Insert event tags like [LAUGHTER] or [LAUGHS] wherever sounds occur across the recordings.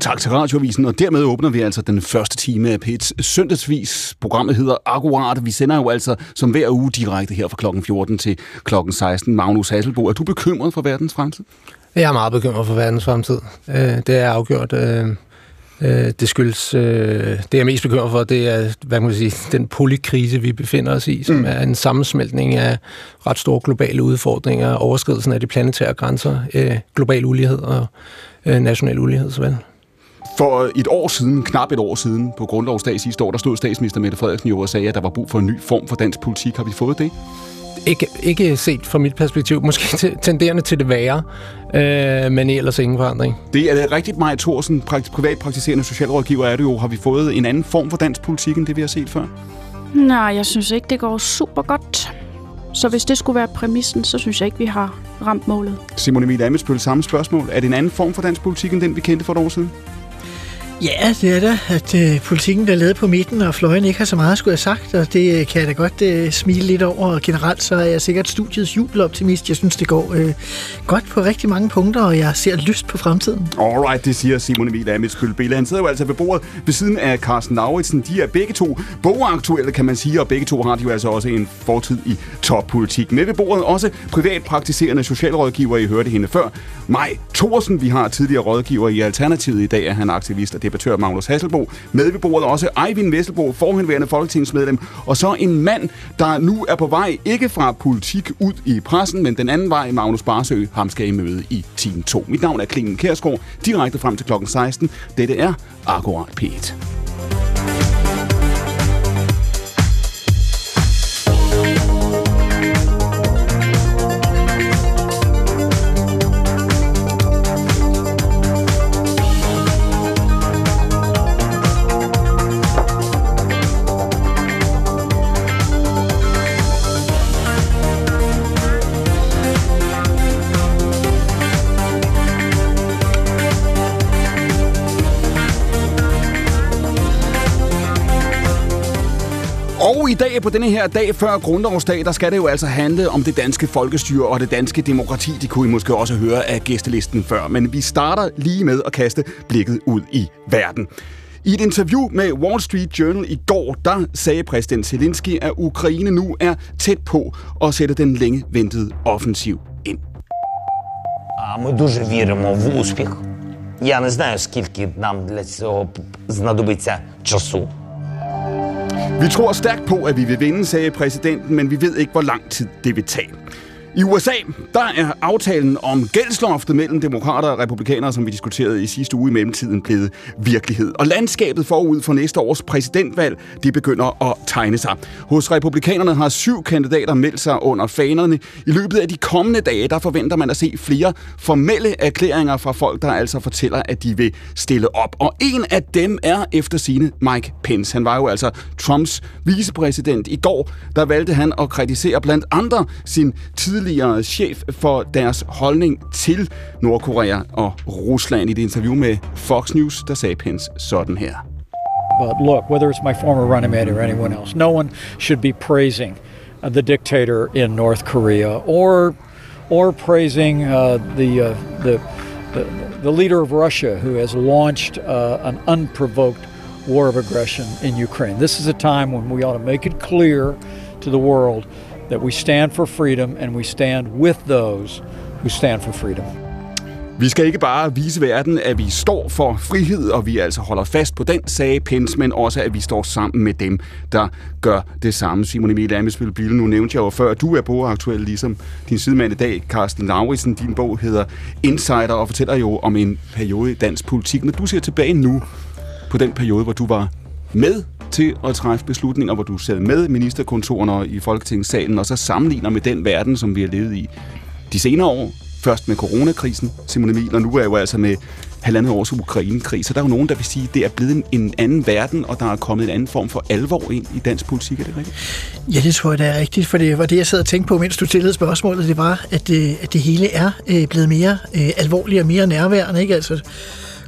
Tak til Radiovisen, og dermed åbner vi altså den første time af P1's søndagsvis. Programmet hedder Akkurat. Vi sender jo altså som hver uge direkte her fra klokken 14 til klokken 16. Magnus Hasselbo, er du bekymret for verdens fremtid? Jeg er meget bekymret for verdens fremtid. Øh, det er afgjort. Øh, øh, det skyldes, det jeg er mest bekymret for, det er, hvad man sige, den polykrise, vi befinder os i, som mm. er en sammensmeltning af ret store globale udfordringer, overskridelsen af de planetære grænser, global ulighed og national ulighed, såvel. For et år siden, knap et år siden, på grundlovsdag sidste år, der stod statsminister Mette Frederiksen jo og sagde, at der var brug for en ny form for dansk politik. Har vi fået det? Ikke, ikke set fra mit perspektiv. Måske [LAUGHS] tenderende til det værre, øh, men ellers ingen forandring. Det er det rigtigt, Maja Thorsen, privatpraktiserende socialrådgiver er det jo. Har vi fået en anden form for dansk politik, end det vi har set før? Nej, jeg synes ikke, det går super godt. Så hvis det skulle være præmissen, så synes jeg ikke, vi har ramt målet. Simon Emil Amitsbøl, samme spørgsmål. Er det en anden form for dansk politik, end den vi kendte for et år siden? Ja, det er da, at øh, politikken bliver lavet på midten, og fløjen ikke har så meget at skulle have sagt, og det øh, kan jeg da godt øh, smile lidt over. Og generelt så er jeg sikkert studiets jubeloptimist. Jeg synes, det går øh, godt på rigtig mange punkter, og jeg ser lyst på fremtiden. Alright, det siger Simon Emil Amitsbøl Bille. Han sidder jo altså ved bordet ved siden af Carsten Lauritsen. De er begge to bogaktuelle, kan man sige, og begge to har de jo altså også en fortid i toppolitik. Med ved bordet også privatpraktiserende socialrådgiver, I hørte hende før. Maj Thorsen, vi har tidligere rådgiver i Alternativet i dag, er han aktivist og debattør Magnus Hasselbo. Med ved bordet også Eivind Vesselbo, forhenværende folketingsmedlem, og så en mand, der nu er på vej ikke fra politik ud i pressen, men den anden vej, Magnus Barsø, ham skal I møde i Team 2. Mit navn er Klingen Kærsgaard, direkte frem til klokken 16. Dette er Akkurat P1. i dag på denne her dag før grundlovsdag, der skal det jo altså handle om det danske folkestyre og det danske demokrati. Det kunne I måske også høre af gæstelisten før. Men vi starter lige med at kaste blikket ud i verden. I et interview med Wall Street Journal i går, der sagde præsident Zelensky, at Ukraine nu er tæt på at sætte den længe ventede offensiv ind. Ми дуже віримо в успіх. Я не знаю, скільки нам для цього знадобиться часу. Vi tror stærkt på, at vi vil vinde, sagde præsidenten, men vi ved ikke, hvor lang tid det vil tage. I USA, der er aftalen om gældsloftet mellem demokrater og republikanere, som vi diskuterede i sidste uge i mellemtiden, blevet virkelighed. Og landskabet forud for næste års præsidentvalg, det begynder at tegne sig. Hos republikanerne har syv kandidater meldt sig under fanerne. I løbet af de kommende dage, der forventer man at se flere formelle erklæringer fra folk, der altså fortæller, at de vil stille op. Og en af dem er efter sine Mike Pence. Han var jo altså Trumps vicepræsident. I går, der valgte han at kritisere blandt andre sin tidligere tidligere chef for deres holdning til Nordkorea og Rusland. I det interview med Fox News, der sagde Pence sådan her. But look, whether it's my former running mate or anyone else, no one should be praising uh, the dictator in North Korea or or praising uh, the, uh, the, the the leader of Russia who has launched uh, an unprovoked war of aggression in Ukraine. This is a time when we ought to make it clear to the world that we stand for freedom and we stand with those who stand for freedom. Vi skal ikke bare vise verden, at vi står for frihed, og vi altså holder fast på den, sagde Pence, men også, at vi står sammen med dem, der gør det samme. Simon Emil Amesbøl Bille, nu nævnte jeg jo før, at du er bogaktuel, ligesom din sidemand i dag, Carsten Lauritsen. Din bog hedder Insider og fortæller jo om en periode i dansk politik. Når du ser tilbage nu på den periode, hvor du var med til at træffe beslutninger, hvor du sad med ministerkontorerne i Folketingssalen, og så sammenligner med den verden, som vi har levet i de senere år. Først med coronakrisen, Simon Emil, og nu er jeg jo altså med halvandet års Ukraine-krig. Så der er jo nogen, der vil sige, at det er blevet en, en anden verden, og der er kommet en anden form for alvor ind i dansk politik. Er det rigtigt? Ja, det tror jeg, det er rigtigt, for det var det, jeg sad og tænkte på, mens du stillede spørgsmålet. Det var, at det, at det hele er øh, blevet mere øh, alvorligt og mere nærværende. Ikke? Altså,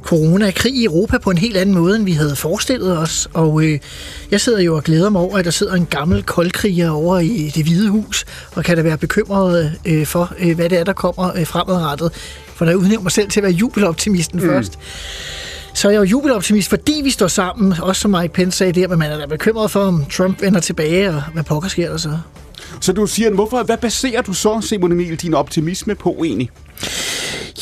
corona, krig i Europa på en helt anden måde, end vi havde forestillet os. Og øh, jeg sidder jo og glæder mig over, at der sidder en gammel koldkriger over i det hvide hus, og kan da være bekymret øh, for, øh, hvad det er, der kommer øh, fremadrettet. for da jeg udnævnte mig selv til at være jubeloptimisten mm. først, så er jeg jo jubeloptimist, fordi vi står sammen, også som Mike Pence sagde der, men man er da bekymret for, om Trump vender tilbage, og hvad pokker sker der så? Så du siger, hvorfor, hvad baserer du så, Simon Emil, din optimisme på egentlig?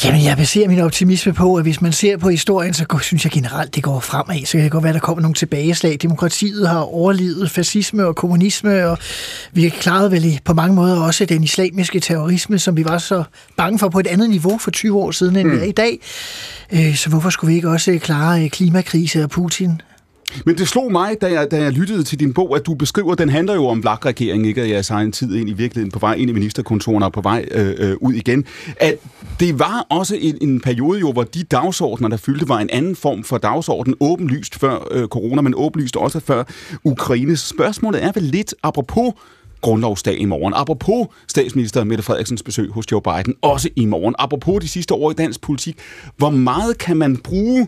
Jamen, jeg baserer min optimisme på, at hvis man ser på historien, så går, synes jeg generelt, det går fremad. Så kan det godt være, der kommer nogle tilbageslag. Demokratiet har overlevet fascisme og kommunisme, og vi har klaret vel på mange måder også den islamiske terrorisme, som vi var så bange for på et andet niveau for 20 år siden, end mm. vi er i dag. Øh, så hvorfor skulle vi ikke også klare øh, klimakrise og Putin? Men det slog mig, da jeg, da jeg lyttede til din bog, at du beskriver, den handler jo om vlak-regeringen, ikke at jeres egen tid ind i virkeligheden på vej ind i ministerkontorerne og på vej øh, øh, ud igen. At det var også en, en periode jo, hvor de dagsordner, der fyldte, var en anden form for dagsorden, åbenlyst før øh, corona, men åbenlyst også før Ukraines. Spørgsmålet er vel lidt apropos grundlovsdag i morgen. Apropos statsminister Mette Frederiksens besøg hos Joe Biden, også i morgen. Apropos de sidste år i dansk politik. Hvor meget kan man bruge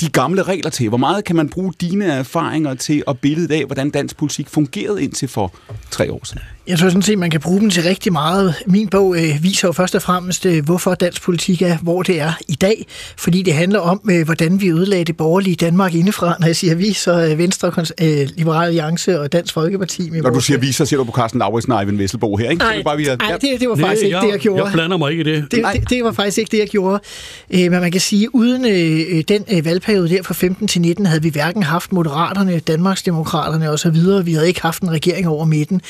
de gamle regler til? Hvor meget kan man bruge dine erfaringer til at billedet af, hvordan dansk politik fungerede indtil for tre år siden? Jeg tror sådan set, man kan bruge dem til rigtig meget. Min bog øh, viser jo først og fremmest, øh, hvorfor dansk politik er, hvor det er i dag. Fordi det handler om, øh, hvordan vi ødelagde det borgerlige Danmark indefra. Når jeg siger vi, så er Venstre, øh, Liberale Alliance og Dansk Folkeparti. Når du siger vi, så siger du på Carsten Lauritsen og Eivind Vesselbo her, ikke? Nej, det, bare, vi har... nej, det, det var faktisk Nej, ikke jeg, det, jeg gjorde. Jeg blander mig ikke i det. Det, det, det var faktisk ikke det, jeg gjorde. Øh, men man kan sige, uden øh, den øh, valgperiode der fra 15 til 19, havde vi hverken haft Moderaterne, Danmarksdemokraterne osv. Vi havde ikke haft en regering over midten.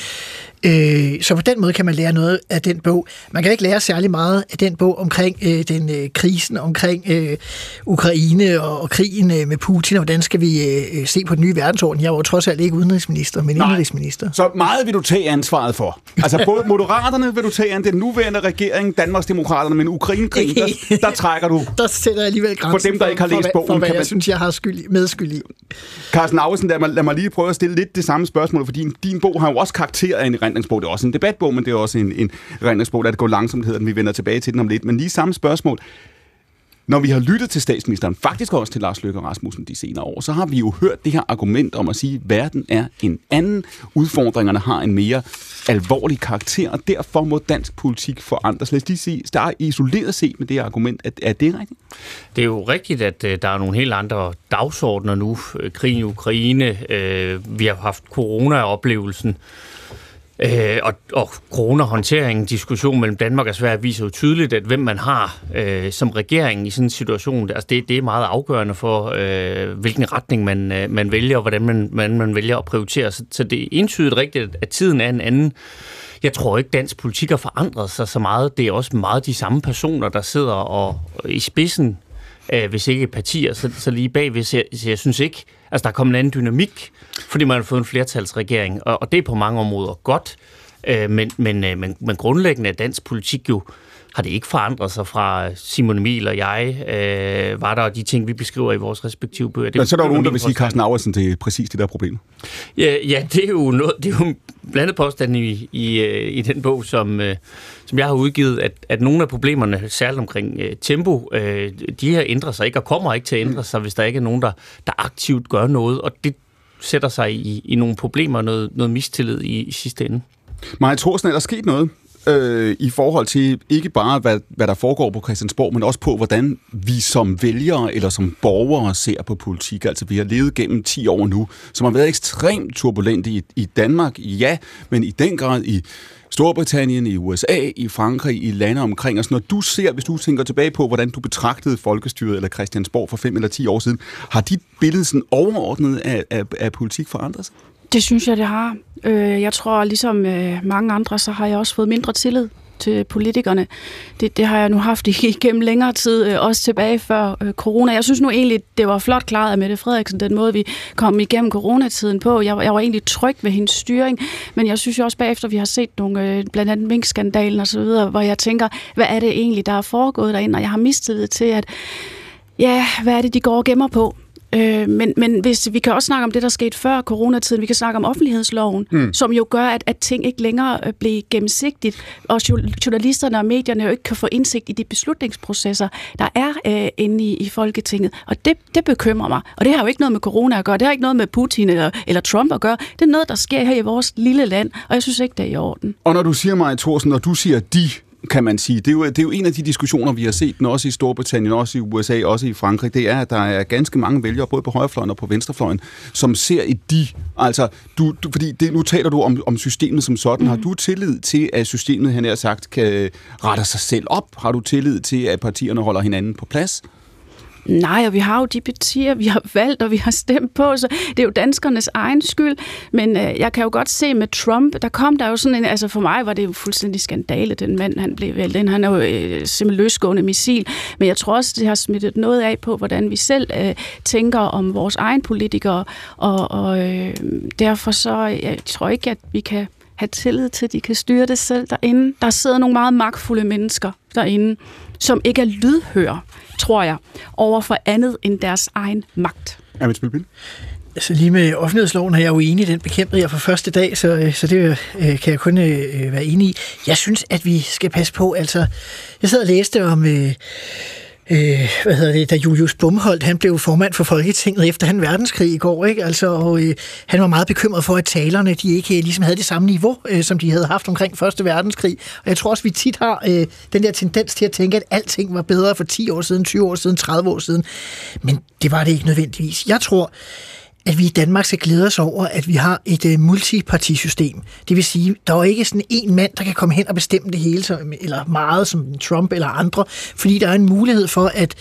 Øh, så på den måde kan man lære noget af den bog. Man kan ikke lære særlig meget af den bog omkring øh, den øh, krisen omkring øh, Ukraine og, og krigen øh, med Putin, og hvordan skal vi øh, se på den nye verdensorden. Jeg var jo trods alt ikke udenrigsminister, men indrigsminister. Så meget vil du tage ansvaret for. Altså både [LAUGHS] Moderaterne vil du tage an, den nuværende regering, Danmarksdemokraterne, men Ukraine-krigen, der, [LAUGHS] der trækker du. Der sætter jeg alligevel grænsen for dem, der ikke har læst for, bogen. For, for hvad jeg man... synes, jeg har skyld, medskyld i. Carsten Ausen, lad mig, lad mig lige prøve at stille lidt det samme spørgsmål, fordi din, din bog har jo også karakter af en erindringsbog. Det er også en debatbog, men det er også en, en erindringsbog, der det går langsomt, hedder den. Vi vender tilbage til den om lidt. Men lige samme spørgsmål. Når vi har lyttet til statsministeren, faktisk også til Lars Løkke Rasmussen de senere år, så har vi jo hørt det her argument om at sige, at verden er en anden. Udfordringerne har en mere alvorlig karakter, og derfor må dansk politik forandres. Lad os lige sige, der er isoleret set med det argument. Er, er det rigtigt? Det er jo rigtigt, at øh, der er nogle helt andre dagsordner nu. Krigen i Ukraine, øh, vi har haft corona-oplevelsen, Øh, og, og coronahåndteringen, diskussion mellem Danmark og Sverige, viser jo tydeligt, at hvem man har øh, som regering i sådan en situation, altså det, det er meget afgørende for, øh, hvilken retning man, øh, man vælger, og hvordan man, man, man vælger at prioritere. Så, så det er entydigt rigtigt, at tiden er en anden. Jeg tror ikke, dansk politik har forandret sig så meget. Det er også meget de samme personer, der sidder og, og i spidsen, øh, hvis ikke partier, så, så lige bagved. Så jeg, så jeg synes ikke, altså der er kommet en anden dynamik fordi man har fået en flertalsregering, og, og det er på mange områder godt, øh, men, men, øh, men, men grundlæggende er dansk politik jo har det ikke forandret sig fra Simon Emil og jeg, øh, var der de ting, vi beskriver i vores respektive bøger. Det Men så er der jo nogen, der vil sige, at Carsten Auersen, det er præcis det der problem. Ja, ja det, er jo noget, det er jo blandet påstand i, i, øh, i den bog, som, øh, som jeg har udgivet, at, at nogle af problemerne, særligt omkring uh, tempo, uh, de her ændrer sig ikke og kommer ikke til at ændre sig, hvis der ikke er nogen, der, der aktivt gør noget. Og det, sætter sig i, i nogle problemer og noget, noget mistillid i, i sidste ende. Maja Thorsen, er der sket noget øh, i forhold til ikke bare, hvad, hvad der foregår på Christiansborg, men også på, hvordan vi som vælgere eller som borgere ser på politik. Altså, vi har levet gennem 10 år nu, som har været ekstremt turbulent i, i Danmark, ja, men i den grad i Storbritannien, i USA, i Frankrig, i lande omkring os. Når du ser, hvis du tænker tilbage på, hvordan du betragtede folkestyret eller Christiansborg for 5 eller 10 år siden, har dit billede sådan overordnet af, af, af politik forandret sig? Det synes jeg, det har. Øh, jeg tror, ligesom øh, mange andre, så har jeg også fået mindre tillid til politikerne. Det, det har jeg nu haft [LAUGHS] igennem længere tid, øh, også tilbage før corona. Jeg synes nu egentlig, det var flot klaret af Mette Frederiksen, den måde, vi kom igennem coronatiden på. Jeg, jeg var egentlig tryg ved hendes styring, men jeg synes jo også bagefter, vi har set nogle, blandt andet minkskandalen og så videre, hvor jeg tænker, hvad er det egentlig, der er foregået derinde? Og jeg har mistet til, at ja, hvad er det, de går og gemmer på? Øh, men, men hvis, vi kan også snakke om det, der skete før coronatiden. Vi kan snakke om offentlighedsloven, mm. som jo gør, at, at ting ikke længere øh, bliver gennemsigtigt, og journalisterne og medierne jo ikke kan få indsigt i de beslutningsprocesser, der er øh, inde i, i Folketinget. Og det, det bekymrer mig. Og det har jo ikke noget med corona at gøre. Det har ikke noget med Putin eller, eller Trump at gøre. Det er noget, der sker her i vores lille land, og jeg synes ikke, det er i orden. Og når du siger mig, Thorsen, når du siger de, kan man sige. Det er, jo, det er jo en af de diskussioner, vi har set, den også i Storbritannien, også i USA, også i Frankrig, det er, at der er ganske mange vælgere, både på højrefløjen og på venstrefløjen, som ser i de, altså, du, du, fordi det, nu taler du om, om systemet som sådan. Mm. Har du tillid til, at systemet, han har sagt, kan rette sig selv op? Har du tillid til, at partierne holder hinanden på plads? Nej, og vi har jo de partier, vi har valgt, og vi har stemt på, så det er jo danskernes egen skyld. Men øh, jeg kan jo godt se med Trump, der kom der jo sådan en, altså for mig var det jo fuldstændig skandale, den mand, han blev valgt ind. Han er jo øh, simpelthen løsgående missil. Men jeg tror også, det har smittet noget af på, hvordan vi selv øh, tænker om vores egen politikere, og, og øh, derfor så, jeg tror ikke, at vi kan have tillid til, at de kan styre det selv derinde. Der sidder nogle meget magtfulde mennesker derinde, som ikke er lydhøre tror jeg, over for andet end deres egen magt. Ja, men Altså lige med offentlighedsloven er jeg jo enig, den bekæmpede jeg for første dag, så, øh, så det øh, kan jeg kun øh, være enig i. Jeg synes, at vi skal passe på, altså, jeg sad og læste om... Øh, øh, hvad hedder det, da Julius Bumholdt, han blev formand for Folketinget efter han verdenskrig i går, ikke? Altså, og, øh, han var meget bekymret for, at talerne, de ikke øh, ligesom havde det samme niveau, øh, som de havde haft omkring Første Verdenskrig. Og jeg tror også, vi tit har øh, den der tendens til at tænke, at alting var bedre for 10 år siden, 20 år siden, 30 år siden. Men det var det ikke nødvendigvis. Jeg tror, at vi i Danmark skal glæde os over, at vi har et uh, multipartisystem. Det vil sige, der er ikke sådan en mand, der kan komme hen og bestemme det hele, eller meget som Trump eller andre, fordi der er en mulighed for, at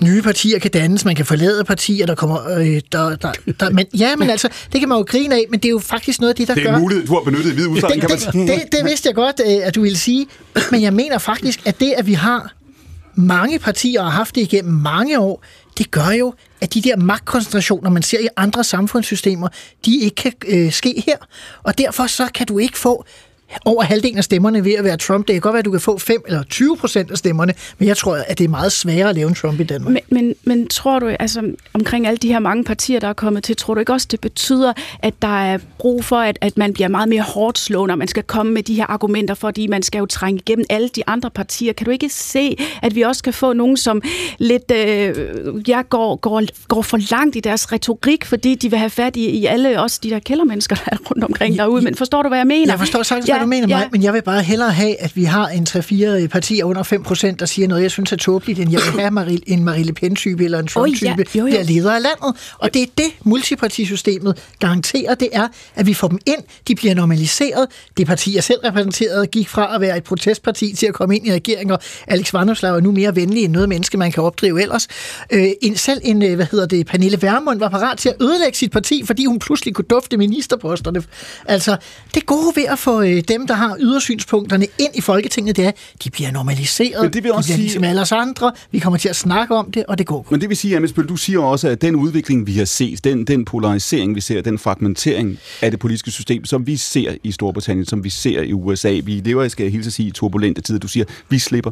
nye partier kan dannes, man kan forlade partier, der kommer... Øh, der, der, der, men, ja, men altså, det kan man jo grine af, men det er jo faktisk noget af det, der gør... Det er en mulighed, du har benyttet i vid udstrækning, kan man det, det, det vidste jeg godt, øh, at du ville sige, men jeg mener faktisk, at det, at vi har mange partier og har haft det igennem mange år, det gør jo, at de der magtkoncentrationer, man ser i andre samfundssystemer, de ikke kan øh, ske her. Og derfor så kan du ikke få over halvdelen af stemmerne ved at være Trump. Det kan godt være, at du kan få 5 eller 20 procent af stemmerne, men jeg tror, at det er meget sværere at lave en Trump i Danmark. Men, men, men tror du, altså omkring alle de her mange partier, der er kommet til, tror du ikke også, det betyder, at der er brug for, at, at man bliver meget mere hårdt slået, når man skal komme med de her argumenter, fordi man skal jo trænge igennem alle de andre partier. Kan du ikke se, at vi også kan få nogen, som lidt øh, ja, går, går, går for langt i deres retorik, fordi de vil have fat i, i alle også de der kældermennesker, der er rundt omkring derude. Men forstår du, hvad jeg mener? Jeg forstår sagtens, ja, hvad du mener, ja. mig, men jeg vil bare hellere have, at vi har en 3-4 partier under 5 procent, der siger noget, jeg synes er tåbeligt, end jeg vil have Maril, en Marie Le Pen-type eller en Trump-type, oh, ja. jo, jo. der leder af landet. Og det er det, multipartisystemet garanterer, det er, at vi får dem ind, de bliver normaliseret. Det parti, jeg selv repræsenterede, gik fra at være et protestparti til at komme ind i regeringen, og Alex Vanderslag er nu mere venlig end noget menneske, man kan opdrive ellers. Øh, en, selv en, øh, hvad hedder det, Pernille Vermund var parat til at ødelægge sit parti, fordi hun pludselig kunne dufte ministerposterne. Altså, det gode ved at få øh, dem, der har ydersynspunkterne ind i Folketinget, det er, de bliver normaliseret. Men det vil også de bliver sige... ligesom alle os andre. Vi kommer til at snakke om det, og det går. Men det vil sige, Amitsbøl, du siger også, at den udvikling, vi har set, den, den polarisering, vi ser, den fragmentering af det politiske system, som vi ser i Storbritannien, som vi ser i USA, vi lever, jeg skal helt sige, i turbulente tider. Du siger, vi slipper.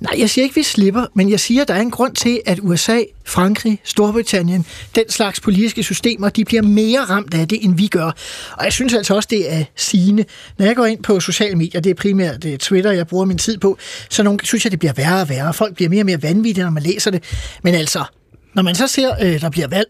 Nej, jeg siger ikke, vi slipper, men jeg siger, at der er en grund til, at USA, Frankrig, Storbritannien, den slags politiske systemer, de bliver mere ramt af det, end vi gør. Og jeg synes altså også, det er sigende. Når jeg går ind på sociale medier, det er primært det er Twitter, jeg bruger min tid på, så nogle, synes jeg, det bliver værre og værre. Folk bliver mere og mere vanvittige, når man læser det. Men altså, når man så ser, øh, der bliver valg,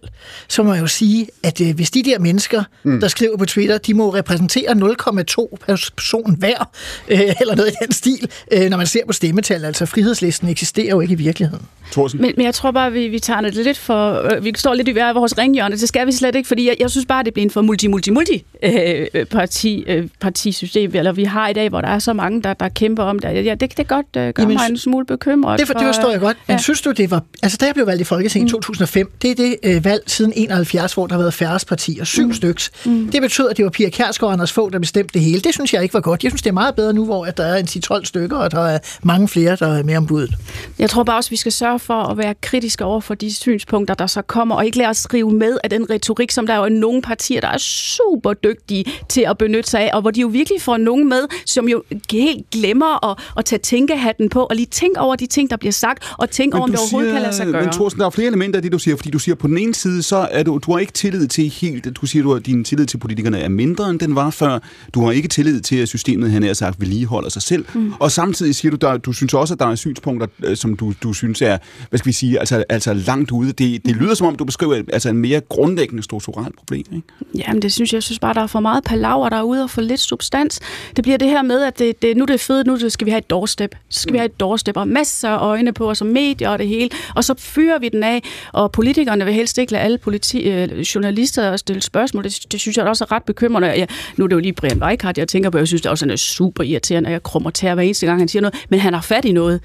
så må jeg jo sige, at øh, hvis de der mennesker, mm. der skriver på Twitter, de må repræsentere 0,2 person hver, øh, eller noget i den stil, øh, når man ser på stemmetal. Altså frihedslisten eksisterer jo ikke i virkeligheden. Men, men jeg tror bare, vi, vi tager det lidt for... Øh, vi står lidt i hver vores ringhjørne. Det skal vi slet ikke, fordi jeg, jeg synes bare, det bliver en for multi-multi-multi øh, parti, øh, partisystem, eller vi har i dag, hvor der er så mange, der, der kæmper om det. Ja, det, det godt øh, gør Jamen, mig en smule bekymret. Det, for, det forstår jeg godt. Men ja. synes du, det var... Altså, da jeg blev valgt i Folketinget i 2005, mm. det er det øh, valg siden 71, hvor der har været færrest partier, syv mm. styks. Mm. Det betød, at det var Pia Kærsgaard og Anders Fogh, der bestemte det hele. Det synes jeg ikke var godt. Jeg synes, det er meget bedre nu, hvor at der er en 10-12 stykker, og der er mange flere, der er med om budet. Jeg tror bare også, vi skal sørge for at være kritiske over for de synspunkter, der så kommer, og ikke lade os skrive med af den retorik, som der er jo nogle partier, der er super dygtige til at benytte sig af, og hvor de jo virkelig får nogen med, som jo helt glemmer at, at tage tænkehatten på, og lige tænke over de ting, der bliver sagt, og tænke over, om det overhovedet siger, kan lade sig gøre. Men Thorsten, der er flere elementer af det, du siger, fordi du siger, på den ene side, så er du, du har ikke tillid til helt, du siger, du har, din tillid til politikerne er mindre, end den var før. Du har ikke tillid til, at systemet, han er sagt, vedligeholder sig selv. Mm. Og samtidig siger du, der, du synes også, at der er synspunkter, øh, som du, du synes er, hvad skal vi sige, altså, altså langt ude. Det, det lyder som om, du beskriver altså en mere grundlæggende strukturelt problem, ikke? Jamen, det synes jeg, jeg synes bare, der er for meget palaver derude og for lidt substans. Det bliver det her med, at det, det, nu er det fedt, nu skal vi have et doorstep. Så skal mm. vi have et doorstep og masser af øjne på os og medier og det hele. Og så fyrer vi den af, og politikerne vil helst ikke lade alle politi, øh, journalister stille spørgsmål. Det, det synes jeg også er ret bekymrende. Ja, nu er det jo lige Brian Weikart, jeg tænker på. Jeg synes det også, han er super irriterende, og jeg krummer til hver eneste gang, han siger noget. Men han har fat i noget.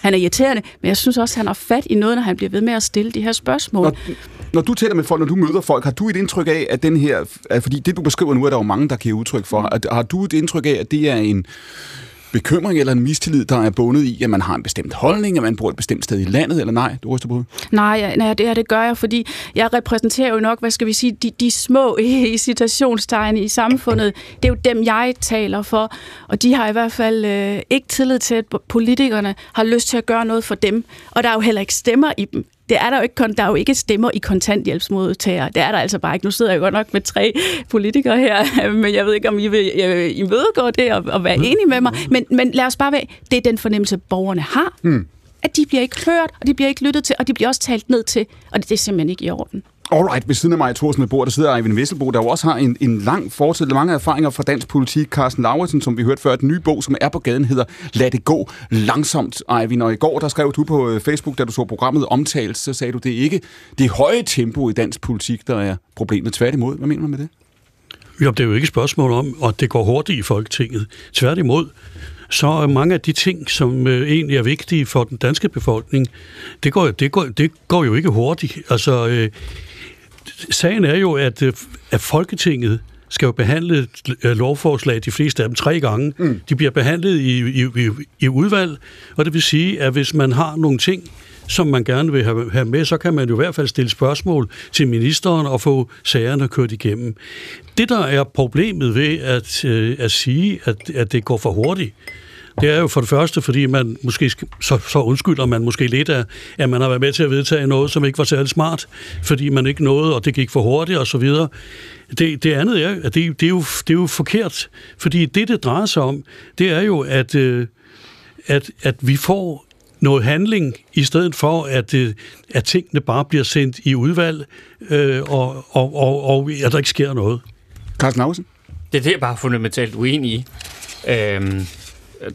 Han er irriterende, men jeg synes også, han har fat i noget, når han bliver ved med at stille de her spørgsmål. Når, når du taler med folk, når du møder folk, har du et indtryk af, at den her... At fordi det, du beskriver nu, er der jo mange, der giver udtryk for. At, har du et indtryk af, at det er en bekymring eller en mistillid, der er bundet i, at man har en bestemt holdning, at man bor et bestemt sted i landet, eller nej? Du ryster på Nej, ja, nej det, her, det gør jeg, fordi jeg repræsenterer jo nok, hvad skal vi sige, de, de små [LAUGHS] i citationstegn i samfundet. Det er jo dem, jeg taler for, og de har i hvert fald øh, ikke tillid til, at politikerne har lyst til at gøre noget for dem, og der er jo heller ikke stemmer i dem det er der jo ikke, der er jo ikke stemmer i kontanthjælpsmodtagere. Det er der altså bare ikke. Nu sidder jeg godt nok med tre politikere her, [LAUGHS] men jeg ved ikke, om I vil imødegå det og, og være enige med mig. Men, men lad os bare være, det er den fornemmelse, borgerne har. Hmm. At de bliver ikke hørt, og de bliver ikke lyttet til, og de bliver også talt ned til, og det, det er simpelthen ikke i orden. Alright, ved siden af mig Thorsen med bord, der sidder Eivind Vesselbo, der jo også har en, en lang fortid, mange erfaringer fra dansk politik. Carsten Lauritsen, som vi hørte før, den nye bog, som er på gaden, hedder Lad det gå langsomt, Eivind. Og i går, der skrev du på øh, Facebook, da du så programmet omtalt, så sagde du, det er ikke det høje tempo i dansk politik, der er problemet. Tværtimod, hvad mener du med det? Jo, det er jo ikke et spørgsmål om, at det går hurtigt i Folketinget. Tværtimod, så mange af de ting, som øh, egentlig er vigtige for den danske befolkning, det går, det går, det går jo ikke hurtigt. Altså, øh, sagen er jo, at, øh, at Folketinget skal jo behandle øh, lovforslag, de fleste af dem tre gange. Mm. De bliver behandlet i, i, i, i udvalg, og det vil sige, at hvis man har nogle ting, som man gerne vil have, have med, så kan man jo i hvert fald stille spørgsmål til ministeren og få sagerne kørt igennem. Det, der er problemet ved at, øh, at sige, at, at det går for hurtigt, det er jo for det første, fordi man måske, så, så undskylder man måske lidt af, at man har været med til at vedtage noget, som ikke var særlig smart, fordi man ikke nåede, og det gik for hurtigt og så videre. Det, det andet er, at det, det, er jo, det er jo forkert, fordi det, det drejer sig om, det er jo, at, øh, at, at vi får noget handling, i stedet for, at, øh, at tingene bare bliver sendt i udvalg, øh, og, og, og, og at der ikke sker noget. Carsten Lausen? Det er det, jeg bare fundamentalt uenig i. Øhm,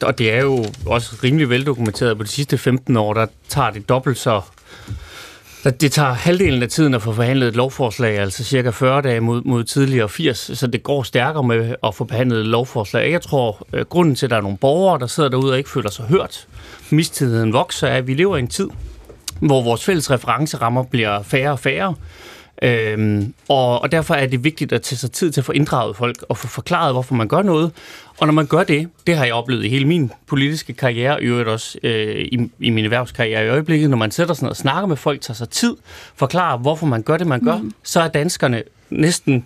og det er jo også rimelig veldokumenteret, på de sidste 15 år, der tager det dobbelt så det tager halvdelen af tiden at få forhandlet et lovforslag, altså cirka 40 dage mod, mod tidligere 80, så det går stærkere med at få behandlet et lovforslag. Jeg tror, øh, grunden til, at der er nogle borgere, der sidder derude og ikke føler sig hørt, mistilliden vokser, er, at vi lever i en tid, hvor vores fælles referencerammer bliver færre og færre. Øhm, og, og derfor er det vigtigt at tage sig tid til at få inddraget folk og få forklaret, hvorfor man gør noget. Og når man gør det, det har jeg oplevet i hele min politiske karriere, og i øvrigt også øh, i, i min erhvervskarriere i øjeblikket, når man sætter sig ned og snakker med folk, tager sig tid, forklarer, hvorfor man gør det, man gør, mm. så er danskerne næsten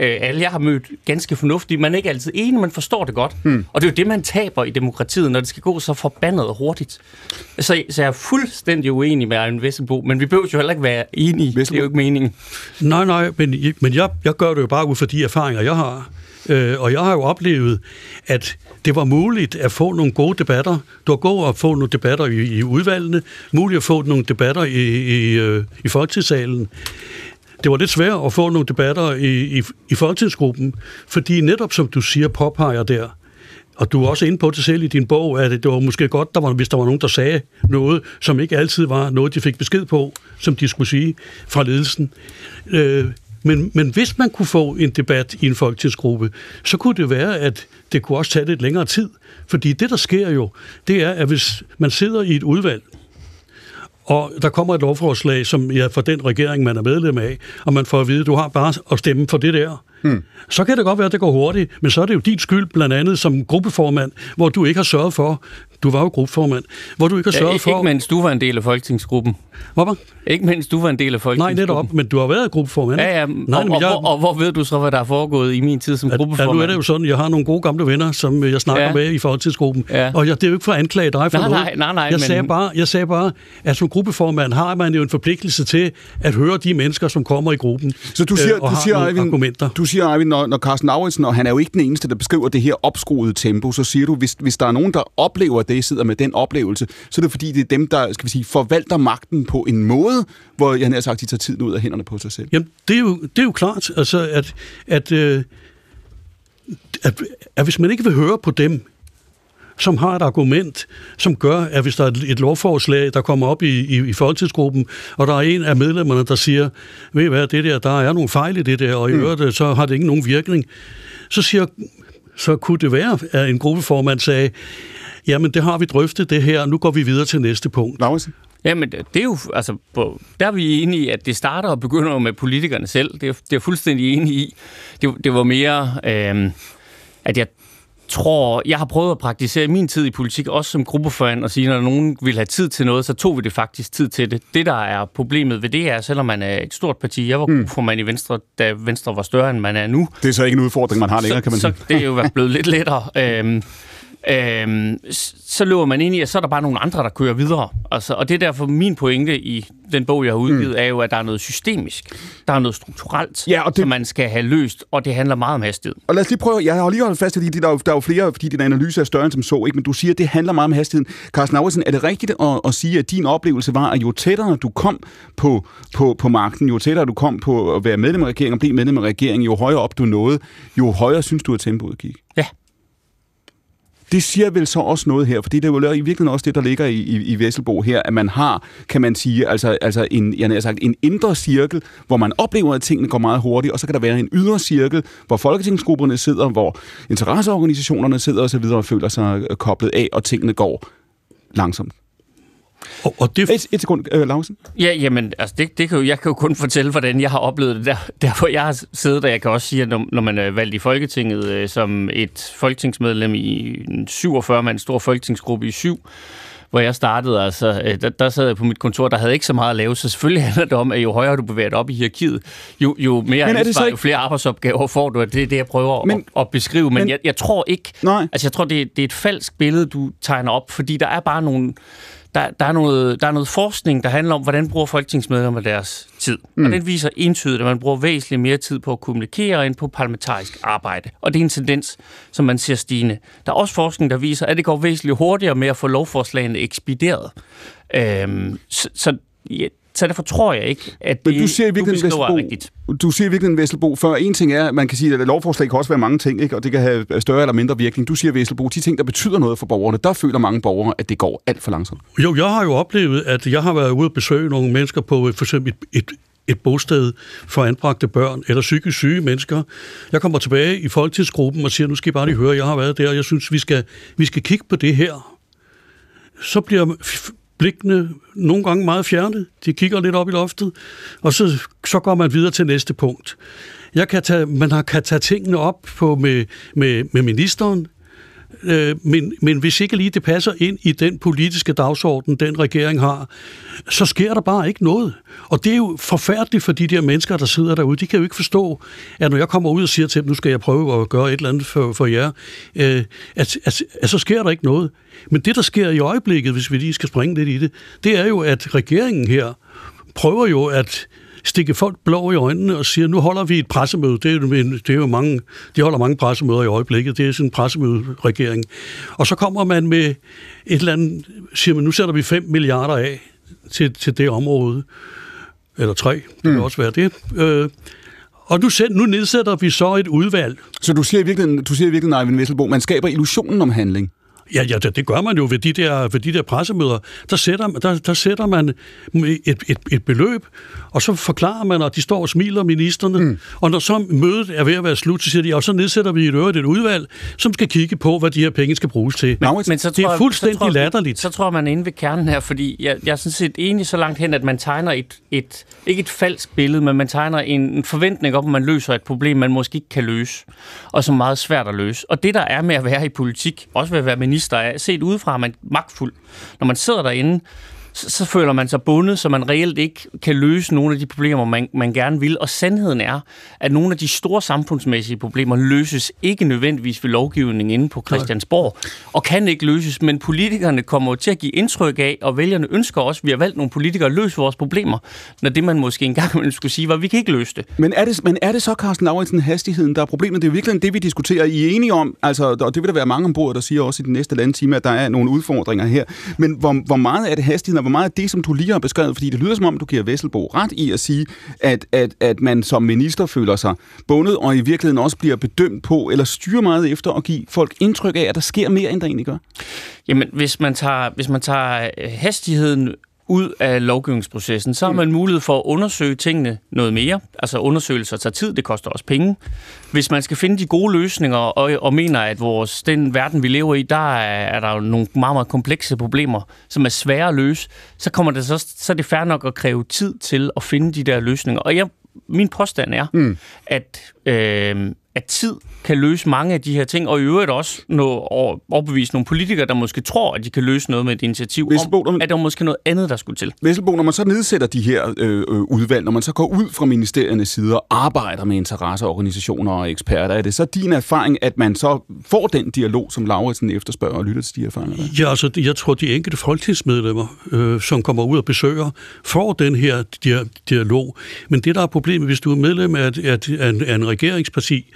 øh, alle, jeg har mødt, ganske fornuftige. Man er ikke altid enig, man forstår det godt. Hmm. Og det er jo det, man taber i demokratiet, når det skal gå så forbandet hurtigt. Så, så jeg er fuldstændig uenig med Arjen Vesselbo, men vi behøver jo heller ikke være enige. Vesselbo. Det er jo ikke meningen. Nej, nej, men, men jeg, jeg gør det jo bare ud fra de erfaringer, jeg har. Øh, og jeg har jo oplevet, at det var muligt at få nogle gode debatter. Du har gået at få nogle debatter i, i udvalgene, muligt at få nogle debatter i, i, øh, i folketingssalen det var lidt svært at få nogle debatter i, i, i folketingsgruppen, fordi netop som du siger, påpeger der, og du er også inde på det selv i din bog, at det var måske godt, der var, hvis der var nogen, der sagde noget, som ikke altid var noget, de fik besked på, som de skulle sige fra ledelsen. Øh, men, men hvis man kunne få en debat i en folketingsgruppe, så kunne det være, at det kunne også tage lidt længere tid. Fordi det, der sker jo, det er, at hvis man sidder i et udvalg, og der kommer et lovforslag, som ja, for den regering, man er medlem af, og man får at vide, at du har bare at stemme for det der. Hmm. Så kan det godt være, at det går hurtigt, men så er det jo din skyld, blandt andet som gruppeformand, hvor du ikke har sørget for Du var jo gruppeformand, hvor du ikke har Ja, sørget ikke, for... ikke mens du var en del af folketingsgruppen. Hvorfor? Ikke mens du var en del af Nej, folketingsgruppen. netop, men du har været gruppeformand. Ja, ja. Nej, og, og, jeg, hvor, og hvor ved du så, hvad der er foregået i min tid som at, at nu gruppeformand? er det jo sådan, jeg har nogle gode gamle venner, som øh, jeg snakker Ja. med i folketidsgruppen. Ja. Og jeg, det er jo ikke for at anklage dig for Nej, noget. nej, nej, nej, jeg, men- sagde bare, jeg sagde bare, at som gruppeformand har man jo en forpligtelse til at høre de mennesker, som kommer i gruppen. Så du siger, øh, og du siger, Eivind, argumenter. du siger, Eivind, når, når Carsten Lauritsen, og han er jo ikke den eneste, der beskriver det her opskruede tempo, så siger du, hvis, hvis der er nogen, der oplever det, sidder med den oplevelse, så er det fordi, det er dem, der skal vi sige, forvalter magten på en måde, hvor jeg har sagt, de tager tiden ud af hænderne på sig selv. Jamen, det er jo, det er jo klart, altså, at, at, øh, at, at hvis man ikke vil høre på dem, som har et argument, som gør, at hvis der er et, lovforslag, der kommer op i, i, i folketidsgruppen, og der er en af medlemmerne, der siger, ved I hvad, det der, der er nogle fejl i det der, og i mm. øvrigt, så har det ikke nogen virkning, så siger så kunne det være, at en gruppeformand sagde, jamen det har vi drøftet det her, nu går vi videre til næste punkt. Lauritsen? Jamen, det er jo, altså, på, der er vi enige i, at det starter og begynder med politikerne selv. Det er, det er fuldstændig enig i. Det, det var mere, øh, at jeg tror, jeg har prøvet at praktisere min tid i politik, også som gruppeformand, og sige, når nogen vil have tid til noget, så tog vi det faktisk tid til det. Det, der er problemet ved det, er, selvom man er et stort parti, jeg var Mm. gruppeformand i Venstre, da Venstre var større, end man er nu, Det er så ikke en udfordring, man har længere, kan man så, sige. så det er jo været blevet lidt lettere. [LAUGHS] Øhm, øhm, så løber man ind i, at så er der bare nogle andre, der kører videre. Altså, og det er derfor min pointe i den bog, jeg har udgivet, mm. er jo, at der er noget systemisk. Der er noget strukturelt, Ja, og det- som man skal have løst, og det handler meget om hastighed. Og lad os lige prøve, jeg har lige holdt fast i, at der er, jo, der er jo flere, fordi din analyse er større end som så, ikke? men du siger, at det handler meget om hastigheden. Carsten Lauritsen, er det rigtigt at, at sige, at din oplevelse var, at jo tættere du kom på, på, på magten, jo tættere du kom på at være medlem af regeringen og blive medlem af regeringen, jo højere op du nåede, jo højere synes du, at tempoet gik? Ja. Det siger vel så også noget her, for det er jo i virkeligheden også det, der ligger i, i, i Vesselbo her, at man har, kan man sige, altså, altså en, jeg har sagt, en indre cirkel, hvor man oplever, at tingene går meget hurtigt, og så kan der være en ydre cirkel, hvor folketingsgrupperne sidder, hvor interesseorganisationerne sidder osv. og føler sig koblet af, og tingene går langsomt. Og, og det, Et, et sekund, øh, Lausen. Ja, jamen, altså det, det kan jo, jeg kan jo kun fortælle, hvordan jeg har oplevet det der, der hvor jeg har siddet, og jeg kan også sige, at når, når man er valgt i Folketinget øh, som et folketingsmedlem i en 47-mand stor folketingsgruppe i syv, hvor jeg startede, altså, øh, der, der sad jeg på mit kontor, der havde ikke så meget at lave, så selvfølgelig [LAUGHS] handler det om, at jo højere du bevæger dig op i hierarkiet, jo, jo mere Men er det ansvar, ikke- jo flere arbejdsopgaver får du, og det er det, jeg prøver Men- at, at beskrive. Men, men- men jeg, jeg tror ikke, Nej. altså jeg tror, det, det er et falsk billede, du tegner op, fordi der er bare nogle, der, der, er noget, der er noget forskning, der handler om, hvordan bruger folketingsmedlemmer deres tid. Mm. Og den viser entydigt, at man bruger væsentligt mere tid på at kommunikere end på parlamentarisk arbejde. Og det er en tendens, som man ser stigende. Der er også forskning, der viser, at det går væsentligt hurtigere med at få lovforslagene ekspederet. Øhm, så, så, ja, så derfor tror jeg ikke, at det, Men du siger i du er Vesselbo, rigtigt. du siger i virkeligheden, Vesselbo, før en ting er, at man kan sige, at lovforslag kan også være mange ting, ikke? og det kan have større eller mindre virkning. Du siger, Vesselbo, de ting, der betyder noget for borgerne, der føler mange borgere, at det går alt for langsomt. Jo, jeg har jo oplevet, at jeg har været ude og besøge nogle mennesker på øh, for eksempel et, et, et bosted for anbragte børn eller psykisk syge mennesker. Jeg kommer tilbage i folketidsgruppen og siger, nu skal I bare lige høre, jeg har været der, og jeg synes, vi skal, vi skal kigge på det her. Så bliver blikkene nogle gange meget fjerne. De kigger lidt op i loftet, og så, så går man videre til næste punkt. Jeg kan tage, man har, kan tage tingene op på med, med, med ministeren, øh, men, men hvis ikke lige det passer ind i den politiske dagsorden, den regering har, så sker der bare ikke noget. Og det er jo forfærdeligt for de der mennesker, der sidder derude. De kan jo ikke forstå, at når jeg kommer ud og siger til dem, nu skal jeg prøve at gøre et eller andet for, for jer, øh, at, at, at så sker der ikke noget. Men det, der sker i øjeblikket, hvis vi lige skal springe lidt i det, det er jo, at regeringen her prøver jo at stikke folk blå i øjnene og siger, nu holder vi et pressemøde. Det er, jo, det er jo mange, de holder mange pressemøder i øjeblikket. Det er sådan en pressemøderegering. Og så kommer man med et eller andet, siger man, nu sætter vi 5 milliarder af til, til det område. Eller 3, det kan Mm. også være det. Øh, og nu, sæt, nu nedsætter vi så et udvalg. Så du siger i virkeligheden, du siger i virkeligheden Eivind Vesselbo, man skaber illusionen om handling. Ja, ja det, det gør man jo ved de der, ved de der pressemøder. Der sætter, der, der sætter man et, et, et beløb, og så forklarer man, og de står og smiler, ministerne. Mm. Og når så mødet er ved at være slut, så siger de, og så nedsætter vi et øvrigt et udvalg, som skal kigge på, hvad de her penge skal bruges til. Laurits, Men så det er tror fuldstændig så tror latterligt. Så tror jeg, man inde ved kernen her, fordi jeg, jeg er sådan set enig så langt hen, at man tegner et, et ikke et falsk billede, men man tegner en, en forventning om, at man løser et problem, man måske ikke kan løse, og som er meget svært at løse. Og det, der er med at være i politik, også ved at være minister, journalister er set udefra, er man magtfuld. Når man sidder derinde, så, så føler man sig bundet, så man reelt ikke kan løse nogle af de problemer, man, man gerne vil. Og sandheden er, at nogle af de store samfundsmæssige problemer løses ikke nødvendigvis ved lovgivning inde på Christiansborg, og kan ikke løses, men politikerne kommer til at give indtryk af, og vælgerne ønsker også, at vi har valgt nogle politikere at løse vores problemer, når det man måske engang [LAUGHS] skulle sige var, at vi kan ikke løse det. Men er det, men er det så, Carsten Lauritsen, hastigheden, der er problemet? Det er virkelig det, vi diskuterer. I er enige om, altså, og det vil der være mange ombord, der siger også i den næste land time, at der er nogle udfordringer her. Men hvor, hvor meget er det hastigheden, og hvor meget af det, som du lige har beskrevet? Fordi det lyder som om, du giver Vesselbo ret i at sige, at, at, at man som minister føler sig bundet, og i virkeligheden også bliver bedømt på, eller styrer meget efter at give folk indtryk af, at der sker mere, end der egentlig gør. Jamen, hvis man tager, hvis man tager øh, hastigheden ud af lovgivningsprocessen, så har man mulighed for at undersøge tingene noget mere. Altså undersøgelser tager tid, det koster også penge. Hvis man skal finde de gode løsninger og, og mener, at vores, den verden, vi lever i, der er, er der jo nogle meget, meget komplekse problemer, som er svære at løse, så, kommer det så, så er det fair nok at kræve tid til at finde de der løsninger. Og jeg, min påstand er, mm. at, øh, at tid kan løse mange af de her ting, og i øvrigt også nå, overbevise nogle politikere, der måske tror, at de kan løse noget med et initiativ, Vesselbo, om, at der er måske noget andet, der skulle til. Vesselbo, når man så nedsætter de her øh, øh, udvalg, når man så går ud fra ministeriernes side og arbejder med interesseorganisationer og eksperter, er det så din erfaring, at man så får den dialog, som Lauritsen efterspørger og lytter til de erfaringer? Ja, altså, jeg tror, de enkelte folketingsmedlemmer, øh, som kommer ud og besøger, får den her dialog. Men det, der er problemet, hvis du er medlem af, af, af, en, af en regeringsparti,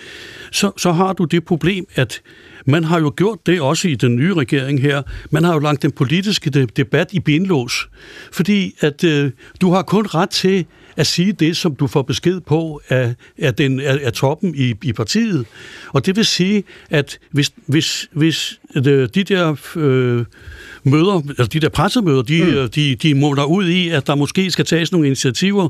så, så har du det problem, at man har jo gjort det også i den nye regering her. Man har jo lagt den politiske debat i benlås, fordi at øh, du har kun ret til at sige det, som du får besked på af, af, den, af, af toppen i, i partiet. Og det vil sige, at hvis, hvis, hvis de, de der... Øh, møder, altså de der pressemøder, de, mm. de, de måler ud i, at der måske skal tages nogle initiativer,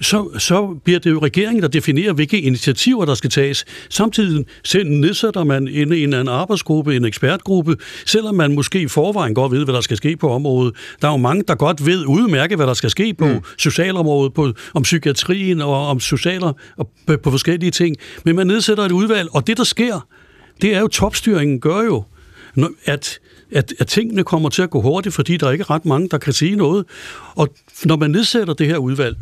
så, så bliver det jo regeringen, der definerer, hvilke initiativer, der skal tages. Samtidig nedsætter man en, en anden arbejdsgruppe, en ekspertgruppe, selvom man måske i forvejen godt ved, hvad der skal ske på området. Der er jo mange, der godt ved udmærke, hvad der skal ske på mm. socialområdet, på, om psykiatrien og om socialer og på, på forskellige ting. Men man nedsætter et udvalg, og det, der sker, det er jo, topstyringen gør jo, at at, at tingene kommer til at gå hurtigt, fordi der er ikke ret mange, der kan sige noget. Og når man nedsætter det her udvalg,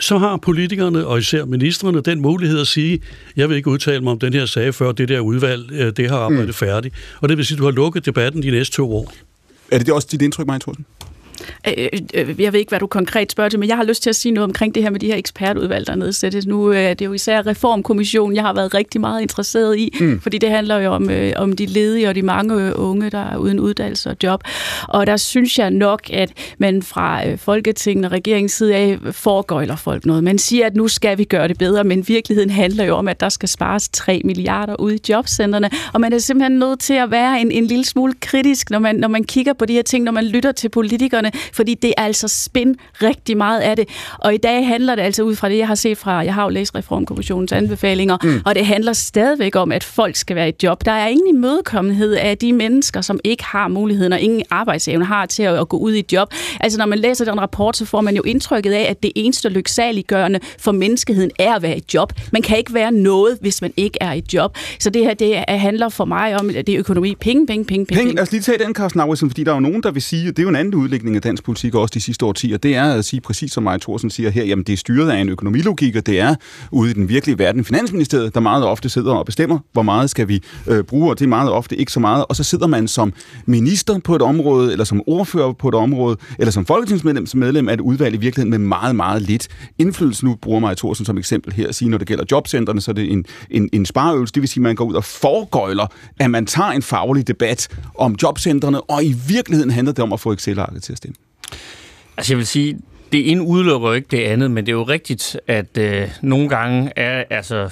så har politikerne og især ministerne den mulighed at sige, jeg vil ikke udtale mig om den her sag, før det der udvalg øh, det har arbejdet mm. færdigt. Og det vil sige, at du har lukket debatten de næste to år. Er det også dit indtryk, Maja Thorsen? Øh, øh, jeg ved ikke, hvad du konkret spørger til, men jeg har lyst til at sige noget omkring det her med de her ekspertudvalg, der nedsættes. Nu øh, er det jo især Reformkommissionen, jeg har været rigtig meget interesseret i, mm. fordi det handler jo om, om de ledige og de mange unge, der er uden uddannelse og job. Og der synes jeg nok, at man fra Folketinget og regeringens side af foregøjler folk noget. Man siger, at nu skal vi gøre det bedre, men virkeligheden handler jo om, at der skal spares 3 milliarder ud i jobcentrene, og man er simpelthen nødt til at være en, en lille smule kritisk, når man, når man kigger på de her ting, når man lytter til politikerne, fordi det er altså spin rigtig meget af det. Og i dag handler det altså ud fra det, jeg har set fra, jeg har jo læst Reformkommissionens anbefalinger, mm. og det handler stadigvæk om, at folk skal være i job. Der er ingen imødekommenhed af de mennesker, som ikke har muligheden og ingen arbejdsevne har til at, at gå ud i et job. Altså når man læser den rapport, så får man jo indtrykket af, at det eneste lyksaliggørende for menneskeheden er at være i job. Man kan ikke være noget, hvis man ikke er i job. Så det her, det handler for mig om, at det er økonomi. Penge, penge, penge, penge. penge. Lad os lige tage den, Carsten Auersen, fordi der er jo nogen, der vil sige, at det er jo en anden udlægning af dansk politik også de sidste årtier, det er at sige præcis som Maja Thorsen siger her, jamen det er styret af en økonomilogik, og det er ude i den virkelige verden Finansministeriet, der meget ofte sidder og bestemmer, hvor meget skal vi øh, bruge, og det er meget ofte ikke så meget, og så sidder man som minister på et område, eller som ordfører på et område, eller som folketingsmedlem som medlem af et udvalg i virkeligheden med meget, meget lidt indflydelse. Nu bruger Maja Thorsen som eksempel her at sige, når det gælder jobcentrene, så er det en, en, en spareøvelse, det vil sige, at man går ud og foregøjler, at man tager en faglig debat om jobcentrene, og i virkeligheden handler det om at få Excel-arket til at. Altså jeg vil sige, det ene udelukker jo ikke det andet, men det er jo rigtigt, at øh, nogle gange er, altså,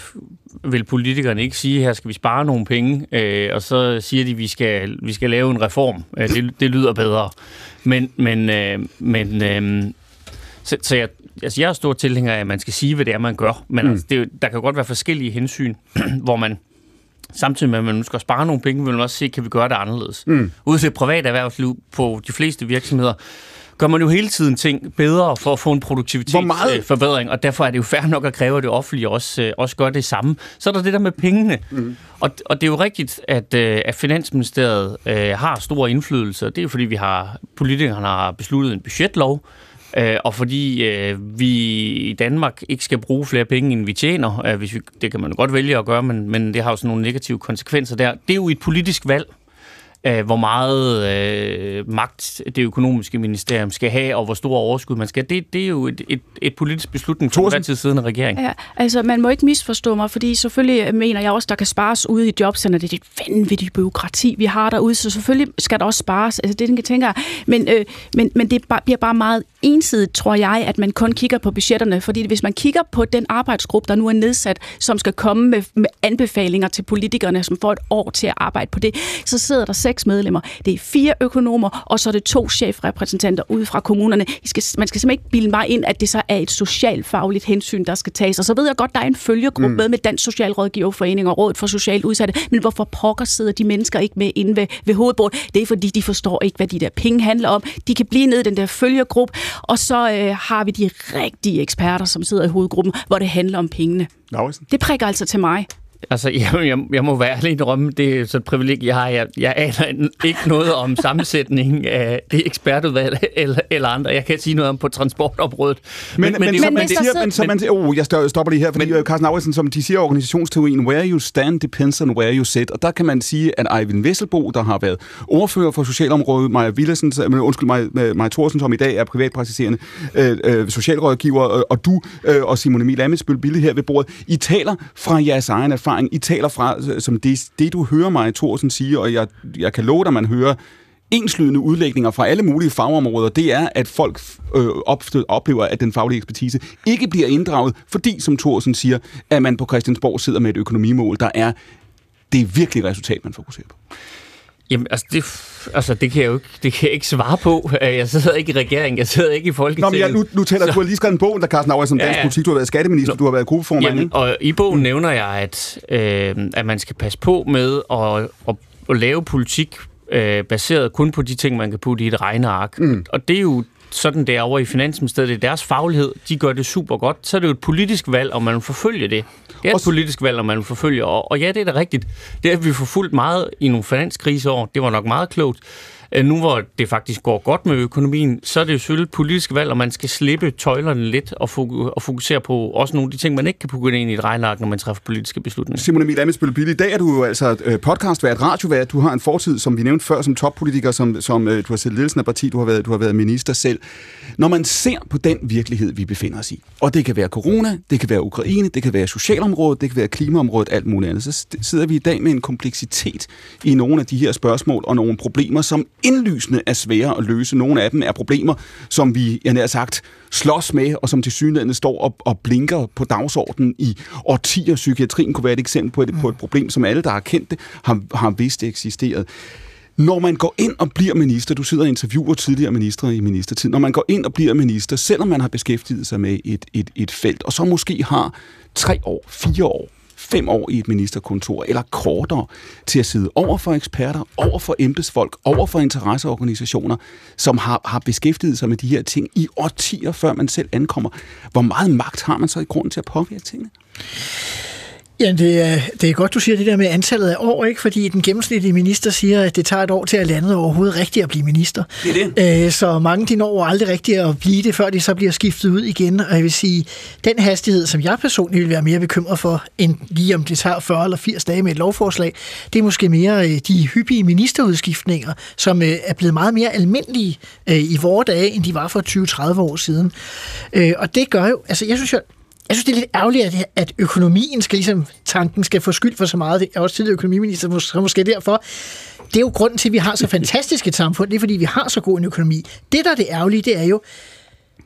vil politikerne ikke sige, her skal vi spare nogle penge, øh, og så siger de, vi skal, vi skal lave en reform. Øh, det, det lyder bedre. Men, men, øh, men øh, så, så jeg, altså jeg er stor tilhænger af, at man skal sige, hvad det er, man gør. Men mm. altså, det, der kan godt være forskellige hensyn, [CLEARS THROAT] hvor man samtidig med, at man skal spare nogle penge, vil man også se, kan vi gøre det anderledes. Mm. Ude til privat erhvervsliv på de fleste virksomheder, gør man jo hele tiden ting bedre for at få en produktivitetsforbedring, og derfor er det jo fair nok at kræve, at det offentlige også, øh, også gør det samme. Så er der det der med pengene. Mm. Og, og det er jo rigtigt, at, øh, at Finansministeriet øh, har stor indflydelse, og det er jo fordi, vi har politikerne har besluttet en budgetlov, øh, og fordi øh, vi i Danmark ikke skal bruge flere penge, end vi tjener. Øh, hvis vi, det kan man jo godt vælge at gøre, men, men det har jo sådan nogle negative konsekvenser der. Det er jo et politisk valg, øh, hvor meget øh, magt det økonomiske ministerium skal have, og hvor stor overskud man skal. Det, det er jo et, et, et politisk beslutning for hver tid siddende regering. Ja, altså man må ikke misforstå mig, fordi selvfølgelig mener jeg også, der kan spares ude i jobcenterne. Det er et vanvittigt byråkrati, vi har derude, så selvfølgelig skal der også spares. Altså det, den tænker jeg. Men, øh, men, men det bare- bliver bare meget ensidigt, tror jeg, at man kun kigger på budgetterne. Fordi hvis man kigger på den arbejdsgruppe, der nu er nedsat, som skal komme med, med anbefalinger til politikerne, som får et år til at arbejde på det, så sidder der seks medlemmer. Det er fire økonomer, og så er det to chefrepræsentanter ude fra kommunerne. I skal, man skal simpelthen ikke bilde mig ind, at det så er et socialfagligt hensyn, der skal tages. Og så ved jeg godt, der er en følgegruppe mm. med med Dansk Socialrådgiverforening og Rådet for Socialt Udsatte. Men hvorfor pokker sidder de mennesker ikke med inde ved, ved hovedbordet? Det er fordi, de forstår ikke, hvad de der penge handler om. De kan blive nede i den der følgegruppe, og så øh, har vi de rigtige eksperter, som sidder i hovedgruppen, hvor det handler om pengene. Lauritsen? Det prikker altså til mig. Altså, [LAUGHS] jeg, jeg, jeg må være ærlig indrømme, det er så et privilegie, jeg har. Jeg, jeg aner ikke noget om sammensætningen af det ekspertudvalg [LAUGHS] eller, eller andre. Jeg kan sige noget om på transportområdet. Men, men, men, er så man siger, men, så man, oh, jeg stopper lige her, fordi men, Carsten Auritsen, som de siger i organisationsteorien, where you stand depends on where you sit. Og der kan man sige, at Eivind Vesselbo, der har været ordfører for socialområdet, Maja Villersen, men undskyld, Maja, Maja Thorsen, som i dag er privatpraktiserende øh, øh, socialrådgiver, og, og du øh, og Simone Emil Amitsbøl Bille her ved bordet, I taler fra jeres egen erfaring. I taler fra, som det, det du hører mig, Thorsen sige, og jeg, jeg kan love dig, man hører enslydende udlægninger fra alle mulige fagområder, det er, at folk øh, opstød, oplever, at den faglige ekspertise ikke bliver inddraget, fordi, som Thorsen siger, at man på Christiansborg sidder med et økonomimål, der er det er virkelig resultat, man fokuserer på. Jamen, altså det, altså, det kan jeg jo ikke, det kan jeg ikke svare på. Øh, Jeg sidder ikke i regeringen, jeg sidder ikke i Nå, Folketinget. men jeg, nu, nu taler du, har lige skrevet en bog, der Carsten Auer som Ja, dansk ja. politik, du har været skatteminister, du har været gruppeformand, Jamen, ikke? og i bogen mm. nævner jeg, at, øh, at man skal passe på med at, at, at lave politik øh, baseret kun på de ting, man kan putte i et regneark. Mm. Og det er jo sådan det er over i Finansministeriet. Det er deres faglighed. De gør det super godt. Så er det jo et politisk valg, om man vil forfølge det. Det er et politisk valg, når man forfølger. Og, og ja, det er da rigtigt. Det har vi forfulgt meget i nogle finanskriseår. Det var nok meget klogt. Øh, nu hvor det faktisk går godt med økonomien, så er det jo selvfølgelig et politisk valg, og man skal slippe tøjlerne lidt og, og fokusere på også nogle af de ting, man ikke kan putte ind i et regnark, når man træffer politiske beslutninger. Simon Emil Amitsbøl Bille, i dag er du jo altså øh, podcastvært, radiovært. Du har en fortid, som vi nævnte før, som toppolitiker, som, som øh, du har siddet i ledelsen af parti, du har, været, du har været minister selv. Når man ser på den virkelighed, vi befinder os i, og det kan være corona, det kan være Ukraine, det kan være socialområdet, det kan være klimaområdet, alt muligt andet, så sidder vi i dag med en kompleksitet i nogle af de her spørgsmål og nogle problemer, som indlysende er svære at løse. Nogle af dem er problemer, som vi, jeg nær sagt, slås med, og som til synligheden står og, og blinker på dagsordenen i årtier. Psykiatrien kunne være et eksempel på et, på et problem, som alle, der har kendt det, har, har vidst det eksisterede. Når man går ind og bliver minister, du sidder og interviewer tidligere ministre i ministertid, når man går ind og bliver minister, selvom man har beskæftiget sig med et, et, et felt, og så måske har tre år, fire år, fem år i et ministerkontor, eller kortere, til at sidde over for eksperter, over for embedsfolk, over for interesseorganisationer, som har, har beskæftiget sig med de her ting i årtier, før man selv ankommer. Hvor meget magt har man så i grunden til at påvirke tingene? Ja, det er, det er godt, du siger det der med antallet af år, ikke? fordi den gennemsnitlige minister siger, at det tager et år til at lande overhovedet rigtigt at blive minister. Det er Øh, så mange de når aldrig rigtigt at blive det, før de så bliver skiftet ud igen. Og jeg vil sige, den hastighed, som jeg personligt vil være mere bekymret for, end lige om det tager 40 eller 80 dage med et lovforslag, det er måske mere øh, de hyppige ministerudskiftninger, som øh, er blevet meget mere almindelige i vore dage, end de var for 20-30 år siden. Og det gør jo, altså jeg synes jo, jeg synes, det er lidt ærgerligt, at, at økonomien skal ligesom, tanken skal få skyld for så meget. Jeg er også tidligere økonomiminister, så måske derfor. Det er jo grunden til, at vi har så fantastisk et samfund. Det er, fordi vi har så god en økonomi. Det, der er det ærgerlige, det er jo,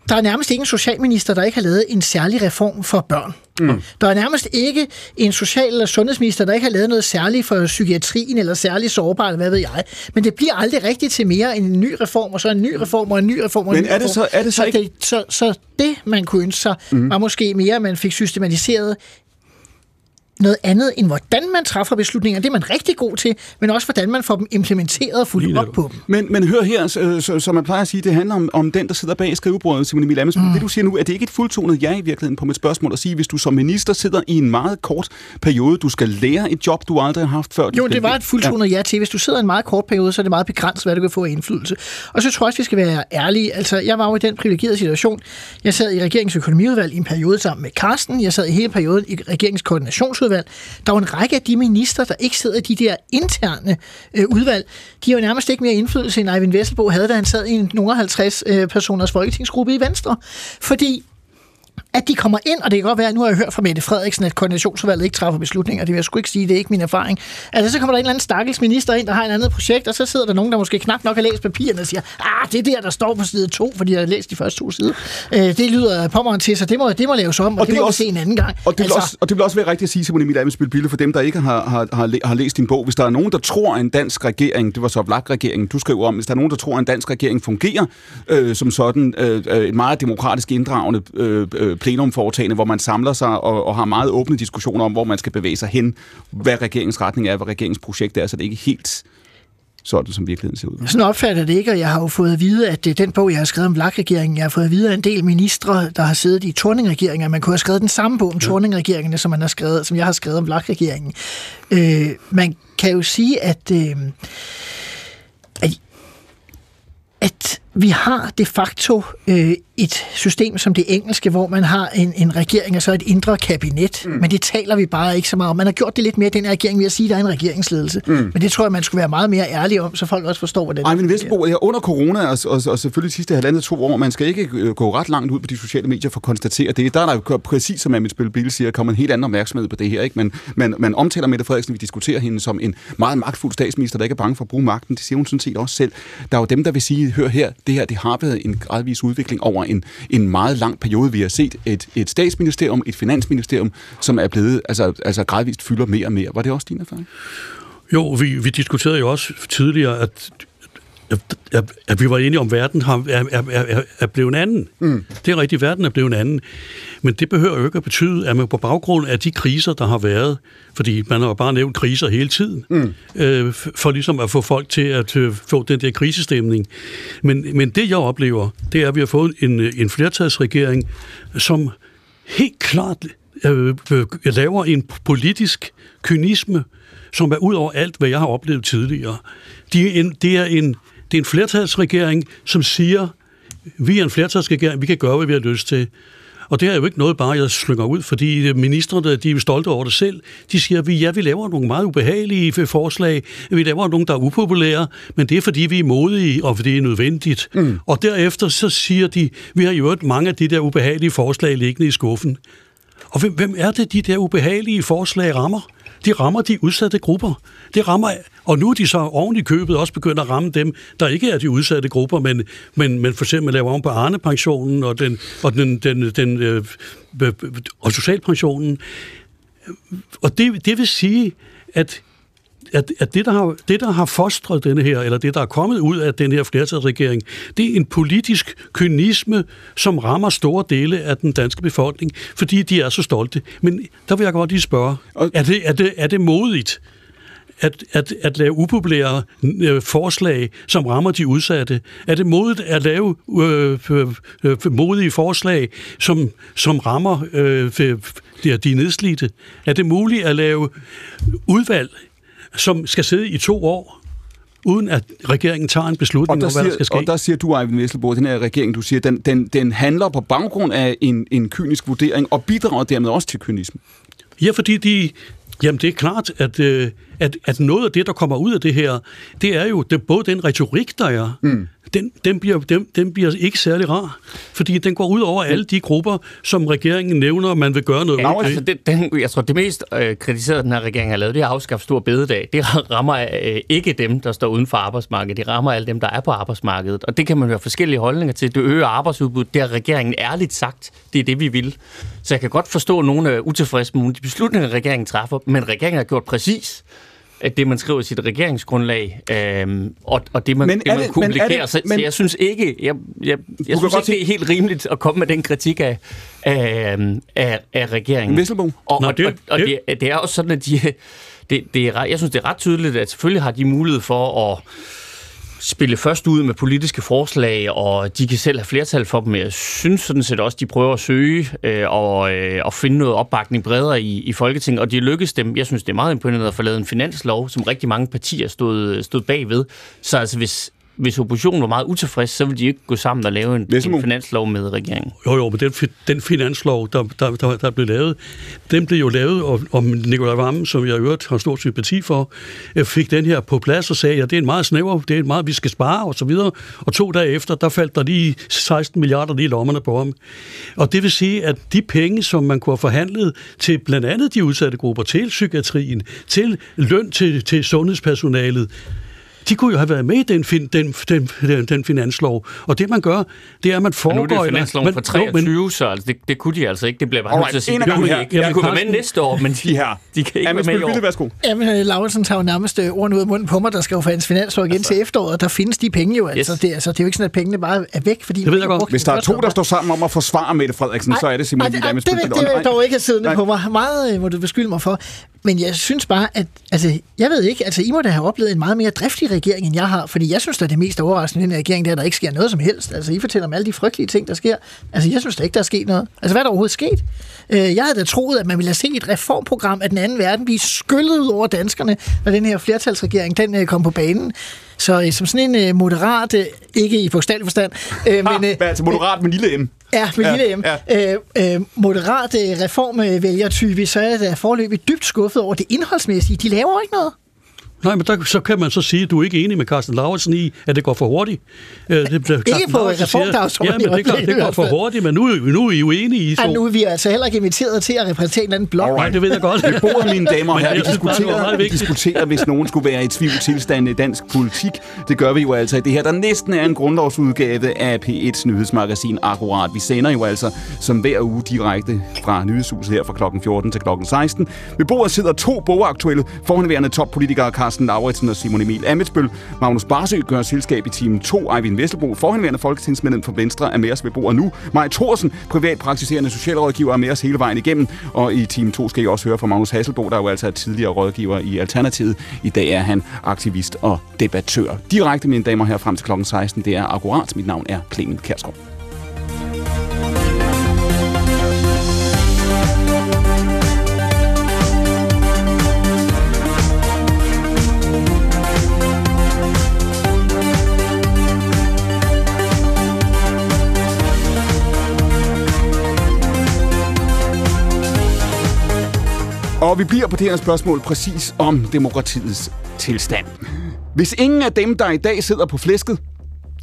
der er nærmest ikke en socialminister, der ikke har lavet en særlig reform for børn. Mm. Der er nærmest ikke en social- eller sundhedsminister, der ikke har lavet noget særligt for psykiatrien, eller særligt sårbar, eller hvad ved jeg. Men det bliver aldrig rigtigt til mere end en ny reform, og så en ny reform, og en ny reform, og en Men ny er det så- er det så ikke- det, så, så det, man kunne ønske sig, mm. var måske mere, at man fik systematiseret noget andet end hvordan man træffer beslutninger. Det er man rigtig god til, men også hvordan man får dem implementeret og fuldt op på dem. Men, men hør her, så, så, som man plejer at sige, det handler om, om den, der sidder bag skrivebordet, Simon Emil Amesbøl. Mm. Det du siger nu, er det ikke et fuldtonet ja i virkeligheden på mit spørgsmål at sige, hvis du som minister sidder i en meget kort periode, du skal lære et job, du aldrig har haft før. Jo, det var et fuldtonet ja. ja til. Hvis du sidder i en meget kort periode, så er det meget begrænset, hvad du kan få af indflydelse. Og så tror jeg også, vi skal være ærlige. Altså, jeg var jo i den privilegerede situation. Jeg sad i regeringsøkonomiudvalg i en periode sammen med Karsten. Jeg sad i hele perioden i udvalg. Der var en række af de minister, der ikke sidder i de der interne øh, udvalg. De har jo nærmest ikke mere indflydelse, end Eivind Vesselbo havde, da han sad i en 50 øh, personers folketingsgruppe i Venstre. Fordi at de kommer ind, og det kan godt være, nu har jeg hørt fra Mette Frederiksen, at koordinationsudvalget ikke træffer beslutninger, det vil jeg sgu ikke sige, det er ikke min erfaring. Altså, så kommer der en eller anden stakkels minister ind, der har et andet projekt, og så sidder der nogen, der måske knap nok har læst papirerne og siger, ah, det der, der står på side 2, fordi jeg har læst de første to sider, øh, det lyder pommeren til, så det må, det må laves om, og, og det, det må også, vi se en anden gang. Og det, altså, også, og det vil også være rigtigt at sige, Simon Emil Amensbøl Bille, for dem, der ikke har, har, har, har læst din bog, hvis der er nogen, der tror, at en dansk regering, det var så Vlak-regeringen, du skriver om, hvis der er nogen, der tror, at en dansk regering fungerer øh, som sådan øh, øh et meget demokratisk inddragende øh, øh, plenumforetagende, hvor man samler sig og, og har meget åbne diskussioner om, hvor man skal bevæge sig hen, hvad regeringens retning er, hvad regeringens projekt er, så det er ikke helt sådan, som virkeligheden ser ud. Sådan opfatter det ikke, og jeg har jo fået at vide, at den bog, jeg har skrevet om Vlak-regeringen, jeg har fået at vide af en del ministre, der har siddet i Torning-regeringen, at man kunne have skrevet den samme bog om ja. Torning-regeringene, som, man har skrevet, som jeg har skrevet om Vlak-regeringen. Øh, man kan jo sige, at, øh, at, at vi har de facto øh, et system som det engelske, hvor man har en, en regering og så et indre kabinet, mm. men det taler vi bare ikke så meget om. Man har gjort det lidt mere, den her regering, ved at sige, at der er en regeringsledelse. Mm. Men det tror jeg, man skulle være meget mere ærlig om, så folk også forstår, hvordan Ej, men Vestbo, ja, under corona og, og, og selvfølgelig de sidste halvandet to år, man skal ikke øh, gå ret langt ud på de sociale medier for at konstatere det. Der er der jo præcis, som mit spil Bill siger, kommer en helt anden opmærksomhed på det her. Ikke? Men man, man omtaler Mette Frederiksen, vi diskuterer hende som en meget magtfuld statsminister, der ikke er bange for at bruge magten. Det siger hun sådan set også selv. Der er jo dem, der vil sige, hør her, det her det har været en gradvis udvikling over en, en meget lang periode. Vi har set et, et statsministerium, et finansministerium, som er blevet, altså, altså gradvist fylder mere og mere. Var det også din erfaring? Jo, vi, vi diskuterede jo også tidligere, at at, at vi var enige om, at verden har, er, er, er, er blevet en anden. Mm. Det er rigtigt, verden er blevet en anden. Men det behøver jo ikke at betyde, at man på baggrund af de kriser, der har været, fordi man har jo bare nævnt kriser hele tiden, mm. øh, for ligesom at få folk til at øh, få den der krisestemning. Men, men det, jeg oplever, det er, at vi har fået en, en flertalsregering, som helt klart øh, øh, laver en politisk kynisme, som er ud over alt, hvad jeg har oplevet tidligere. De er en, det er en det er en flertalsregering, som siger, vi er en flertalsregering, vi kan gøre, hvad vi har lyst til. Og det er jo ikke noget bare, jeg slynger ud, fordi ministerne, de er stolte over det selv. De siger, at vi, ja, vi laver nogle meget ubehagelige forslag, vi laver nogle, der er upopulære, men det er, fordi vi er modige, og fordi det er nødvendigt. Mm. Og derefter så siger de, vi har jo mange af de der ubehagelige forslag liggende i skuffen. Og hvem, hvem er det, de der ubehagelige forslag rammer? De rammer de udsatte grupper. Det rammer, og nu er de så oven i købet også begyndt at ramme dem, der ikke er de udsatte grupper, men, men, men for eksempel laver om på Arne-pensionen og, den, og, den, den, den, øh, øh og socialpensionen. Og det, det vil sige, at at, at det, der har, det, der har fostret denne her, eller det, der er kommet ud af den her flertalsregering, det er en politisk kynisme, som rammer store dele af den danske befolkning, fordi de er så stolte. Men der vil jeg godt lige spørge, er det, er det, er det modigt? at, at, at lave upopulære øh, forslag, som rammer de udsatte? Er det modigt at lave øh, øh, øh modige forslag, som, som rammer øh, de, de nedslidte? Er det muligt at lave udvalg som skal sidde i to år, uden at regeringen tager en beslutning om, hvad der skal ske. Og der siger du, Eivind Vesselbo, den her regering, du siger, den, den, den handler på baggrund af en, en kynisk vurdering, og bidrager dermed også til kynisme. Ja, fordi de, Jamen, det er klart, at, øh, at, at noget af det, der kommer ud af det her, det er jo det, både den retorik, der er, mm. den, den, bliver, den, den bliver ikke særlig rar, fordi den går ud over alle de grupper, som regeringen nævner, man vil gøre noget ja, altså, det, den, Jeg tror, det mest øh, kritiserede, den her regering har lavet, det er at afskaffe stor bededag. Det [LAUGHS] rammer øh, ikke dem, der står uden for arbejdsmarkedet. Det rammer alle dem, der er på arbejdsmarkedet. Og det kan man høre forskellige holdninger til. Det øger arbejdsudbud. Det har regeringen ærligt sagt. Det er det, vi vil. Så jeg kan godt forstå, at nogen er utilfredse med nogle af de beslutninger, regeringen træffer, men regeringen har gjort præcis, det, man skriver i sit regeringsgrundlag, øh, og, og det, man, Men det, er man det- kommunikerer. men det- så, men- så jeg synes ikke, jeg, jeg, jeg synes godt ikke, det er helt rimeligt at komme med den kritik af, af, af, af regeringen. Vesselbo? Og, Nå, og, det- og, og det- det, er også sådan, at de, det, det er, jeg synes, det er ret tydeligt, at selvfølgelig har de mulighed for at spille først ud med politiske forslag, og de kan selv have flertal for dem. Men Jeg synes sådan set også, de prøver at søge øh, og, øh, og finde noget opbakning bredere i, i Folketinget, og de lykkes dem. Jeg synes, det er meget imponerende at få lavet en finanslov, som rigtig mange partier stod, stod bagved. Så altså, hvis, hvis oppositionen var meget utilfreds, så ville de ikke gå sammen og lave en, Vesselmo? en finanslov med regeringen. Jo, jo, men den, den finanslov, der, der, der, der blev lavet, den blev jo lavet, og, og Nikolaj Vammen, som jeg i øvrigt har stor sympati for, øh, fik den her på plads og sagde, at det er en meget snæver, det er en meget, vi skal spare og så videre. Og to dage efter, der faldt der lige 16 milliarder lige i lommerne på ham. Og det vil sige, at de penge, som man kunne have forhandlet til blandt andet de udsatte grupper, til psykiatrien, til løn til, til sundhedspersonalet, de kunne jo have været med i den, fin, den, den, den, den finanslov. Og det man gør, det er, at man Og nu foregår... er det finansloven for jo, men- 23, så altså, det, det kunne de altså ikke. Det bliver bare nødt til at sige. Det kunne de her. ikke. De Jamen, kunne være med næste år, men de, De her. de kan ikke Amen være med i år. værsgo. Jamen, øh, Lauritsen tager jo nærmest øh, ordene ud af munden på mig, der skal jo forhandles finanslov igen til efteråret, og der findes de penge jo. Altså, Yes. det, altså, det er jo ikke sådan, at pengene bare er væk, fordi... Det ved man jeg godt. Hvis der er to, der står sammen om at forsvare Mette Frederiksen, så er det Amitsbøl. det, det, dog ikke siddende på mig. Meget øh, må du beskylde mig for. Men jeg synes bare, at... Altså, jeg ved ikke, altså I må da have oplevet en meget mere driftig regering, end jeg har. Fordi jeg synes, da, det mest overraskende i den her regering, det er, at der ikke sker noget som helst. Altså, I fortæller om alle de frygtelige ting, der sker. Altså, jeg synes da ikke, der er sket noget. Altså, hvad er der overhovedet sket? Øh, jeg havde da troet, at man ville have set et reformprogram af den anden verden blive skyllet ud over danskerne, når den her flertalsregering, den øh, kom på banen. Så øh, som sådan en øh, moderat, øh, ikke i bogstavelig forstand, øh, [LAUGHS] men... Øh, altså moderat med lille M. Ja, med Ja, lille M. Øh, øh, moderat øh, reformvælgertype, så er jeg da forløbig dybt skuffet over det indholdsmæssige. De laver ikke noget. Nej, men der, så kan man så sige, at du er ikke enig med Carsten Lauritsen i, at det går for hurtigt. Øh, det, bliver Carsten på Lauritsen siger, reformdagsordenen Ja, men det, går, det går for hurtigt, men nu, er- nu er I jo enige i Og to. nu er vi altså heller ikke inviteret til at repræsentere en anden blok. Nej, det ved jeg godt. Ved bordet, mine damer og herrer, vi det var diskuterer, vi diskuterer, hvis nogen skulle være i tvivl tilstand i dansk politik. Det gør vi jo altså i det her, der næsten er en grundlovsudgave af P1's nyhedsmagasin Akkurat. Vi sender jo altså som hver uge direkte fra nyhedshuset her fra kl. 14 til kl. 16. Ved bordet sidder to bogaktuelle forhenværende toppolitikere Carsten Lauritsen og Simon Emil Amitsbøl. Magnus Barsø gør selskab i team 2. Eivind Vesselbo, forhenværende folketingsmedlem for Venstre, er med os ved bordet nu. Maj Thorsen, privatpraktiserende socialrådgiver, er med os hele vejen igennem. Og i team 2 skal I også høre fra Magnus Hasselbo, der jo altså er tidligere rådgiver i Alternativet. I dag er han aktivist og debattør. Direkte, mine damer her frem til klokken 16. Det er akkurat. Mit navn er Clement Kærsgaard. Og vi bliver på det her spørgsmål præcis om demokratiets tilstand. Hvis ingen af dem, der i dag sidder på flæsket,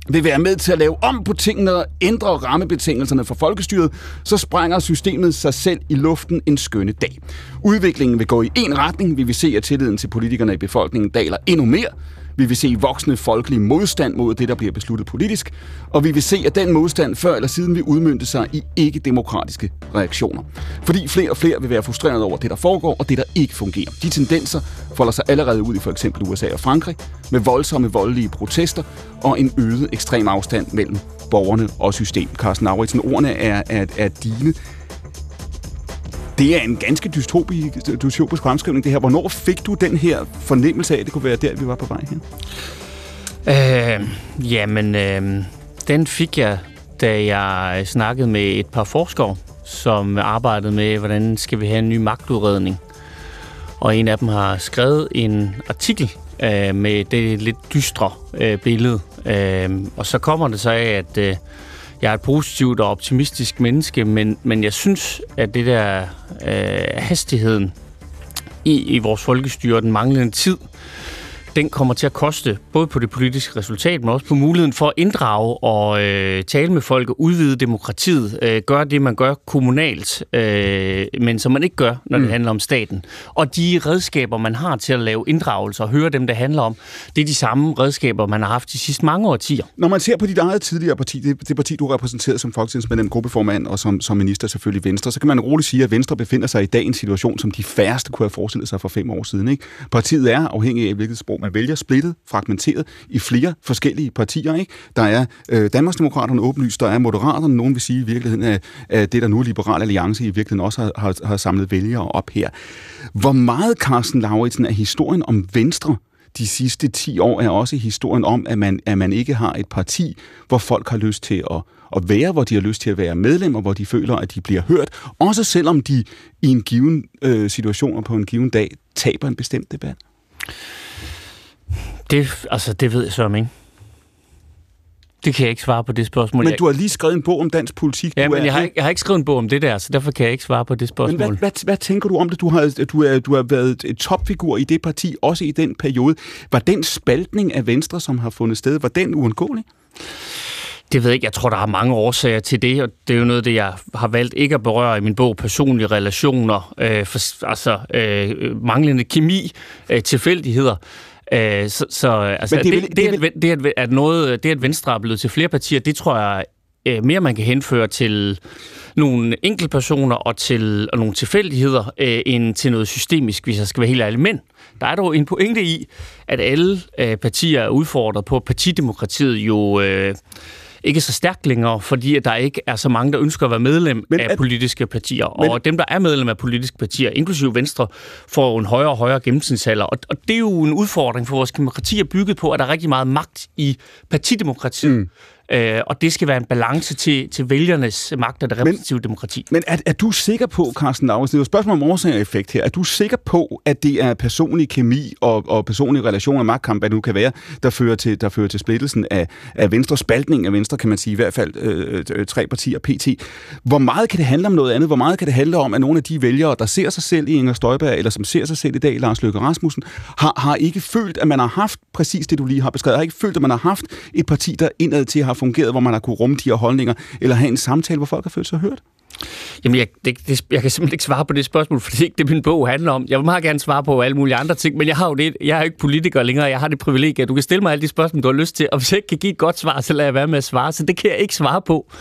vil være med til at lave om på tingene og ændre rammebetingelserne for folkestyret, så sprænger systemet sig selv i luften en skønne dag. Udviklingen vil gå i en retning. Vi vil se, at tilliden til politikerne i befolkningen daler endnu mere. Vi vil se voksende folkelig modstand mod det, der bliver besluttet politisk, og vi vil se, at den modstand før eller siden vil udmyndte sig i ikke-demokratiske reaktioner. Fordi flere og flere vil være frustreret over det, der foregår, og det, der ikke fungerer. De tendenser folder sig allerede ud i for eksempel USA og Frankrig, med voldsomme voldelige protester og en øget ekstrem afstand mellem borgerne og system. Carsten Lauritsen, ordene er, er, er dine. Det er en ganske dystopisk, dystopisk fremskrivning, det her. Hvornår fik du den her fornemmelse af, at det kunne være der, vi var på vej her? Øh, jamen, øh, den fik jeg, da jeg snakkede med et par forskere, som arbejdede med, hvordan skal vi have en ny magtudredning. Og en af dem har skrevet en artikel øh, med det lidt dystre øh, billede. Øh, og så kommer det så af, at øh, jeg er et positivt og optimistisk menneske, men, men jeg synes, at det der øh, hastigheden i, i vores folkestyre, den manglende tid, den kommer til at koste både på det politiske resultat, men også på muligheden for at inddrage og øh, tale med folk og udvide demokratiet, øh, gøre det, man gør kommunalt, øh, men som man ikke gør, når mm. det handler om staten. Og de redskaber, man har til at lave inddragelser og høre dem, det handler om, det er de samme redskaber, man har haft de sidste mange årtier. Når man ser på dit eget tidligere parti, det, det parti, du repræsenterede som folketingsmedlem, gruppeformand og som, som minister selvfølgelig Venstre, så kan man roligt sige, at Venstre befinder sig i dag i en situation, som de færreste kunne have forestillet sig for fem år siden. Ikke? Partiet er, afhængig af hvilket sprog man vælger, splittet, fragmenteret i flere forskellige partier. Ikke? Der er øh, Danmarksdemokraterne åbenlyst, der er Moderaterne, nogen vil sige i virkeligheden, at, at det, der nu er Liberal Alliance, i virkeligheden også har, har, har samlet vælgere op her. Hvor meget, Carsten Lauritsen, er historien om Venstre de sidste 10 år er også historien om, at man, at man ikke har et parti, hvor folk har lyst til at, at være, hvor de har lyst til at være medlemmer, hvor de føler, at de bliver hørt, også selvom de i en given øh, situation og på en given dag taber en bestemt debat. Det, altså, det ved jeg så ikke. Det kan jeg ikke svare på det spørgsmål. Men du har lige skrevet en bog om dansk politik. Ja, du men er, jeg har, ikke, jeg har ikke skrevet en bog om det der, så derfor kan jeg ikke svare på det spørgsmål. Men hvad, hvad, hvad tænker du om det? Du har, du, er, du har været et topfigur i det parti, også i den periode. Var den spaltning af Venstre, som har fundet sted, var den uundgåelig? Det ved jeg ikke. Jeg tror, der er mange årsager til det, og det er jo noget, det jeg har valgt ikke at berøre i min bog, personlige relationer, øh, for, altså øh, manglende kemi, øh, tilfældigheder. Øh, så, så altså, det, det, det, det, det, at, at noget, det, at Venstre er blevet til flere partier, det tror jeg øh, mere, man kan henføre til nogle enkeltpersoner og til og nogle tilfældigheder, øh, end til noget systemisk, hvis jeg skal være helt ærlig. Men der er dog en pointe i, at alle øh, partier er udfordret på, at partidemokratiet jo... Øh, ikke så stærkt længere, fordi at der ikke er så mange, der ønsker at være medlem men, af at, politiske partier. Men, og dem, der er medlem af politiske partier, inklusive Venstre, får en højere og højere gennemsnitsalder. Og, og det er jo en udfordring, for vores demokrati er bygget på, at der er rigtig meget magt i partidemokratiet. Mm. Øh, og det skal være en balance til, til vælgernes magt og det repræsentative men, demokrati. Men er, er du sikker på, Carsten Lauritsen, det er jo et spørgsmål om årsag og effekt her, er du sikker på, at det er personlig kemi og, og personlige relationer, magtkamp, hvad det nu kan være, der fører til, der fører til splittelsen af, af Venstre, spaltning af Venstre, kan man sige, i hvert fald øh, øh, tre partier PT. Hvor meget kan det handle om noget andet? Hvor meget kan det handle om, at nogle af de vælgere, der ser sig selv i Inger Støjberg, eller som ser sig selv i dag, Lars Løkke Rasmussen, har, har ikke følt, at man har haft præcis det, du lige har beskrevet, har ikke følt, at man har haft et parti, der indad til har fungeret, hvor man har kunne rumme de her holdninger, eller have en samtale, hvor folk har følt sig hørt? Jamen, jeg, det, det, jeg kan simpelthen ikke svare på det spørgsmål, for det er ikke det, min bog handler om. Jeg vil meget gerne svare på alle mulige andre ting, men jeg har jo det, jeg er jo ikke politiker længere, jeg har det privilegie, at du kan stille mig alle de spørgsmål, du har lyst til, og hvis jeg ikke kan give et godt svar, så lader jeg være med at svare, så det kan jeg ikke svare på.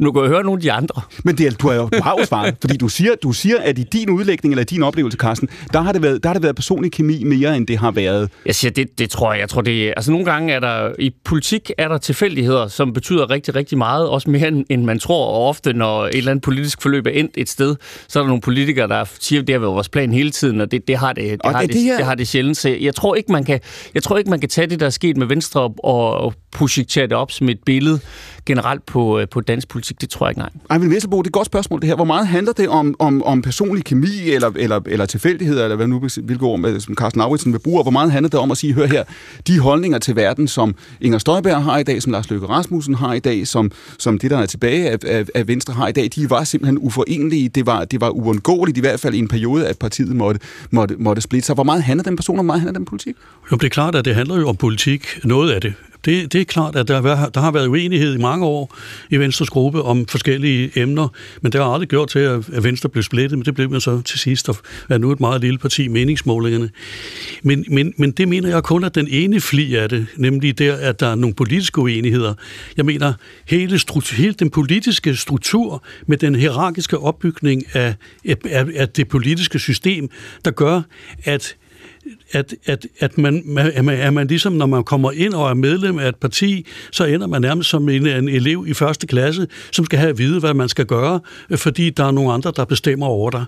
Nu kan jeg høre nogle af de andre. Men det, er, du, har jo, du har jo svaret, fordi du siger, du siger, at i din udlægning, eller din oplevelse, Carsten, der har det været, der har det været personlig kemi mere, end det har været. Jeg siger, det, det tror jeg. Jeg tror, det altså nogle gange er der, i politik er der tilfældigheder, som betyder rigtig, rigtig meget, også mere end, end man tror, og ofte når et eller andet politisk forløb er endt et sted, så er der nogle politikere, der siger, at det har været vores plan hele tiden, og det, det, har, det, det, har, det, det, her... det har det sjældent. Så jeg tror ikke, man kan, jeg tror ikke, man kan tage det, der er sket med Venstre og, og projektere det op som et billede generelt på, på dansk politik. Det tror jeg ikke, nej. Ejvind Vesterbo, det er et godt spørgsmål det her. Hvor meget handler det om, om, om personlig kemi eller, eller, eller tilfældigheder, eller hvad nu, hvilke ord, som Carsten Lauritsen vil bruge, og hvor meget handler det om at sige, hør her, de holdninger til verden, som Inger Støjberg har i dag, som Lars Løkke Rasmussen har i dag, som, som det, der er tilbage af, af, af Venstre har i dag, de var simpelthen uforenelige. Det var, det var uundgåeligt, i hvert fald i en periode, at partiet måtte, måtte, måtte splitte sig. Hvor meget handler den person, og hvor meget handler den politik? Jo, det er klart, at det handler jo om politik. Noget af det. Det, det er klart, at der, der har været uenighed i mange år i Venstres gruppe om forskellige emner, men det har aldrig gjort til, at Venstre blev splittet, men det blev man så til sidst, og er nu et meget lille parti, meningsmålingerne. Men, men, men det mener jeg kun er den ene fli af det, nemlig der, at der er nogle politiske uenigheder. Jeg mener, hele, hele den politiske struktur med den hierarkiske opbygning af, af, af det politiske system, der gør, at at, at, at, man, at, man, at man ligesom, når man kommer ind og er medlem af et parti, så ender man nærmest som en, en elev i første klasse, som skal have at vide, hvad man skal gøre, øh, fordi der er nogle andre, der bestemmer over dig.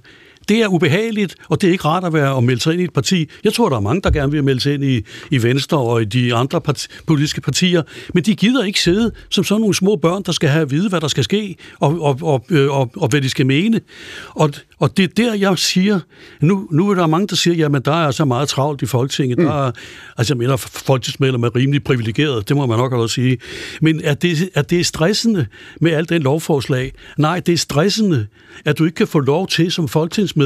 Det er ubehageligt, og det er ikke rart at være og melde sig ind i et parti. Jeg tror, der er mange, der gerne vil melde sig ind i, i Venstre og i de andre part, politiske partier, men de gider ikke sidde som sådan nogle små børn, der skal have at vide, hvad der skal ske, og, og, og, og, og hvad de skal mene. Og, og det er der, jeg siger, nu, nu er der mange, der siger, jamen der er altså meget travlt i Folketinget. Mm. Der er, altså jeg mener, folketingsmedlemmer er rimelig privilegeret, det må man nok også sige. Men er det, er det stressende med alt den lovforslag? Nej, det er stressende, at du ikke kan få lov til som folketingsmedlem,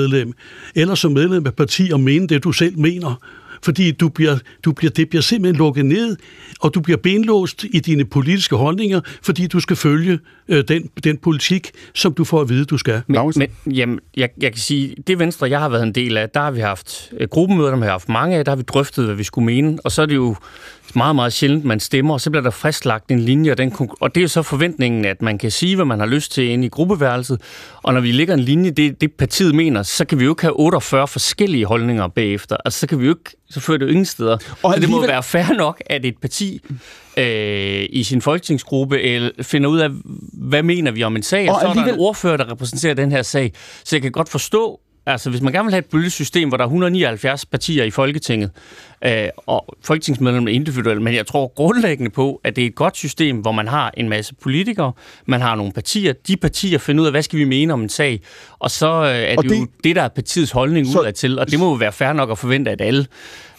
eller som medlem af parti, at mene det, du selv mener. Fordi du bliver, du bliver, det bliver simpelthen lukket ned, og du bliver benlåst i dine politiske holdninger, fordi du skal følge øh, den, den politik, som du får at vide, du skal. Men, men jamen, jeg, jeg kan sige, det Venstre, jeg har været en del af, der har vi haft øh, gruppemøder, der har vi haft mange af, der har vi drøftet, hvad vi skulle mene, og så er det jo meget, meget sjældent, man stemmer, og så bliver der fristlagt en linje, og, den, og det er jo så forventningen, at man kan sige, hvad man har lyst til inde i gruppeværelset, og når vi lægger en linje, det, det partiet mener, så kan vi jo ikke have 48 forskellige holdninger bagefter. Altså, så kan vi jo ikke, så fører det jo ingen steder. Og så det må være fair nok, at et parti øh, i sin folketingsgruppe eller finder ud af, hvad mener vi om en sag, og, og så alligevel... er der en ordfører, der repræsenterer den her sag. Så jeg kan godt forstå, Altså, hvis man gerne vil have et bølgesystem, hvor der er 179 partier i Folketinget, øh, og folketingsmedlemmer er individuelle, men jeg tror grundlæggende på, at det er et godt system, hvor man har en masse politikere, man har nogle partier, de partier finder ud af, hvad skal vi mene om en sag, og så øh, er det, det jo det, der er partiets holdning så, til, og det må jo være fair nok at forvente, at alle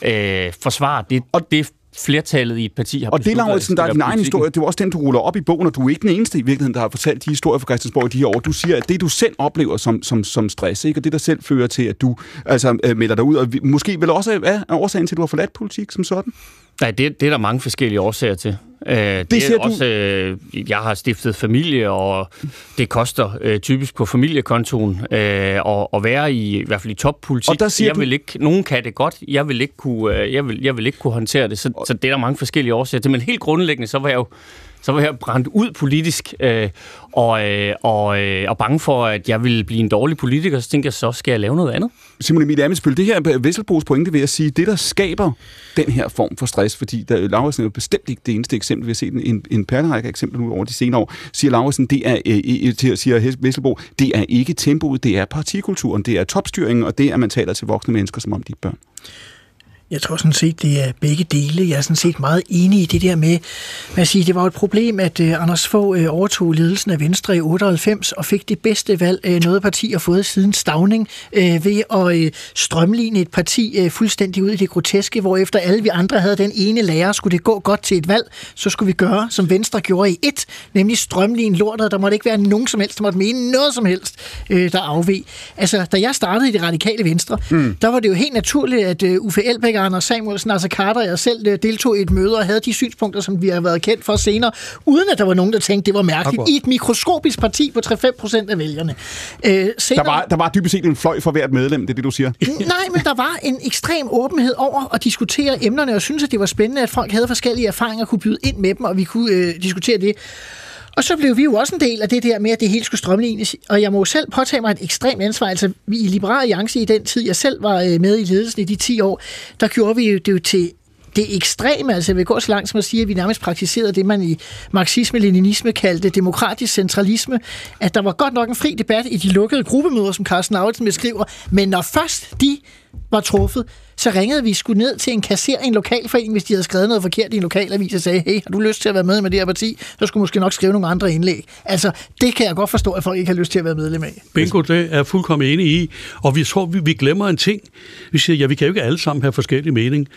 øh, forsvarer det, og det flertallet i et parti har Og det, Lauritsen, der er din egen historie, det er også den, du ruller op i bogen, og du er ikke den eneste i virkeligheden, der har fortalt de historier fra Christiansborg i de her år. Du siger, at det, du selv oplever som, som, som stress, ikke? og det, der selv fører til, at du altså, øh, melder dig ud, og vi, måske vel også er årsagen til, at du har forladt politik som sådan? Nej, det, det er der mange forskellige årsager til. Øh, det, det er også, øh, jeg har stiftet familie, og det koster øh, typisk på familiekontoen øh, at, at være i, i hvert fald i toppolitik. Og der siger jeg du... vil ikke, nogen kan det godt, jeg vil ikke kunne, øh, jeg vil, jeg vil ikke kunne håndtere det, så, og... så det er der mange forskellige årsager til. Men helt grundlæggende, så var jeg jo så var jeg brændt ud politisk, øh, og, øh, og, øh, og bange for, at jeg ville blive en dårlig politiker, så tænkte jeg, så skal jeg lave noget andet. Simon Emil Amitsbøl, det her Vesselbos pointe ved at sige, det der skaber den her form for stress, fordi der, Laursen er jo bestemt ikke det eneste eksempel, vi har set en, en perlerække eksempler nu over de senere år, siger Laursen, det er, øh, øh, øh til, siger Vesselbo, det er ikke tempoet, det er partikulturen, det er topstyringen, og det er, at man taler til voksne mennesker som om de er børn. Jeg tror sådan set, det er begge dele. Jeg er sådan set meget enig i det der med, at sige, det var et problem, at uh, Anders Fogh uh, overtog ledelsen af Venstre i 98 og fik det bedste valg, uh, noget parti har fået siden stavning, ved at strømligne et parti fuldstændig ud i det groteske, hvor efter alle vi andre havde den ene lærer, skulle det gå godt til et valg, så skulle vi gøre, som Venstre gjorde i et, nemlig strømligne lortet. Der måtte ikke være nogen som helst, der måtte mene noget som helst, der afveg. Altså, da jeg startede i det radikale Venstre, mm. der var det jo helt naturligt, at Uffe Elbæk Erik Anders Samuelsen, altså Carter og jeg selv øh, deltog i et møde og havde de synspunkter, som vi har været kendt for senere, uden at der var nogen, der tænkte, det var mærkeligt. Akkurat. I et mikroskopisk parti på 3-5 procent af vælgerne. Øh, senere, der, var, der var dybest set en fløj for hvert medlem, det er det, du siger? Nej, men der var en ekstrem åbenhed over at diskutere emnerne, og synes, at det var spændende, at folk havde forskellige erfaringer og kunne byde ind med dem, og vi kunne øh, diskutere det. Og så blev vi jo også en del af det der med, at det hele skulle strømlignes. Og jeg må jo selv påtage mig et ekstremt ansvar. Altså, vi i Liberale Alliance i den tid, jeg selv var øh, med i ledelsen i de 10 år, der gjorde vi jo det jo til det ekstreme, altså jeg vil gå så langt som at sige, at vi nærmest praktiserede det, man i marxisme-leninisme kaldte demokratisk centralisme, at der var godt nok en fri debat i de lukkede gruppemøder, som Carsten Aulsen beskriver, men når først de var truffet, så ringede vi skulle ned til en kasser i en lokalforening, hvis de havde skrevet noget forkert i en lokalavis og sagde, hey, har du lyst til at være med med det her parti? Så skulle måske nok skrive nogle andre indlæg. Altså, det kan jeg godt forstå, at folk ikke har lyst til at være medlem af. Bingo, det er jeg fuldkommen enig i. Og vi tror, vi, vi glemmer en ting. Vi siger, ja, vi kan jo ikke alle sammen have forskellige mening.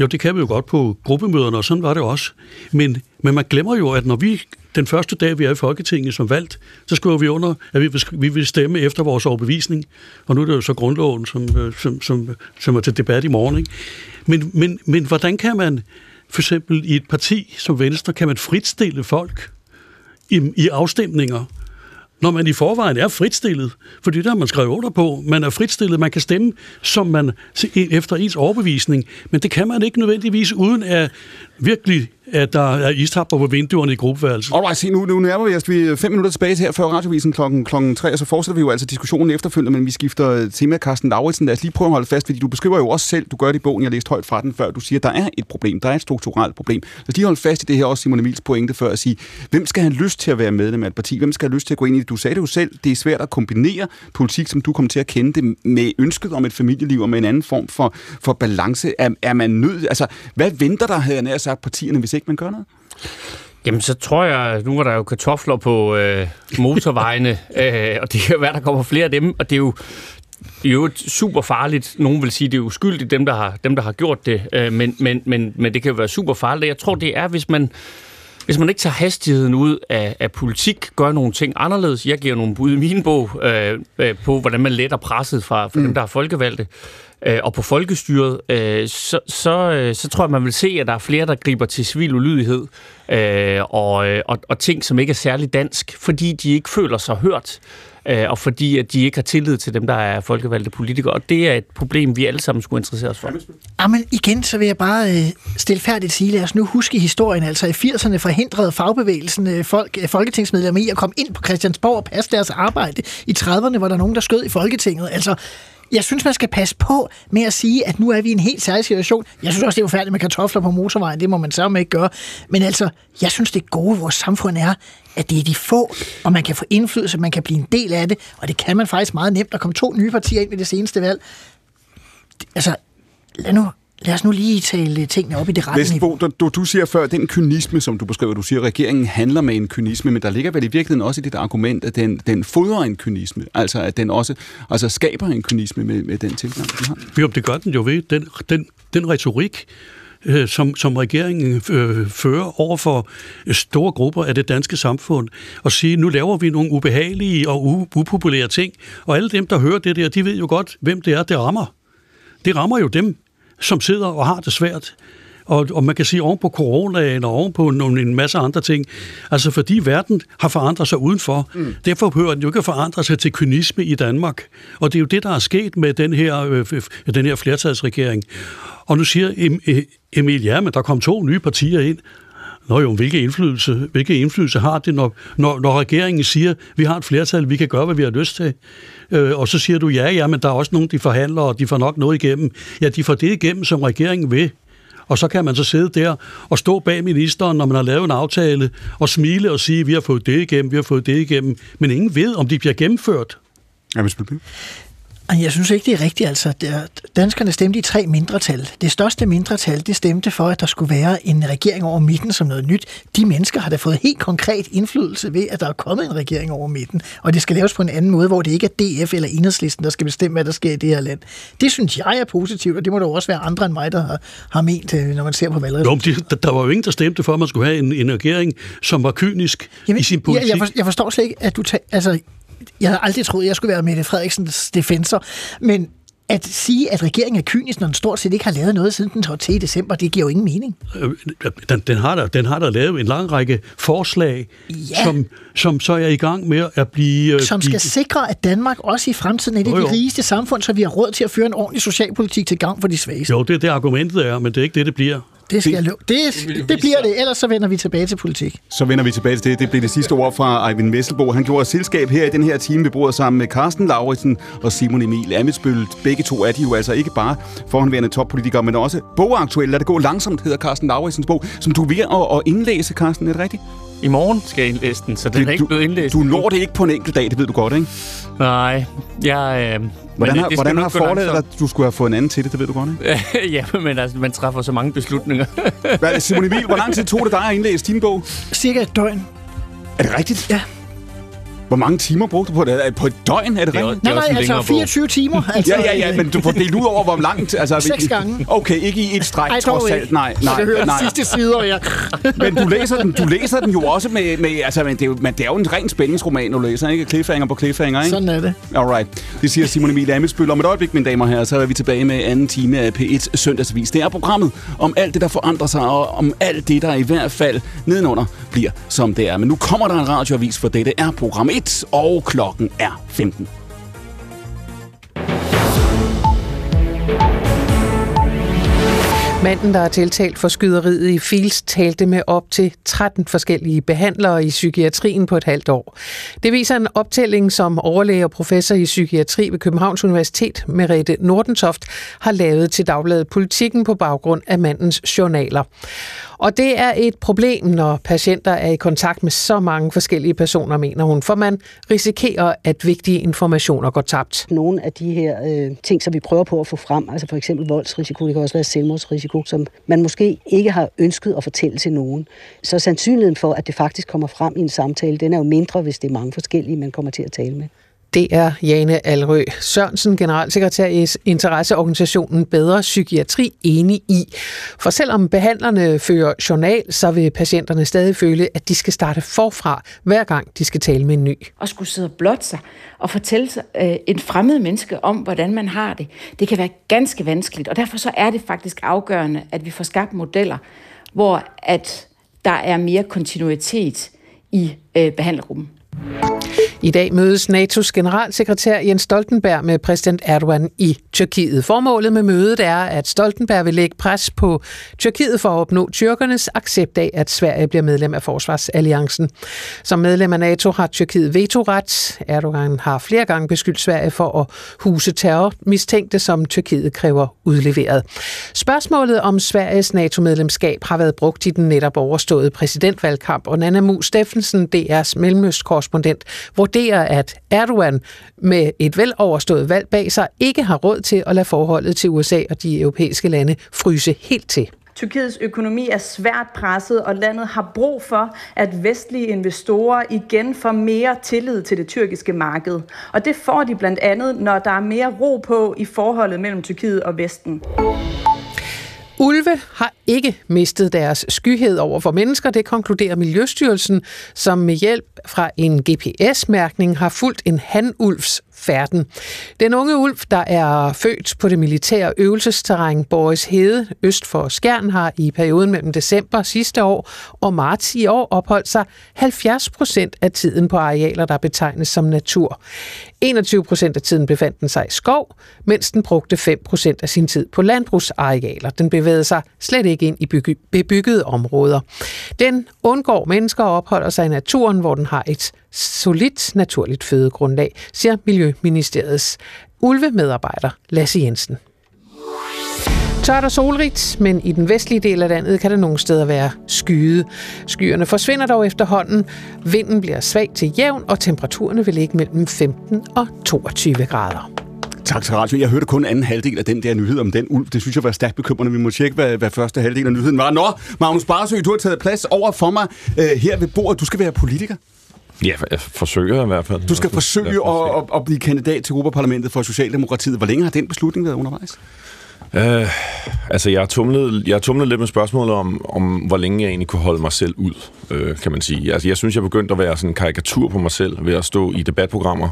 Jo, det kan vi jo godt på gruppemøderne, og sådan var det også. Men, men man glemmer jo, at når vi den første dag, vi er i Folketinget som valgt, så skriver vi under, at vi vil, vi vil stemme efter vores overbevisning. Og nu er det jo så grundloven, som, øh, som, som, som er til debat i morgen. Ikke? Men, men, men hvordan kan man, for eksempel i et parti som Venstre, kan man fritstille folk i, i afstemninger? Når man i forvejen er fritstillet. For det der man skrevet under på. Man er fritstillet, man kan stemme, som man efter ens overbevisning. Men det kan man ikke nødvendigvis, uden at virkelig at der er istapper på vinduerne i gruppeværelset. Alright, se, nu, nu nærmer vi os vi fem minutter tilbage her før radiovisen klokken, klokken 3, og så fortsætter vi jo altså diskussionen efterfølgende, men vi skifter tema. Carsten Lauritsen, lad os lige prøve at holde fast, fordi du beskriver jo også selv, du gør det i bogen, jeg læste højt fra den før, du siger, at der er et problem, der er et strukturelt problem. Lad os lige holde fast i det her også, Simon Emils pointe før, at sige, hvem skal have lyst til at være medlem af et parti? Hvem skal have lyst til at gå ind i det? Du sagde det jo selv, det er svært at kombinere politik, som du kommer til at kende det, med ønsket om et familieliv og med en anden form for, for balance. Er, er man nødt, altså, hvad venter der, havde jeg nær sagt, partierne, hvis ikke man gør noget? Jamen, så tror jeg, nu er der jo kartofler på øh, motorvejene, [LAUGHS] øh, og det kan være, der kommer flere af dem, og det er jo, det er jo super farligt. Nogen vil sige, det er uskyldigt, dem der har, dem, der har gjort det, øh, men, men, men, men det kan jo være super farligt. Jeg tror, det er, hvis man hvis man ikke tager hastigheden ud af, af politik, gør nogle ting anderledes, jeg giver nogle bud i min bog øh, øh, på, hvordan man letter presset fra, fra mm. dem, der er folkevalgte, øh, og på folkestyret, øh, så, så, øh, så tror jeg, man vil se, at der er flere, der griber til civil ulydighed øh, og, øh, og, og ting, som ikke er særlig dansk, fordi de ikke føler sig hørt øh, og fordi at de ikke har tillid til dem, der er folkevalgte politikere. Og det er et problem, vi alle sammen skulle interessere os for. Jamen igen, så vil jeg bare øh, stilfærdigt sige, lad os nu huske historien. Altså i 80'erne forhindrede fagbevægelsen øh, folk, øh, folketingsmedlemmer i at komme ind på Christiansborg og passe deres arbejde. I 30'erne var der nogen, der skød i Folketinget. Altså, jeg synes, man skal passe på med at sige, at nu er vi i en helt særlig situation. Jeg synes også, det er forfærdeligt med kartofler på motorvejen. Det må man sammen ikke gøre. Men altså, jeg synes, det gode i vores samfund er, at det er de få, og man kan få indflydelse, man kan blive en del af det, og det kan man faktisk meget nemt. Der kom to nye partier ind ved det seneste valg. Altså, lad nu Lad os nu lige tale tingene op i det rette niveau. Du, du siger før, den kynisme, som du beskriver, du siger, at regeringen handler med en kynisme, men der ligger vel i virkeligheden også i dit argument, at den, den fodrer en kynisme, altså at den også altså skaber en kynisme med, med den tilgang, du har. Jo, det gør den jo ved. Den, den, den retorik, øh, som, som regeringen øh, fører over for store grupper af det danske samfund, og sige, nu laver vi nogle ubehagelige og upopulære ting, og alle dem, der hører det der, de ved jo godt, hvem det er, det rammer. Det rammer jo dem, som sidder og har det svært. Og, og man kan sige oven på coronaen og oven på nogle, en masse andre ting. Altså fordi verden har forandret sig udenfor. Mm. Derfor behøver den jo ikke at forandre sig til kynisme i Danmark. Og det er jo det, der er sket med den her, øh, den her flertalsregering. Og nu siger Emil, ja, men der kom to nye partier ind. Nå jo, hvilke indflydelse, hvilke indflydelse har det, når, når, når regeringen siger, vi har et flertal, vi kan gøre, hvad vi har lyst til. Øh, og så siger du, ja, ja, men der er også nogen, de forhandler, og de får nok noget igennem. Ja, de får det igennem, som regeringen vil. Og så kan man så sidde der og stå bag ministeren, når man har lavet en aftale, og smile og sige, vi har fået det igennem, vi har fået det igennem. Men ingen ved, om de bliver gennemført. Ja, jeg synes ikke, det er rigtigt. Altså, danskerne stemte i tre mindretal. Det største mindretal, det stemte for, at der skulle være en regering over midten som noget nyt. De mennesker har da fået helt konkret indflydelse ved, at der er kommet en regering over midten. Og det skal laves på en anden måde, hvor det ikke er DF eller Enhedslisten, der skal bestemme, hvad der sker i det her land. Det synes jeg er positivt, og det må der også være andre end mig, der har, har ment, øh, når man ser på valgresultatet. der, der var jo ingen, der stemte for, at man skulle have en, en regering, som var kynisk Jamen, i sin politik. Jeg, jeg, jeg forstår slet ikke, at du... tager... altså, jeg havde aldrig troet, at jeg skulle være Mette Frederiksens defensor, men at sige, at regeringen er kynisk, når den stort set ikke har lavet noget siden den trådte til i december, det giver jo ingen mening. Øh, den, den, har, der, den har der lavet en lang række forslag, ja. som, som så er i gang med at blive... Øh, som skal blive... sikre, at Danmark også i fremtiden er det de rigeste samfund, så vi har råd til at føre en ordentlig socialpolitik til gang for de svageste. Jo, det er det argumentet er, men det er ikke det, det bliver. Det, skal det, det, det, det bliver det, ellers så vender vi tilbage til politik. Så vender vi tilbage til det. Det bliver det sidste ord fra Eivind Messelbo. Han gjorde selskab her i den her time. Vi bor sammen med Carsten Lauritsen og Simon Emil Amitsbøl. Begge to er de jo altså ikke bare forhåndværende toppolitikere, men også bogaktuelle. Lad det gå langsomt, hedder Carsten Lauritsens bog, som du er ved at, at indlæse, Carsten. Er det rigtigt? I morgen skal jeg indlæse den, så den det, er ikke blevet indlæst. Du når det ikke på en enkelt dag, det ved du godt, ikke? Nej, jeg, øh, Hvordan har, hvordan har forladet at du skulle have fået en anden til det? Det ved du godt, ikke? [LAUGHS] ja, men altså, man træffer så mange beslutninger. Hvad, Simon Emil, hvor lang tid tog det dig at indlæse din bog? Cirka et døgn. Er det rigtigt? Ja. Hvor mange timer brugte du på det? På et døgn, er det, det rigtigt? Nej, nej, altså 24 bog. timer. [LAUGHS] Altså, ja, ja, ja, men du får delt ud over, hvor langt... Altså, [LAUGHS] Seks gange. Okay, ikke i et stræk, Ej, trods alt. Nej, nej, Så det hører nej. sidste sider, ja. [LAUGHS] men du læser, den, du læser den jo også med... med altså, men det, er jo, men det er jo en ren spændingsroman, du læser, ikke? Cliffhanger på cliffhanger, ikke? Sådan er det. Alright. Det siger Simon Emil Amitsbøl. Om et øjeblik, mine damer og herrer, så er vi tilbage med anden time af P1 Søndagsvis. Det er programmet om alt det, der forandrer sig, og om alt det, der i hvert fald nedenunder bliver, som det er. Men nu kommer der en radioavis, for dette er program 1, og klokken er 15. Manden, der er tiltalt for skyderiet i Fils, talte med op til 13 forskellige behandlere i psykiatrien på et halvt år. Det viser en optælling, som overlæge og professor i psykiatri ved Københavns Universitet, Merete Nordentoft, har lavet til Dagbladet Politikken på baggrund af mandens journaler. Og det er et problem, når patienter er i kontakt med så mange forskellige personer, mener hun, for man risikerer, at vigtige informationer går tabt. Nogle af de her øh, ting, som vi prøver på at få frem, altså for eksempel voldsrisiko, det kan også være selvmordsrisiko, som man måske ikke har ønsket at fortælle til nogen. Så sandsynligheden for, at det faktisk kommer frem i en samtale, den er jo mindre, hvis det er mange forskellige, man kommer til at tale med. Det er Jane Alrø Sørensen, generalsekretær i interesseorganisationen Bedre Psykiatri, enig i. For selvom behandlerne fører journal, så vil patienterne stadig føle, at de skal starte forfra, hver gang de skal tale med en ny. Og skulle sidde og blotte sig og fortælle sig, øh, en fremmed menneske om, hvordan man har det, det kan være ganske vanskeligt. Og derfor så er det faktisk afgørende, at vi får skabt modeller, hvor at der er mere kontinuitet i øh, behandlergruppen. I dag mødes NATO's generalsekretær Jens Stoltenberg med præsident Erdogan i Tyrkiet. Formålet med mødet er, at Stoltenberg vil lægge pres på Tyrkiet for at opnå tyrkernes accept af, at Sverige bliver medlem af Forsvarsalliancen. Som medlem af NATO har Tyrkiet vetoret. Erdogan har flere gange beskyldt Sverige for at huse terrormistænkte, som Tyrkiet kræver udleveret. Spørgsmålet om Sveriges NATO-medlemskab har været brugt i den netop overståede præsidentvalgkamp, og Nana Mu Steffensen, DR's mellemøstkorrespondent, vurderer, at Erdogan med et veloverstået valg bag sig ikke har råd til at lade forholdet til USA og de europæiske lande fryse helt til. Tyrkiets økonomi er svært presset, og landet har brug for, at vestlige investorer igen får mere tillid til det tyrkiske marked. Og det får de blandt andet, når der er mere ro på i forholdet mellem Tyrkiet og Vesten. Ulve har ikke mistet deres skyhed over for mennesker, det konkluderer Miljøstyrelsen, som med hjælp fra en GPS-mærkning har fulgt en hanulvs færden. Den unge ulv, der er født på det militære øvelsesterræn Boris Hede øst for Skjern, har i perioden mellem december sidste år og marts i år opholdt sig 70 procent af tiden på arealer, der betegnes som natur. 21 procent af tiden befandt den sig i skov, mens den brugte 5 procent af sin tid på landbrugsarealer. Den bevægede sig slet ikke ind i bygge, bebyggede områder. Den undgår mennesker og opholder sig i naturen, hvor den har et solidt naturligt fødegrundlag, siger Miljøministeriets ulvemedarbejder Lasse Jensen. Tørt og solrigt, men i den vestlige del af landet kan det nogle steder være skyde. Skyerne forsvinder dog efterhånden. Vinden bliver svag til jævn, og temperaturerne vil ligge mellem 15 og 22 grader. Tak til Radio. Jeg hørte kun anden halvdel af den der nyhed om den ulv. Det synes jeg var stærkt bekymrende. Vi må tjekke, hvad, hvad første halvdel af nyheden var. Nå, Magnus Barsø, du har taget plads over for mig øh, her ved bordet. Du skal være politiker. Ja, jeg forsøger i hvert fald. Du skal forsøge at, at, blive kandidat til Europaparlamentet for Socialdemokratiet. Hvor længe har den beslutning været undervejs? Uh, altså, jeg har, tumlet, jeg har tumlet lidt med spørgsmålet om, om, hvor længe jeg egentlig kunne holde mig selv ud, uh, kan man sige. Altså, jeg synes, jeg begyndte at være sådan en karikatur på mig selv ved at stå i debatprogrammer,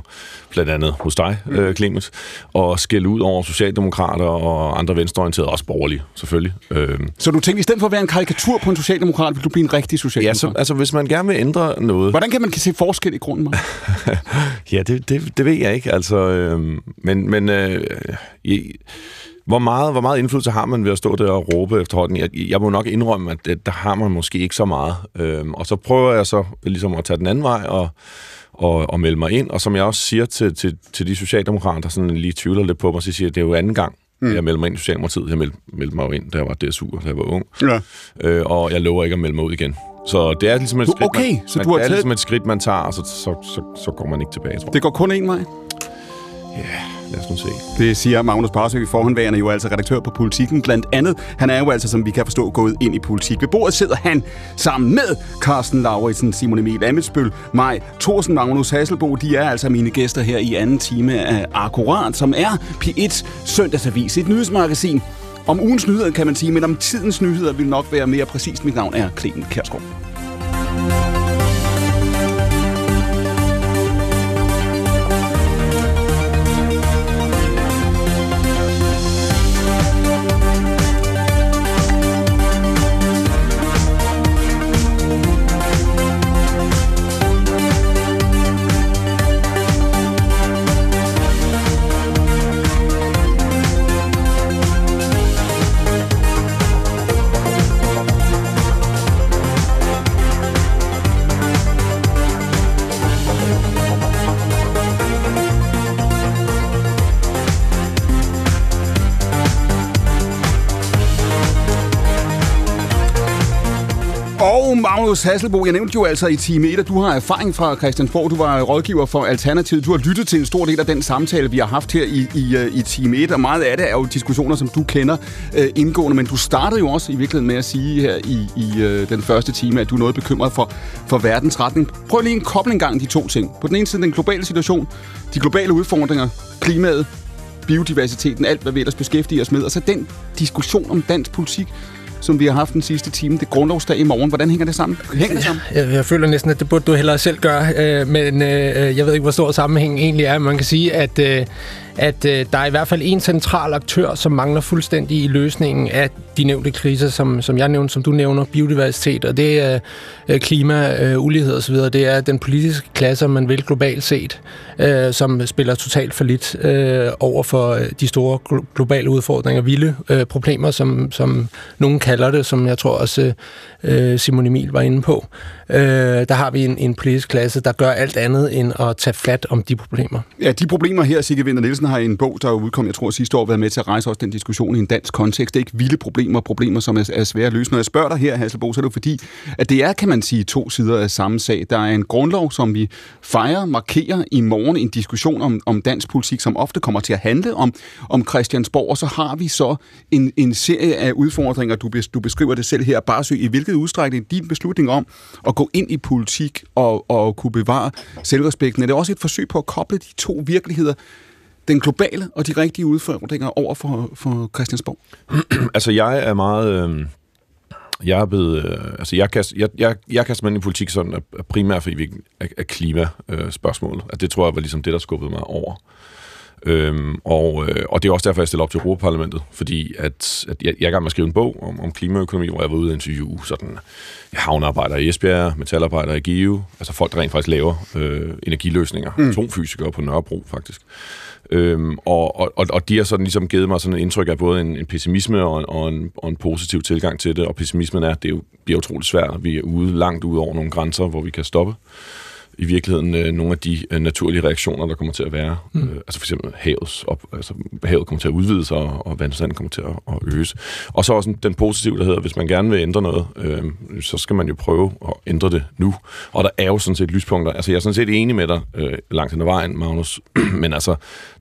blandt andet hos dig, mm. uh, Clemens, og skælde ud over socialdemokrater og andre venstreorienterede, også borgerlige, selvfølgelig. Uh, så du tænkte, i stedet for at være en karikatur på en socialdemokrat, vil du blive en rigtig socialdemokrat? Ja, så, altså, hvis man gerne vil ændre noget... Hvordan kan man se forskel i grunden? [LAUGHS] ja, det, det, det ved jeg ikke, altså... Uh, men men uh, jeg, hvor meget, hvor meget indflydelse har man ved at stå der og råbe efterhånden? Jeg, jeg må nok indrømme, at det, der har man måske ikke så meget. Øhm, og så prøver jeg så ligesom at tage den anden vej og, og, og melde mig ind. Og som jeg også siger til, til, til de socialdemokrater, der sådan lige tvivler lidt på mig, så siger jeg, at det er jo anden gang, mm. jeg melder mig ind i Socialdemokratiet. Jeg meldte, meldte mig jo ind, da jeg var DSU, da jeg var ung. Ja. Øh, og jeg lover ikke at melde mig ud igen. Så det er ligesom et skridt, okay, man, så man, du har det er taget... ligesom et skridt, man tager, og så, så, så, så går man ikke tilbage, tror jeg. Det går kun en vej? Ja, yeah, lad os nu se. Det siger Magnus Barsø, forhåndværende jo altså redaktør på Politiken blandt andet. Han er jo altså, som vi kan forstå, gået ind i politik. Ved bordet sidder han sammen med Carsten Lauritsen, Simon Emil Amitsbøl, mig, Thorsen, Magnus Hasselbo. De er altså mine gæster her i anden time af Akkurat, som er P1 Søndagsavis, et nyhedsmagasin. Om ugens nyheder kan man sige, men om tidens nyheder vil nok være mere præcist. Mit navn er Clemen Kærsgaard. Magnus Hasselbo. Jeg nævnte jo altså i time 1, at du har erfaring fra Christiansborg. Du var rådgiver for Alternativet. Du har lyttet til en stor del af den samtale, vi har haft her i, i, øh, i time 1, og meget af det er jo diskussioner, som du kender øh, indgående. Men du startede jo også i virkeligheden med at sige her i, i øh, den første time, at du er noget bekymret for, for verdens retning. Prøv lige en kobling gang de to ting. På den ene side den globale situation, de globale udfordringer, klimaet, biodiversiteten, alt hvad vi ellers beskæftiger os med, og så den diskussion om dansk politik, som vi har haft den sidste time. Det er grundlovsdag i morgen. Hvordan hænger det sammen? Hænger det sammen? Jeg, jeg føler næsten, at det burde du hellere selv gøre, øh, men øh, jeg ved ikke, hvor stor sammenhæng egentlig er. Man kan sige, at, øh, at øh, der er i hvert fald en central aktør, som mangler fuldstændig i løsningen af de nævnte kriser, som, som jeg nævnte, som du nævner, biodiversitet, og det er øh, klima, øh, ulighed osv. Det er den politiske klasse, man vil globalt set, øh, som spiller totalt for lidt øh, over for øh, de store glo- globale udfordringer, vilde øh, problemer, som, som nogen kalder det, som jeg tror også øh, Simon Emil var inde på. Øh, der har vi en, en politisk klasse, der gør alt andet end at tage fat om de problemer. Ja, de problemer her, Sigge Vinter Nielsen har i en bog, der er udkom, jeg tror sidste år, været med til at rejse også den diskussion i en dansk kontekst. Det er ikke vilde problemer, problemer, som er, er svære at løse. Når jeg spørger dig her, Hasselbo, så er det fordi, at det er, kan man sige, to sider af samme sag. Der er en grundlov, som vi fejrer, markerer i morgen en diskussion om, om dansk politik, som ofte kommer til at handle om, om Christiansborg, og så har vi så en, en serie af udfordringer, du, du beskriver det selv her, bare søg i hvilket udstrækning din beslutning om at gå ind i politik og, og kunne bevare selvrespekten. Er det også et forsøg på at koble de to virkeligheder, den globale og de rigtige udfordringer over for, for Christiansborg? [CLEARS THROAT] altså, jeg er meget... Øh, jeg er blevet... Øh, altså, jeg kaster, jeg, jeg, jeg kaster mig ind i politik sådan af, primært for af, af klimaspørgsmålet. Øh, det tror jeg var ligesom det, der skubbede mig over. Øhm, og, øh, og det er også derfor, jeg stiller op til Europaparlamentet, fordi at, at jeg, jeg er gang med at skrive en bog om, om klimaøkonomi, hvor jeg var ude og interviewe sådan, havnearbejdere i Esbjerg, metalarbejdere i Give, altså folk, der rent faktisk laver øh, energiløsninger, mm. atomfysikere på Nørrebro faktisk. Øhm, og, og, og de har sådan ligesom givet mig sådan et indtryk af både en, en pessimisme og en, og, en, og en positiv tilgang til det, og pessimismen er, at det jo bliver utroligt svært, vi er ude langt ud over nogle grænser, hvor vi kan stoppe i virkeligheden øh, nogle af de øh, naturlige reaktioner, der kommer til at være. Mm. Øh, altså for eksempel havets op, altså havet kommer til at udvide sig, og, og vandstanden kommer til at, at øges. Og så også den positive, der hedder, hvis man gerne vil ændre noget, øh, så skal man jo prøve at ændre det nu. Og der er jo sådan set lyspunkter. Altså jeg er sådan set enig med dig øh, langt hen ad vejen, Magnus, [CLEARS THROAT] men altså,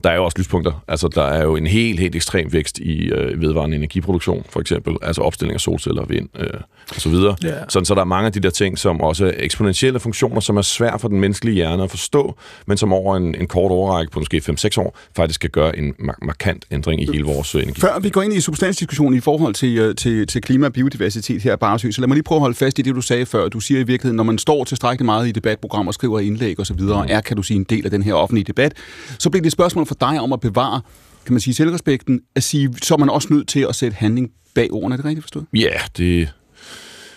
der er jo også lyspunkter. Altså der er jo en helt, helt ekstrem vækst i øh, vedvarende energiproduktion, for eksempel, altså opstilling af solceller vind, øh, og så videre. Yeah. Sådan, så der er mange af de der ting, som også er eksponentielle funktioner, som er svært for den menneskelige hjerne at forstå, men som over en, en kort overrække på måske 5-6 år, faktisk kan gøre en mar- markant ændring i hele vores øh, energi. Før vi går ind i substansdiskussionen i forhold til, øh, til, til klima og biodiversitet her bare så lad mig lige prøve at holde fast i det, du sagde før. Du siger i virkeligheden, når man står tilstrækkeligt meget i debatprogrammer, skriver indlæg osv., og, og er, kan du sige, en del af den her offentlige debat, så bliver det et spørgsmål for dig om at bevare kan man sige, selvrespekten, at sige, så er man også nødt til at sætte handling bag ordene. Er det rigtigt forstået? Ja, yeah, det,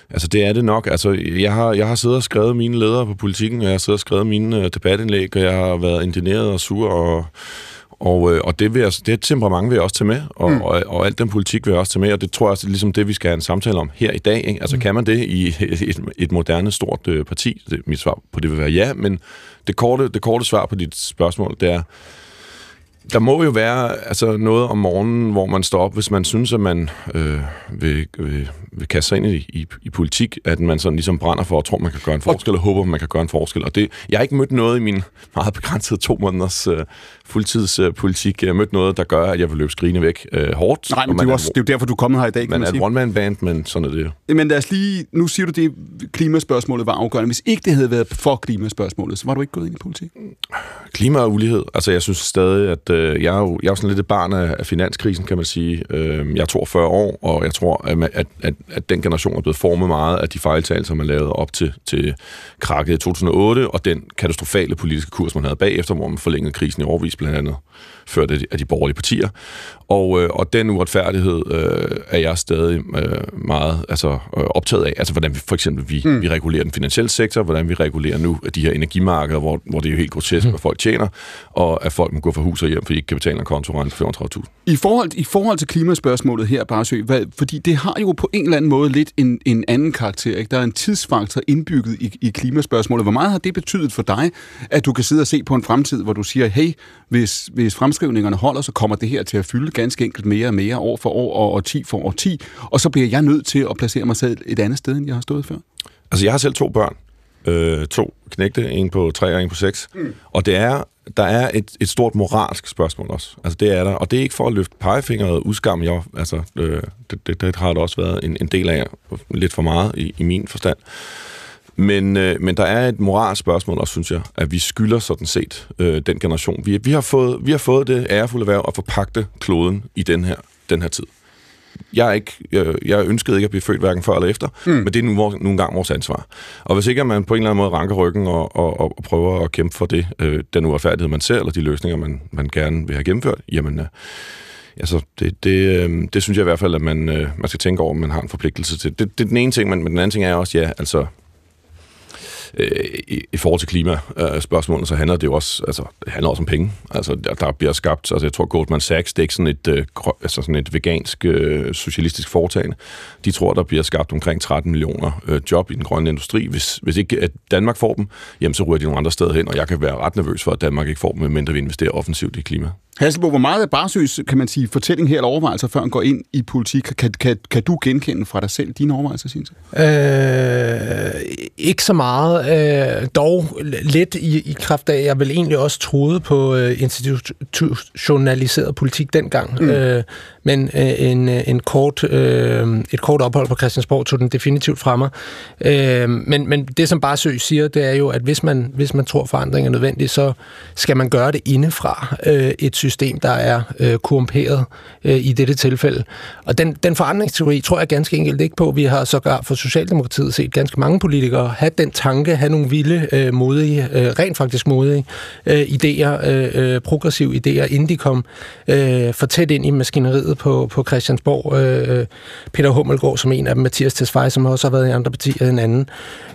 Altså, det er det nok. Altså, jeg har, jeg har siddet og skrevet mine ledere på politikken, og jeg har siddet og skrevet mine uh, debatindlæg, og jeg har været indineret og sur, og, og, uh, og det, vil jeg, det temperament vil jeg også tage med, og, mm. og, og alt den politik vil jeg også tage med, og det tror jeg også er ligesom det, vi skal have en samtale om her i dag. Ikke? Altså, mm. kan man det i et, et moderne, stort uh, parti? Det, mit svar på det vil være ja, men det korte, det korte svar på dit spørgsmål, det er, der må jo være altså, noget om morgenen, hvor man står op, hvis man synes, at man øh, vil, vil, vil kaste sig ind i, i, i politik, at man sådan ligesom brænder for at tro, man kan gøre en forskel, og håber, man kan gøre en forskel. Og det, jeg har ikke mødt noget i min meget begrænsede to måneders øh, fuldtidspolitik. Jeg har mødt noget, der gør, at jeg vil løbe skrigende væk øh, hårdt. Nej, men det er, også, det er jo derfor, du er kommet her i dag, kan man, man er et one-man-band, men sådan er det jo. Men lad os lige... Nu siger du, det klimaspørgsmålet var afgørende. Hvis ikke det havde været for klimaspørgsmålet, så var du ikke gået ind i politik? Klima og ulighed. Altså, jeg synes stadig, at øh, jeg, er jo, jeg er jo sådan lidt et barn af, af finanskrisen, kan man sige. Øh, jeg er 42 år, og jeg tror, at, at, at, at den generation er blevet formet meget af de fejltagelser, man lavede op til, til krakket i 2008, og den katastrofale politiske kurs, man havde bagefter, hvor man forlængede krisen i overvis blandt andet ført af de borgerlige partier. Og, øh, og den uretfærdighed øh, er jeg stadig øh, meget altså, øh, optaget af. Altså hvordan vi for eksempel vi, mm. vi regulerer den finansielle sektor, hvordan vi regulerer nu de her energimarkeder, hvor, hvor det er jo helt grotesk, mm. hvad folk tjener, og at folk må gå fra hus og hjem, fordi de ikke kan betale en på 35.000. I forhold, I forhold til klimaspørgsmålet her, Barsø, hvad, fordi det har jo på en eller anden måde lidt en, en anden karakter. Ikke? Der er en tidsfaktor indbygget i, i klimaspørgsmålet. Hvor meget har det betydet for dig, at du kan sidde og se på en fremtid, hvor du siger, hey, hvis, hvis fremskrivningerne holder, så kommer det her til at fylde ganske enkelt mere og mere år for år og 10 for 10, og så bliver jeg nødt til at placere mig selv et andet sted, end jeg har stået før? Altså, jeg har selv to børn. Øh, to knægte, en på tre og en på seks. Mm. Og det er, der er et, et stort moralsk spørgsmål også. Altså, det er der. Og det er ikke for at løfte pegefingret og udskamme jeg. Altså, øh, det, det, det, har der også været en, en del af lidt for meget i, i min forstand. Men, øh, men der er et moralsk spørgsmål også, synes jeg, at vi skylder sådan set øh, den generation. Vi, vi, har fået, vi har fået det ærefulde værv at forpagte kloden i den her, den her tid. Jeg, er ikke, jeg, jeg ønskede ikke at blive født hverken før eller efter, mm. men det er nu, nu engang vores ansvar. Og hvis ikke at man på en eller anden måde ranker ryggen og, og, og prøver at kæmpe for det, øh, den uretfærdighed, man ser, eller de løsninger, man, man gerne vil have gennemført, jamen... Øh, altså, det, det, øh, det synes jeg i hvert fald, at man, øh, man skal tænke over, om man har en forpligtelse til. Det, det er den ene ting, men, men den anden ting er også, ja, altså, øh, i, i forhold til klimaspørgsmålet, så handler det jo også, altså, det handler også om penge. Altså, der, der bliver skabt, altså jeg tror Goldman Sachs, det er ikke sådan et, øh, altså sådan et vegansk øh, socialistisk foretagende. De tror, der bliver skabt omkring 13 millioner øh, job i den grønne industri. Hvis, hvis ikke at Danmark får dem, jamen så ryger de nogle andre steder hen, og jeg kan være ret nervøs for, at Danmark ikke får dem, medmindre vi investerer offensivt i klima. Hasselbo, hvor meget af Barsøs, kan man sige, fortælling her eller overvejelser, før han går ind i politik, kan, kan, kan du genkende fra dig selv dine overvejelser, synes øh, Ikke så meget, øh, dog lidt i, i kraft af, at jeg vel egentlig også troede på øh, institutionaliseret politik dengang. Mm. Øh, men øh, en, øh, en kort, øh, et kort ophold på Christiansborg tog den definitivt fra mig. Øh, men, men det, som Barsø siger, det er jo, at hvis man, hvis man tror, forandring er nødvendig, så skal man gøre det indefra øh, et system, system, der er øh, korrumperet øh, i dette tilfælde. Og den, den forandringsteori tror jeg ganske enkelt ikke på. Vi har sågar for Socialdemokratiet set ganske mange politikere have den tanke, have nogle vilde, øh, modige, øh, rent faktisk modige øh, idéer, øh, øh progressive idéer, inden de kom øh, for tæt ind i maskineriet på, på Christiansborg. Øh, øh, Peter Hummelgaard som en af dem, Mathias Tesfaye, som også har været i andre partier en anden.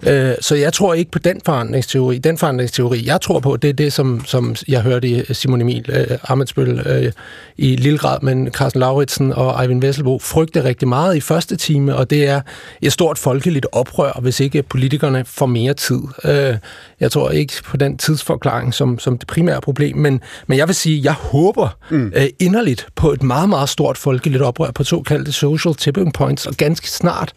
Øh, så jeg tror ikke på den forandringsteori. Den forandringsteori, jeg tror på, det er det, som, som jeg hørte Simon Emil øh, Amitsbøl øh, i lille grad, men Carsten Lauritsen og Eivind Vesselbo frygter rigtig meget i første time, og det er et stort folkeligt oprør, hvis ikke politikerne får mere tid. Øh, jeg tror ikke på den tidsforklaring som, som det primære problem, men, men jeg vil sige, jeg håber mm. øh, inderligt på et meget, meget stort folkeligt oprør på såkaldte social tipping points, og ganske snart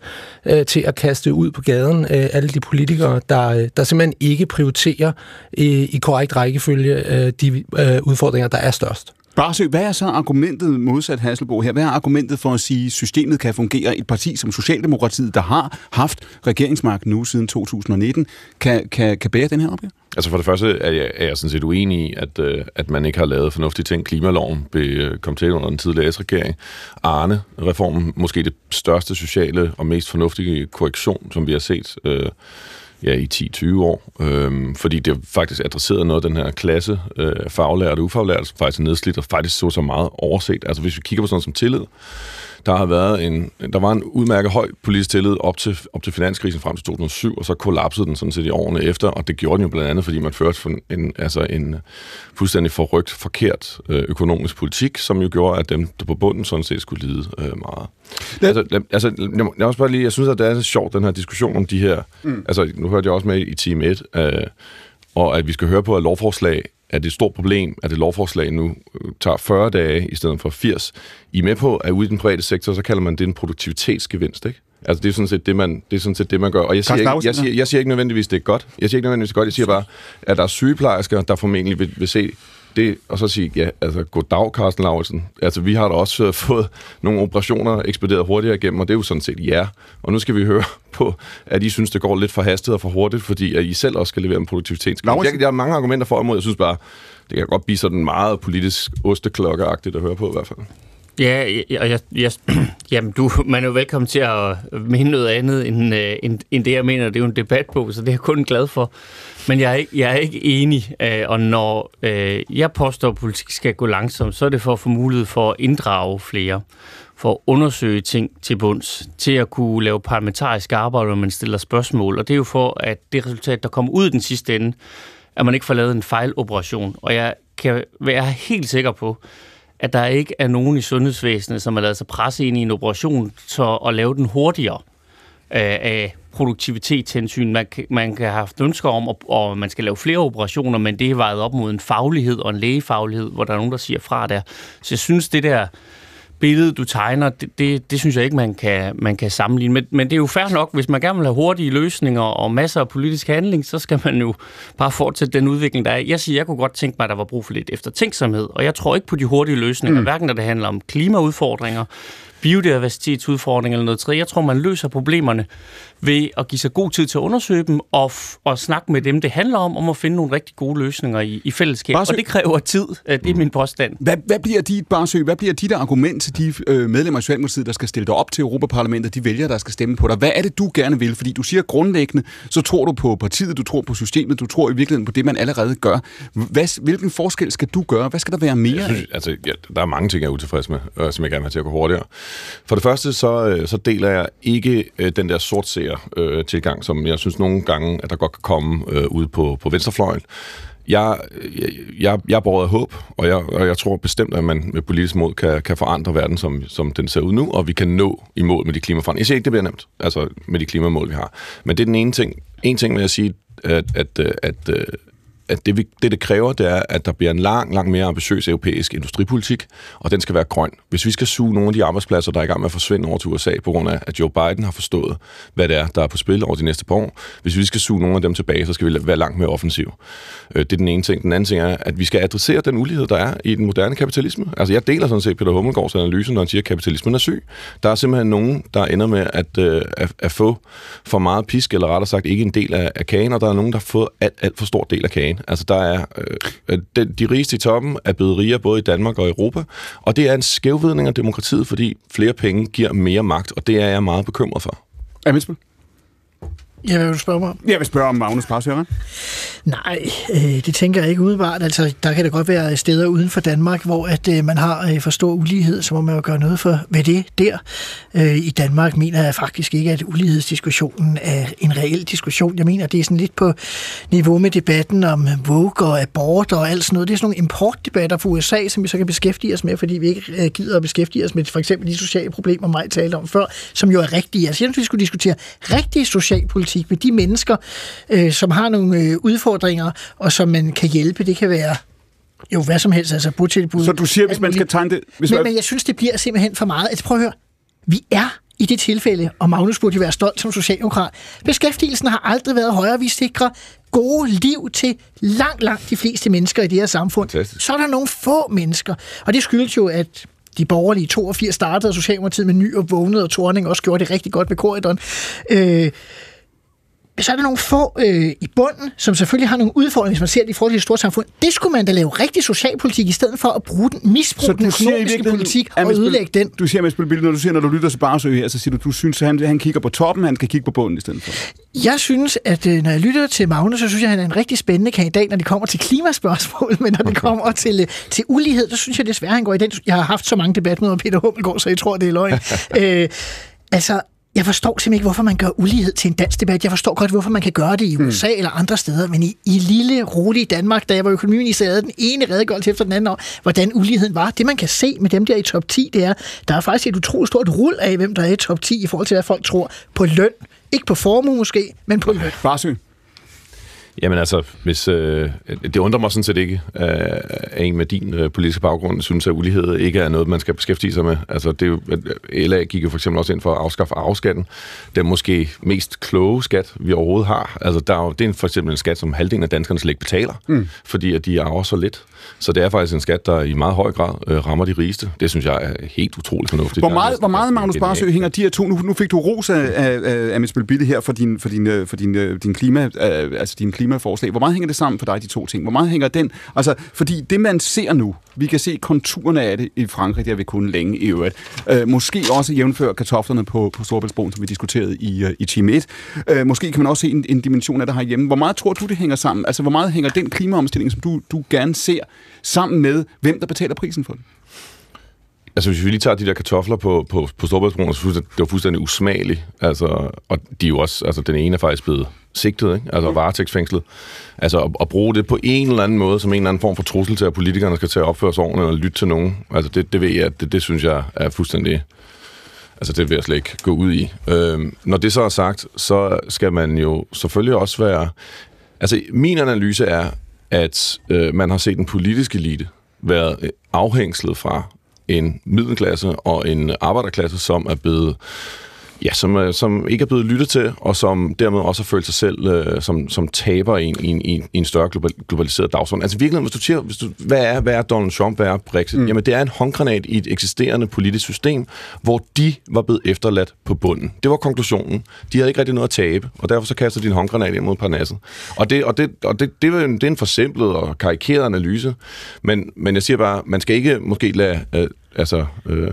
øh, til at kaste ud på gaden øh, alle de politikere, der, der simpelthen ikke prioriterer i, i korrekt rækkefølge øh, de øh, udfordringer, der er størst. Barsø, hvad er så argumentet modsat Hasselbo her? Hvad er argumentet for at sige, at systemet kan fungere? Et parti som Socialdemokratiet, der har haft regeringsmagt nu siden 2019, kan, kan, kan bære den her opgave? Altså for det første er jeg, er jeg sådan set uenig i, at, øh, at man ikke har lavet fornuftige ting. Klimaloven blev, øh, kom til under den tidligere S-regering. Arne-reformen, måske det største sociale og mest fornuftige korrektion, som vi har set øh, ja, i 10-20 år, øh, fordi det faktisk adresserede noget af den her klasse, øh, faglært og ufaglært, som faktisk er nedslidt og faktisk så så meget overset. Altså hvis vi kigger på sådan noget som tillid, der har været en, der var en udmærket høj politisk tillid op til, op til finanskrisen frem til 2007, og så kollapsede den sådan set i årene efter, og det gjorde den jo blandt andet, fordi man førte en, altså en fuldstændig forrygt, forkert øh, økonomisk politik, som jo gjorde, at dem, der på bunden sådan set skulle lide øh, meget. Det... Altså, altså, jeg, må, jeg, også bare lige, jeg synes, at det er så sjovt, den her diskussion om de her, mm. altså nu hørte jeg også med i Team 1, øh, og at vi skal høre på, at lovforslag er det et stort problem, at det lovforslag nu øh, tager 40 dage i stedet for 80. I er med på, at ude i den private sektor, så kalder man det en produktivitetsgevinst, ikke? Altså, det er sådan set det, man, det er sådan set det, man gør. Og jeg siger, ikke, jeg, siger, jeg siger ikke nødvendigvis, det er godt. Jeg siger ikke nødvendigvis, det er godt. Jeg siger bare, at der er sygeplejersker, der formentlig vil, vil se det, og så sige, ja, altså, goddag, Carsten Lauritsen. Altså, vi har da også uh, [LAUGHS] fået nogle operationer ekspederet hurtigere igennem, og det er jo sådan set ja. Og nu skal vi høre [LAUGHS] på, at I synes, det går lidt for hastigt og for hurtigt, fordi at I selv også skal levere en produktivitet. Jeg, jeg har mange argumenter for imod. Jeg synes bare, det kan godt blive sådan meget politisk osteklokkeagtigt at høre på i hvert fald. Ja, og jeg, jeg, [CLEARS THROAT] jamen du, man er jo velkommen til at mene noget andet end, øh, end, end det, jeg mener. Det er jo en debat på, så det er jeg kun glad for. Men jeg er ikke, jeg er ikke enig, øh, og når øh, jeg påstår, at politik skal gå langsomt, så er det for at få mulighed for at inddrage flere, for at undersøge ting til bunds, til at kunne lave parlamentarisk arbejde, når man stiller spørgsmål. Og det er jo for, at det resultat, der kommer ud i den sidste ende, at man ikke får lavet en fejloperation. Og jeg kan være helt sikker på, at der ikke er nogen i sundhedsvæsenet, som har lavet sig presse ind i en operation så at lave den hurtigere af produktivitetshensyn. Man, man kan have haft ønsker om, at, at man skal lave flere operationer, men det er vejet op mod en faglighed og en lægefaglighed, hvor der er nogen, der siger fra der. Så jeg synes, det der billede, du tegner, det, det, det synes jeg ikke, man kan, man kan sammenligne. Men, men det er jo fair nok, hvis man gerne vil have hurtige løsninger og masser af politisk handling, så skal man jo bare fortsætte den udvikling, der er. Jeg siger, jeg kunne godt tænke mig, at der var brug for lidt eftertænksomhed, og jeg tror ikke på de hurtige løsninger, mm. hverken når det handler om klimaudfordringer, biodiversitetsudfordring eller noget tredje. Jeg tror, man løser problemerne ved at give sig god tid til at undersøge dem og, og snakke med dem, det handler om, om at finde nogle rigtig gode løsninger i, i fællesskab. Barsø. Og det kræver tid. Det er min påstand. Hvad, hvad bliver dit, Barsø, hvad bliver dit argument til de øh, medlemmer af Socialdemokratiet, der skal stille dig op til Europaparlamentet, de vælgere, der skal stemme på dig? Hvad er det, du gerne vil? Fordi du siger grundlæggende, så tror du på partiet, du tror på systemet, du tror i virkeligheden på det, man allerede gør. Hvad, hvilken forskel skal du gøre? Hvad skal der være mere jeg synes, altså, ja, der er mange ting, jeg er utilfreds med, øh, som jeg gerne vil have til at gå hurtigere. For det første, så, øh, så deler jeg ikke øh, den der sortseer øh, tilgang, som jeg synes nogle gange, at der godt kan komme øh, ud på, på venstrefløjen. Jeg, jeg, jeg er af håb, og jeg, og jeg tror bestemt, at man med politisk mod kan, kan forandre verden, som, som den ser ud nu, og vi kan nå i mål med de klimaforandringer. Jeg siger ikke, det bliver nemt, altså med de klimamål, vi har. Men det er den ene ting. En ting vil jeg sige, at, at, at, at at det, det, det kræver, det er, at der bliver en lang, lang mere ambitiøs europæisk industripolitik, og den skal være grøn. Hvis vi skal suge nogle af de arbejdspladser, der er i gang med at forsvinde over til USA, på grund af, at Joe Biden har forstået, hvad det er, der er på spil over de næste par år, hvis vi skal suge nogle af dem tilbage, så skal vi være langt mere offensiv. Øh, det er den ene ting. Den anden ting er, at vi skal adressere den ulighed, der er i den moderne kapitalisme. Altså, jeg deler sådan set Peter Hummelgaards analyse, når han siger, at kapitalismen er syg. Der er simpelthen nogen, der ender med at, øh, at, at få for meget pisk, eller rettere sagt ikke en del af, af kagen, og der er nogen, der har fået alt, alt for stor del af kagen. Altså, der er øh, de, de rigeste i toppen er blevet rigere både i Danmark og Europa, og det er en skævvidning af demokratiet, fordi flere penge giver mere magt, og det er jeg meget bekymret for. Amitsbøl? Ja, hvad vil du spørge mig om? Jeg vil spørge om Magnus Parsøren. Nej, øh, det tænker jeg ikke udebart. Altså, der kan det godt være steder uden for Danmark, hvor at øh, man har øh, for stor ulighed, så må man jo gøre noget for ved det der. Øh, I Danmark mener jeg faktisk ikke, at ulighedsdiskussionen er en reel diskussion. Jeg mener, det er sådan lidt på niveau med debatten om Vogue og abort og alt sådan noget. Det er sådan nogle importdebatter fra USA, som vi så kan beskæftige os med, fordi vi ikke øh, gider at beskæftige os med for eksempel de sociale problemer, mig talte om før, som jo er rigtige. Altså, jeg synes, vi skulle diskutere rigtig socialpolitik med de mennesker, øh, som har nogle øh, udfordringer, og som man kan hjælpe. Det kan være jo hvad som helst, altså botilbud. Så du siger, hvis man skal tegne det... Hvis men, man... men jeg synes, det bliver simpelthen for meget. Altså, prøv at høre. Vi er i det tilfælde, og Magnus burde være stolt som socialdemokrat. Beskæftigelsen har aldrig været højere. Vi sikrer gode liv til langt, langt de fleste mennesker i det her samfund. Fantastisk. Så er der nogle få mennesker, og det skyldes jo, at de borgerlige 82 startede, og Socialdemokratiet med ny og vågnede, og Torning også gjorde det rigtig godt med korridoren. Øh, så er der nogle få øh, i bunden, som selvfølgelig har nogle udfordringer, hvis man ser det i forhold til et stort samfund. Det skulle man da lave rigtig socialpolitik, i stedet for at bruge den, misbruge den økonomiske politik og ødelægge den. Du siger, med når du siger, når du lytter til Barsø her, så siger du, du synes, at han, han kigger på toppen, han skal kigge på bunden i stedet for. Jeg synes, at øh, når jeg lytter til Magnus, så synes jeg, at han er en rigtig spændende kandidat, når det kommer til klimaspørgsmål, [LAUGHS] men når det kommer til, øh, til ulighed, så synes jeg desværre, han går i den. Jeg har haft så mange debatmøder med Peter Hummelgaard, så jeg tror, det er løgn. [LAUGHS] øh, altså, jeg forstår simpelthen ikke, hvorfor man gør ulighed til en dansk debat. Jeg forstår godt, hvorfor man kan gøre det i. USA mm. eller andre steder, men i, i lille, rolige Danmark, da jeg var økonomiminister, havde den ene redegørelse efter den anden om, hvordan uligheden var. Det, man kan se med dem der i top 10, det er, der er faktisk et utroligt stort rul af, hvem der er i top 10 i forhold til, hvad folk tror på løn. Ikke på formue måske, men på løn. Barsø. Jamen altså, hvis, øh, det undrer mig sådan set ikke, øh, at en med din øh, politiske baggrund synes, at ulighed ikke er noget, man skal beskæftige sig med. Altså, det er jo, LA gik jo for eksempel også ind for at afskaffe afskatten. Det er måske mest kloge skat, vi overhovedet har. Altså, der er jo, det er for eksempel en skat, som halvdelen af danskerne slet ikke betaler, mm. fordi at de arver så lidt. Så det er faktisk en skat, der i meget høj grad øh, rammer de rigeste. Det synes jeg er helt utroligt fornuftigt. Hvor meget, hvor meget Magnus Barsø, hænger de her to? Nu, nu fik du ros af, af, af Amis Bille her for din, for din, øh, for din, øh, din, klima, øh, altså din klimaforslag. Hvor meget hænger det sammen for dig, de to ting? Hvor meget hænger den? Altså, fordi det, man ser nu, vi kan se konturerne af det i Frankrig, det har vi kun længe i øvrigt. Øh, måske også jævnfør kartoflerne på, på Storbæltsbroen, som vi diskuterede i, uh, i time 1. Øh, måske kan man også se en, en dimension af det herhjemme. Hvor meget tror du, det hænger sammen? Altså, hvor meget hænger den klimaomstilling, som du, du gerne ser, sammen med, hvem der betaler prisen for det? Altså, hvis vi lige tager de der kartofler på, på, på Storbritannien, så det var fuldstændig usmageligt. Altså, og de er jo også, altså, den ene er faktisk blevet sigtet, ikke? altså varetægtsfængslet. Altså, at, at, bruge det på en eller anden måde, som en eller anden form for trussel til, at politikerne skal tage opføre sig ordentligt eller lytte til nogen. Altså, det, det ved jeg, det, det synes jeg er fuldstændig... Altså, det vil jeg slet ikke gå ud i. Øhm, når det så er sagt, så skal man jo selvfølgelig også være... Altså, min analyse er, at øh, man har set den politiske elite være øh, afhængslet fra en middelklasse og en arbejderklasse, som er blevet Ja, som, er- som ikke er blevet lyttet til, og som dermed også har følt sig selv øh, som, som taber i en, i, en, i en- større global, globaliseret dagsorden. Altså virkelig, hvis du siger, hvis du, hvad, er, hvad er Donald Trump, hvad er Brexit? Mm. Jamen, det er en håndgranat i et eksisterende politisk system, hvor de var blevet efterladt på bunden. Det var konklusionen. De havde ikke rigtig noget at tabe, og derfor så kaster de en håndgranat ind mod Parnasset. Og det, og det, og det, det, er en- det er en forsimplet og karikeret analyse, men, men jeg siger bare, man skal ikke måske lade... Øh, altså, øh,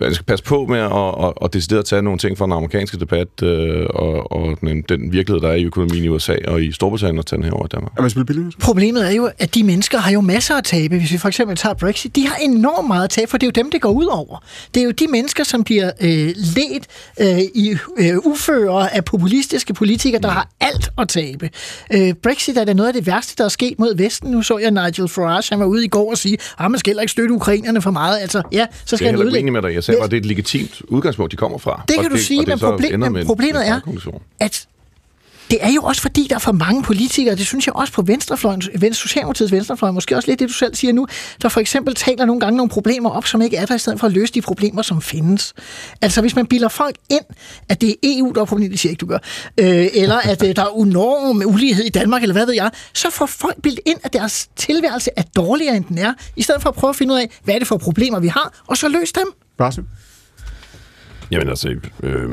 man skal passe på med at, at, at decideret tage nogle ting fra den amerikanske debat øh, og, og den, den virkelighed, der er i økonomien i USA og i Storbritannien og tage den her over i Danmark. Er man Problemet er jo, at de mennesker har jo masser at tabe. Hvis vi for eksempel tager Brexit, de har enormt meget at tabe, for det er jo dem, det går ud over. Det er jo de mennesker, som bliver øh, ledt øh, i øh, uføre af populistiske politikere, der har alt at tabe. Øh, Brexit er da noget af det værste, der er sket mod Vesten. Nu så jeg Nigel Farage, han var ude i går og sige, at man skal heller ikke støtte ukrainerne for meget. Altså, ja, så det er skal jeg han heller ikke ødelægge. enig med dig. Jeg sagde bare, det er et legitimt udgangspunkt, de kommer fra. Det Og kan du sige, og det men, så problem, men problemet er, at det er jo også fordi, der er for mange politikere, det synes jeg også på venstrefløjen, Venstre- Socialdemokratiets venstrefløj, måske også lidt det, du selv siger nu, der for eksempel taler nogle gange nogle problemer op, som ikke er der, i stedet for at løse de problemer, som findes. Altså hvis man bilder folk ind, at det er EU, der er problemet, det siger ikke, du gør, øh, eller at øh, der er enorm ulighed i Danmark, eller hvad ved jeg, så får folk bildt ind, at deres tilværelse er dårligere, end den er, i stedet for at prøve at finde ud af, hvad er det for problemer, vi har, og så løse dem. Barsø? Jamen altså, øh,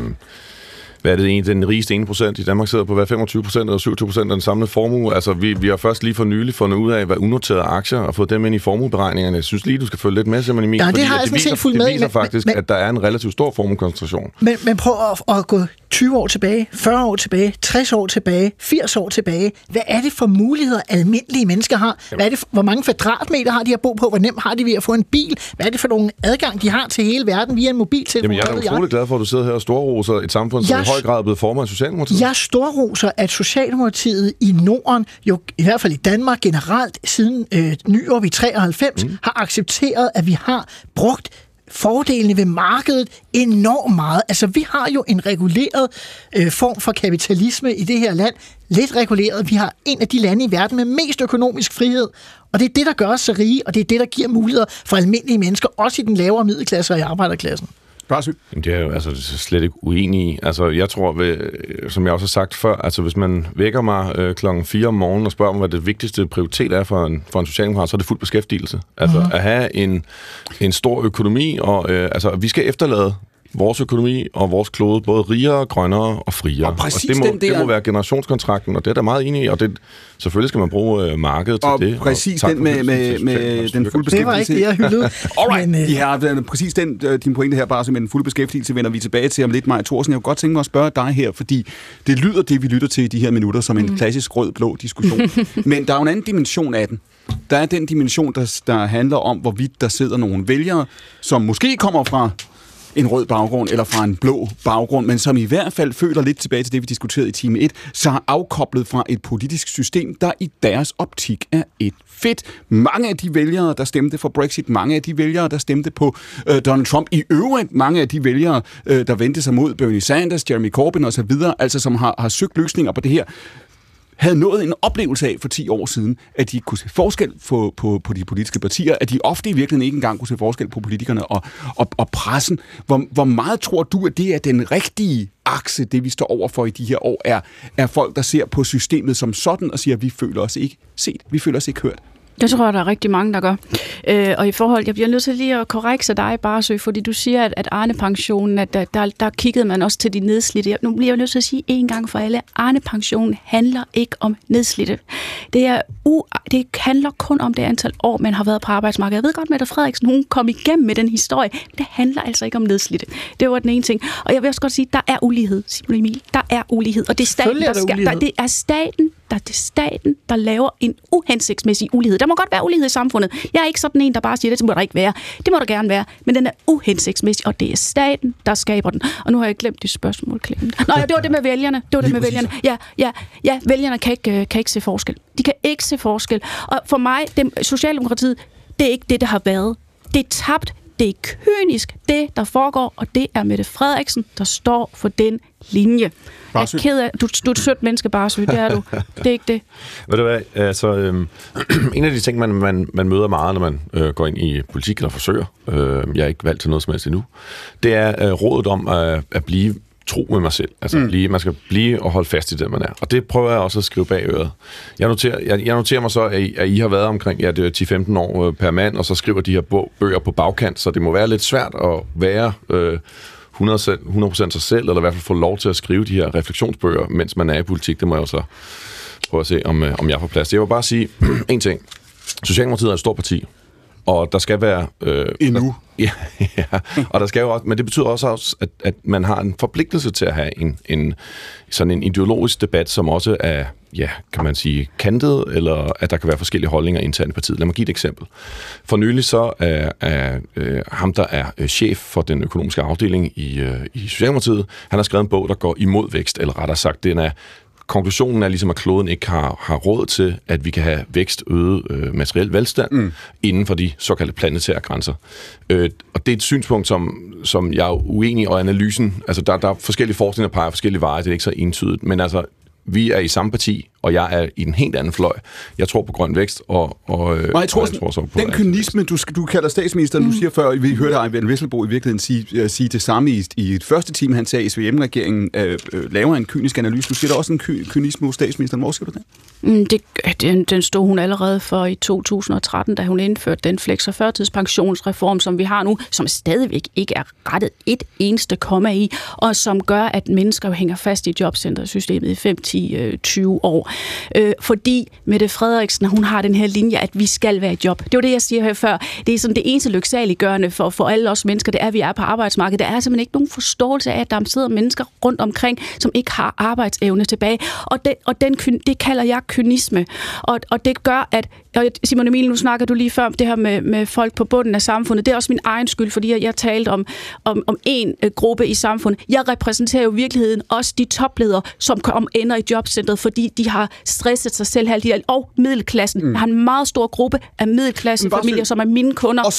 hvad er det egentlig, den rigeste 1 procent i Danmark sidder på, hvad 25 procent eller 27 procent af den samlede formue? Altså, vi, vi har først lige for nylig fundet ud af, hvad unoterede aktier og fået dem ind i formueberegningerne. Jeg synes lige, du skal følge lidt med, simpelthen Emil, Ja, det har jeg sådan viser, det med i, viser men- faktisk, men- at der er en relativt stor formuekoncentration. Men, men prøv at, at gå 20 år tilbage, 40 år tilbage, 60 år tilbage, 80 år tilbage. Hvad er det for muligheder, almindelige mennesker har? Hvad er det for, hvor mange kvadratmeter har de at bo på? Hvor nemt har de ved at få en bil? Hvad er det for nogle adgang, de har til hele verden via en mobiltelefon? Jamen, jeg er ved utrolig glad for, at du sidder her og storroser et samfund, som Jeg- i høj grad er blevet formet af Socialdemokratiet. Jeg storroser, at Socialdemokratiet i Norden, jo i hvert fald i Danmark generelt, siden øh, nyår i 93, mm. har accepteret, at vi har brugt fordelene ved markedet enormt meget. Altså, vi har jo en reguleret øh, form for kapitalisme i det her land. Lidt reguleret. Vi har en af de lande i verden med mest økonomisk frihed. Og det er det, der gør os så rige, og det er det, der giver muligheder for almindelige mennesker, også i den lavere middelklasse og i arbejderklassen. Jamen, det er jo altså slet ikke uenig i. Altså, jeg tror, ved, som jeg også har sagt før, altså hvis man vækker mig øh, klokken 4 om morgenen og spørger mig, hvad det vigtigste prioritet er for en, for en socialdemokrat, så er det fuld beskæftigelse. Altså Mhm. at have en, en stor økonomi, og øh, altså, vi skal efterlade vores økonomi og vores klode både rigere, grønnere og friere. Og, præcis det, må, den der- det må være generationskontrakten, og det er der meget enig i, og det, selvfølgelig skal man bruge øh, markedet til Og det. præcis tak den for med, med, med den fulde Det var beskæftigelse. ikke det, jeg hyldede. [LAUGHS] Alright, Men, øh, de har den- præcis den, øh, din pointe her, bare med den fulde beskæftigelse, vender vi tilbage til om lidt, Maja Thorsen. Jeg kunne godt tænke mig at spørge dig her, fordi det lyder det, vi lytter til i de her minutter, som en Mhm. klassisk rød-blå diskussion. [LAUGHS] Men der er jo en anden dimension af den. Der er den dimension, der, der handler om, hvorvidt der sidder nogle vælgere, som måske kommer fra en rød baggrund eller fra en blå baggrund, men som i hvert fald føler lidt tilbage til det, vi diskuterede i time 1, så er afkoblet fra et politisk system, der i deres optik er et fedt. Mange af de vælgere, der stemte for Brexit, mange af de vælgere, der stemte på øh, Donald Trump, i øvrigt mange af de vælgere, øh, der vendte sig mod Bernie Sanders, Jeremy Corbyn osv., altså som har, har søgt løsninger på det her, havde nået en oplevelse af for 10 år siden, at de kunne se forskel på, på, på de politiske partier, at de ofte i virkeligheden ikke engang kunne se forskel på politikerne og, og, og pressen. Hvor, hvor meget tror du, at det er den rigtige akse, det vi står over for i de her år, er, er folk, der ser på systemet som sådan og siger, at vi føler os ikke set, vi føler os ikke hørt. Det tror jeg, der er rigtig mange, der gør. Øh, og i forhold, jeg bliver nødt til lige at korrekse dig, Barsø, fordi du siger, at, at Arne-pensionen, at der, der, der kiggede man også til de nedslidte. Nu bliver jeg nødt til at sige en gang for alle, Arne-pensionen handler ikke om nedslidte. Det, er u, det handler kun om det antal år, man har været på arbejdsmarkedet. Jeg ved godt, Mette Frederiksen, hun kom igennem med den historie, men det handler altså ikke om nedslidte. Det var den ene ting. Og jeg vil også godt sige, der er ulighed, Simon Emil. Der er ulighed, og det er staten, er der der skal, der, det er staten, der, det er staten, der laver en uhensigtsmæssig ulighed. Der må godt være ulighed i samfundet. Jeg er ikke sådan en, der bare siger, det må der ikke være. Det må der gerne være, men den er uhensigtsmæssig, og det er staten, der skaber den. Og nu har jeg glemt det spørgsmål, Clemen. Nå ja, det var det med vælgerne. Det var det Lige med vælgerne. Ja, ja, ja, vælgerne kan ikke, øh, kan ikke se forskel. De kan ikke se forskel. Og for mig, dem, Socialdemokratiet, det er ikke det, der har været. Det er tabt Det er kynisk, det der foregår, og det er Mette Frederiksen, der står for den linje. Jeg er ked af, du, du er et sødt menneske, bare så det er du. [LAUGHS] Det er ikke det. Ved du hvad, altså, øhm, [CLEARS THROAT] en af de ting, man, man, man møder meget, når man øh, går ind i politik eller forsøger, øh, jeg er ikke valgt til noget som helst endnu, det er øh, rådet om at, at blive tro med mig selv. Altså, mm. blive, man skal blive og holde fast i det, man er. Og det prøver jeg også at skrive bag øret. Jeg noterer, jeg, jeg noterer mig så, at I, at I har været omkring ja, det er 10-15 år øh, per mand, og så skriver de her bøger på bagkant, så det må være lidt svært at være... Øh, 100%, 100% sig selv, eller i hvert fald få lov til at skrive de her refleksionsbøger, mens man er i politik. Det må jeg jo så prøve at se, om, øh, om jeg får plads. Jeg vil bare sige [CLEARS THROAT] en ting. Socialdemokratiet er et stort parti, og der skal være... Øh, Endnu. [LAUGHS] Ja, ja, og der skal jo også, men det betyder også, også at, at man har en forpligtelse til at have en, en, sådan en ideologisk debat, som også er, ja, kan man sige, kantet, eller at der kan være forskellige holdninger internt i partiet. Lad mig give et eksempel. For nylig så er, er øh, ham, der er øh, chef for den økonomiske afdeling i, øh, i Socialdemokratiet, han har skrevet en bog, der går imod vækst, eller rettere sagt, den er konklusionen er ligesom, at kloden ikke har, har råd til, at vi kan have vækst, øget øh, materiel velstand mm. inden for de såkaldte planetære grænser. Øh, og det er et synspunkt, som, som jeg er uenig i, og analysen, altså der, der er forskellige forskninger, der peger forskellige veje, det er ikke så entydigt, men altså vi er i samme parti, og jeg er i en helt anden fløj. Jeg tror på grøn vækst, og, og, Nej, jeg tror, og jeg tror så på den kynisme, du, du kalder statsministeren, mm. du siger før, vi hørte Ejvind Vesselbo i virkeligheden sige, uh, sige det samme i, i et første time, han sagde, at SVM-regeringen uh, uh, laver en kynisk analyse. Du siger der også en ky, kynisme hos statsministeren. Hvor siger du det? Mm, det den, den stod hun allerede for i 2013, da hun indførte den flex- og førtidspensionsreform, som vi har nu, som stadigvæk ikke er rettet et eneste komma i, og som gør, at mennesker hænger fast i jobcentersystemet i 5, 10, 20 år øh, fordi Mette Frederiksen, hun har den her linje, at vi skal være i job. Det var det, jeg siger her før. Det er sådan det eneste lyksaliggørende for, for alle os mennesker, det er, at vi er på arbejdsmarkedet. Der er simpelthen ikke nogen forståelse af, at der sidder mennesker rundt omkring, som ikke har arbejdsevne tilbage. Og, det, og den, det kalder jeg kynisme. Og, og det gør, at og Simon Emil, nu snakker du lige før om det her med, med folk på bunden af samfundet. Det er også min egen skyld, fordi jeg, jeg talte om, om, om én øh, gruppe i samfundet. Jeg repræsenterer jo virkeligheden også de topledere, som kom, ender i jobcentret, fordi de har stresset sig selv halvdelen, og middelklassen. Mm. Jeg har en meget stor gruppe af middelklassefamilier, som er mine kunder. Og,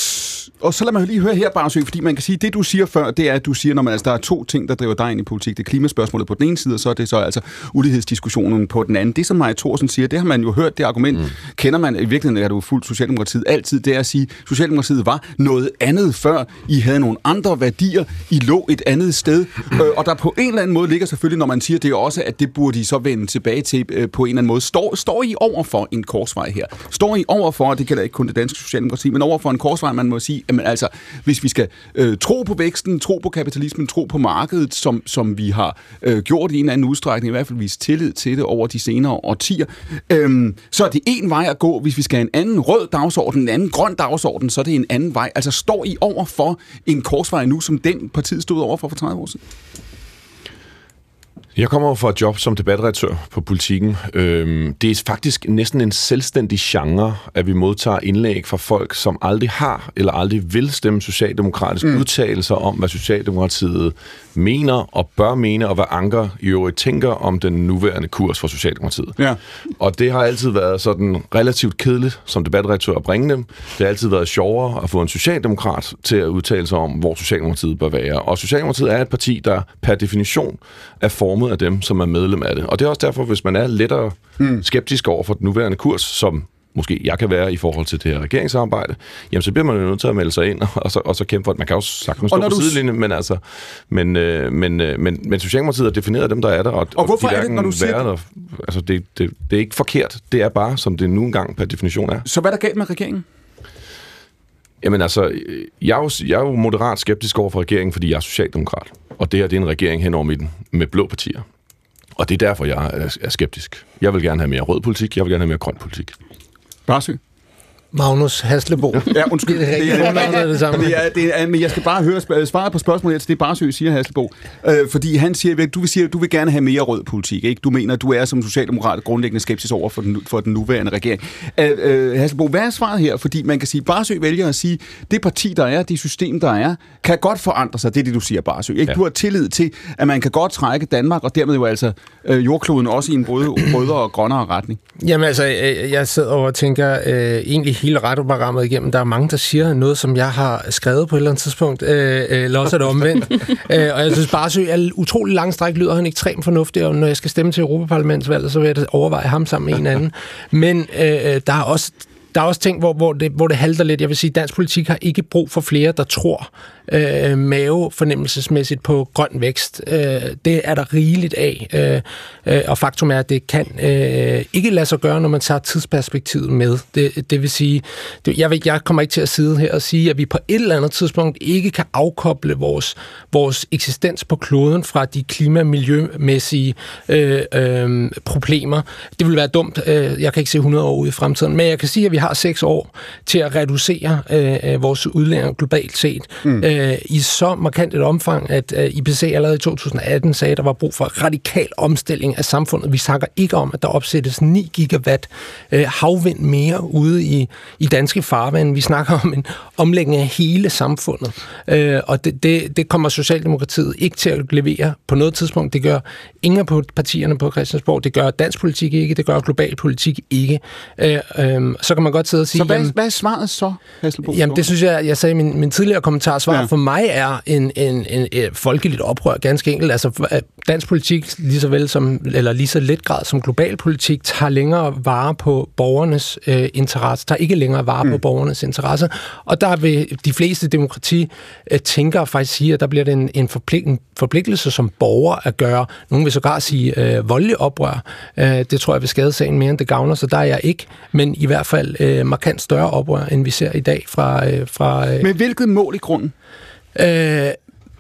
og så lad mig lige høre her, Barsø, fordi man kan sige, det du siger før, det er, at du siger, når man, altså, der er to ting, der driver dig ind i politik. Det er klimaspørgsmålet på den ene side, og så er det så altså ulighedsdiskussionen på den anden. Det, som Maja Thorsen siger, det har man jo hørt, det argument, mm. kender man i virkeligheden er du fuldt Socialdemokratiet altid, det er at sige, at Socialdemokratiet var noget andet før. I havde nogle andre værdier. I lå et andet sted. Øh, og der på en eller anden måde ligger selvfølgelig, når man siger det også, at det burde I så vende tilbage til øh, på en eller anden måde. Står, står I over for en korsvej her? Står I over for, og det gælder ikke kun det danske Socialdemokrati, men over for en korsvej, man må sige, jamen altså, hvis vi skal øh, tro på væksten, tro på kapitalismen, tro på markedet, som, som vi har øh, gjort i en eller anden udstrækning, i hvert fald vist tillid til det over de senere årtier, øh, så er det en vej at gå, hvis vi skal have en anden rød dagsorden, en anden grøn dagsorden, så er det en anden vej. Altså står I over for en korsvej nu, som den partiet stod over for for 30 år siden? Jeg kommer fra et job som debatredaktør på politikken. Øhm, det er faktisk næsten en selvstændig genre, at vi modtager indlæg fra folk, som aldrig har eller aldrig vil stemme socialdemokratisk mm. udtalelser om, hvad Socialdemokratiet mener og bør mene, og hvad Anker i øvrigt tænker om den nuværende kurs for Socialdemokratiet. Ja. Og det har altid været sådan relativt kedeligt som debatredaktør at bringe dem. Det har altid været sjovere at få en socialdemokrat til at udtale sig om, hvor Socialdemokratiet bør være. Og Socialdemokratiet er et parti, der per definition er formet af dem, som er medlem af det. Og det er også derfor, hvis man er lettere mm. skeptisk over for den nuværende kurs, som måske jeg kan være i forhold til det her regeringsarbejde, jamen så bliver man jo nødt til at melde sig ind og så, og så kæmpe for det. Man kan også sagtens stå på du... sidelinjen, men altså, men, øh, men, øh, men, men Socialdemokratiet har defineret dem, der er der. Og, og hvorfor de er det, når du siger det? Altså, det, det, det er ikke forkert. Det er bare, som det nu engang per definition er. Så hvad er der galt med regeringen? Jamen altså, øh, jeg er, jo, jeg er jo moderat skeptisk over for regeringen, fordi jeg er socialdemokrat. Og det her det er en regering hen over midten med blå partier. Og det er derfor, jeg er, er skeptisk. Jeg vil gerne have mere rød politik, jeg vil gerne have mere grøn politik. Barsø? Magnus Haslebo. Ja, undskyld. Det er, det er, det er det samme. Det er, det er, men jeg skal bare høre svaret på spørgsmålet til det Barsø siger, Haslebo. Øh, fordi han siger, du vil, sige, du vil gerne have mere rød politik. Ikke? Du mener, du er som socialdemokrat grundlæggende skeptisk over for den, for den nuværende regering. Øh, øh, Haslebo, hvad er svaret her? Fordi man kan sige, Barsø vælger at sige, det parti, der er, det system, der er, kan godt forandre sig. Det er det, du siger, Barsø. Ikke? Ja. Du har tillid til, at man kan godt trække Danmark, og dermed jo altså øh, jordkloden også i en både rødere og grønnere retning. Jamen altså, jeg sidder og tænker øh, egentlig hele radioprogrammet igennem, der er mange, der siger noget, som jeg har skrevet på et eller andet tidspunkt, øh, øh, eller også er det omvendt. [LAUGHS] øh, og jeg synes bare, at er utrolig lang stræk lyder han ekstremt fornuftig, og når jeg skal stemme til Europaparlamentsvalget, så vil jeg overveje ham sammen med en anden. Men øh, der er også der er også ting, hvor, hvor, det, hvor det halter lidt. Jeg vil sige, at dansk politik har ikke brug for flere, der tror øh, mave fornemmelsesmæssigt på grøn vækst. Øh, det er der rigeligt af, øh, øh, og faktum er, at det kan øh, ikke lade sig gøre, når man tager tidsperspektivet med. Det, det vil sige, det, jeg, ved, jeg kommer ikke til at sidde her og sige, at vi på et eller andet tidspunkt ikke kan afkoble vores, vores eksistens på kloden fra de klima- og miljømæssige øh, øh, problemer. Det vil være dumt. Øh, jeg kan ikke se 100 år ud i fremtiden, men jeg kan sige, at vi har 6 år til at reducere øh, vores udlænding globalt set. Mm. Øh, øh, i så markant et omfang, at øh, IPC allerede i 2018 sagde, at der var brug for radikal omstilling af samfundet. Vi snakker ikke om, at der opsættes 9 gigawatt øh, havvind mere ude i, i danske farvand. Vi snakker om en omlægning af hele samfundet. Øh, og det, det, det kommer Socialdemokratiet ikke til at levere på noget tidspunkt. Det gør ingen af partierne på Christiansborg. Det gør dansk politik ikke. Det gør global politik ikke. Øh, øh, så kan man godt sidde og sige... Så hvad, jamen, hvad er svaret så, Hasselbo? Jamen, det synes jeg, jeg sagde i min, min tidligere kommentar. Svar ja. for mig er en, en, en, en folkeligt oprør ganske enkelt. Altså, dansk politik, lige så vel som, eller lige så let grad som global politik, tager længere vare på borgernes øh, interesse, tager ikke længere vare mm. på borgernes interesse. Og der vil de fleste demokrati øh, tænker faktisk sige, at der bliver det en, en, forpligt, en forpligtelse som borger at gøre. Nogle vil sågar sige øh, voldelig oprør. Øh, det tror jeg vil skade sagen mere, end det gavner, så der er jeg ikke. Men i hvert fald øh, markant større oprør, end vi ser i dag fra... Øh, fra øh, Med hvilket mål i grunden? Øh,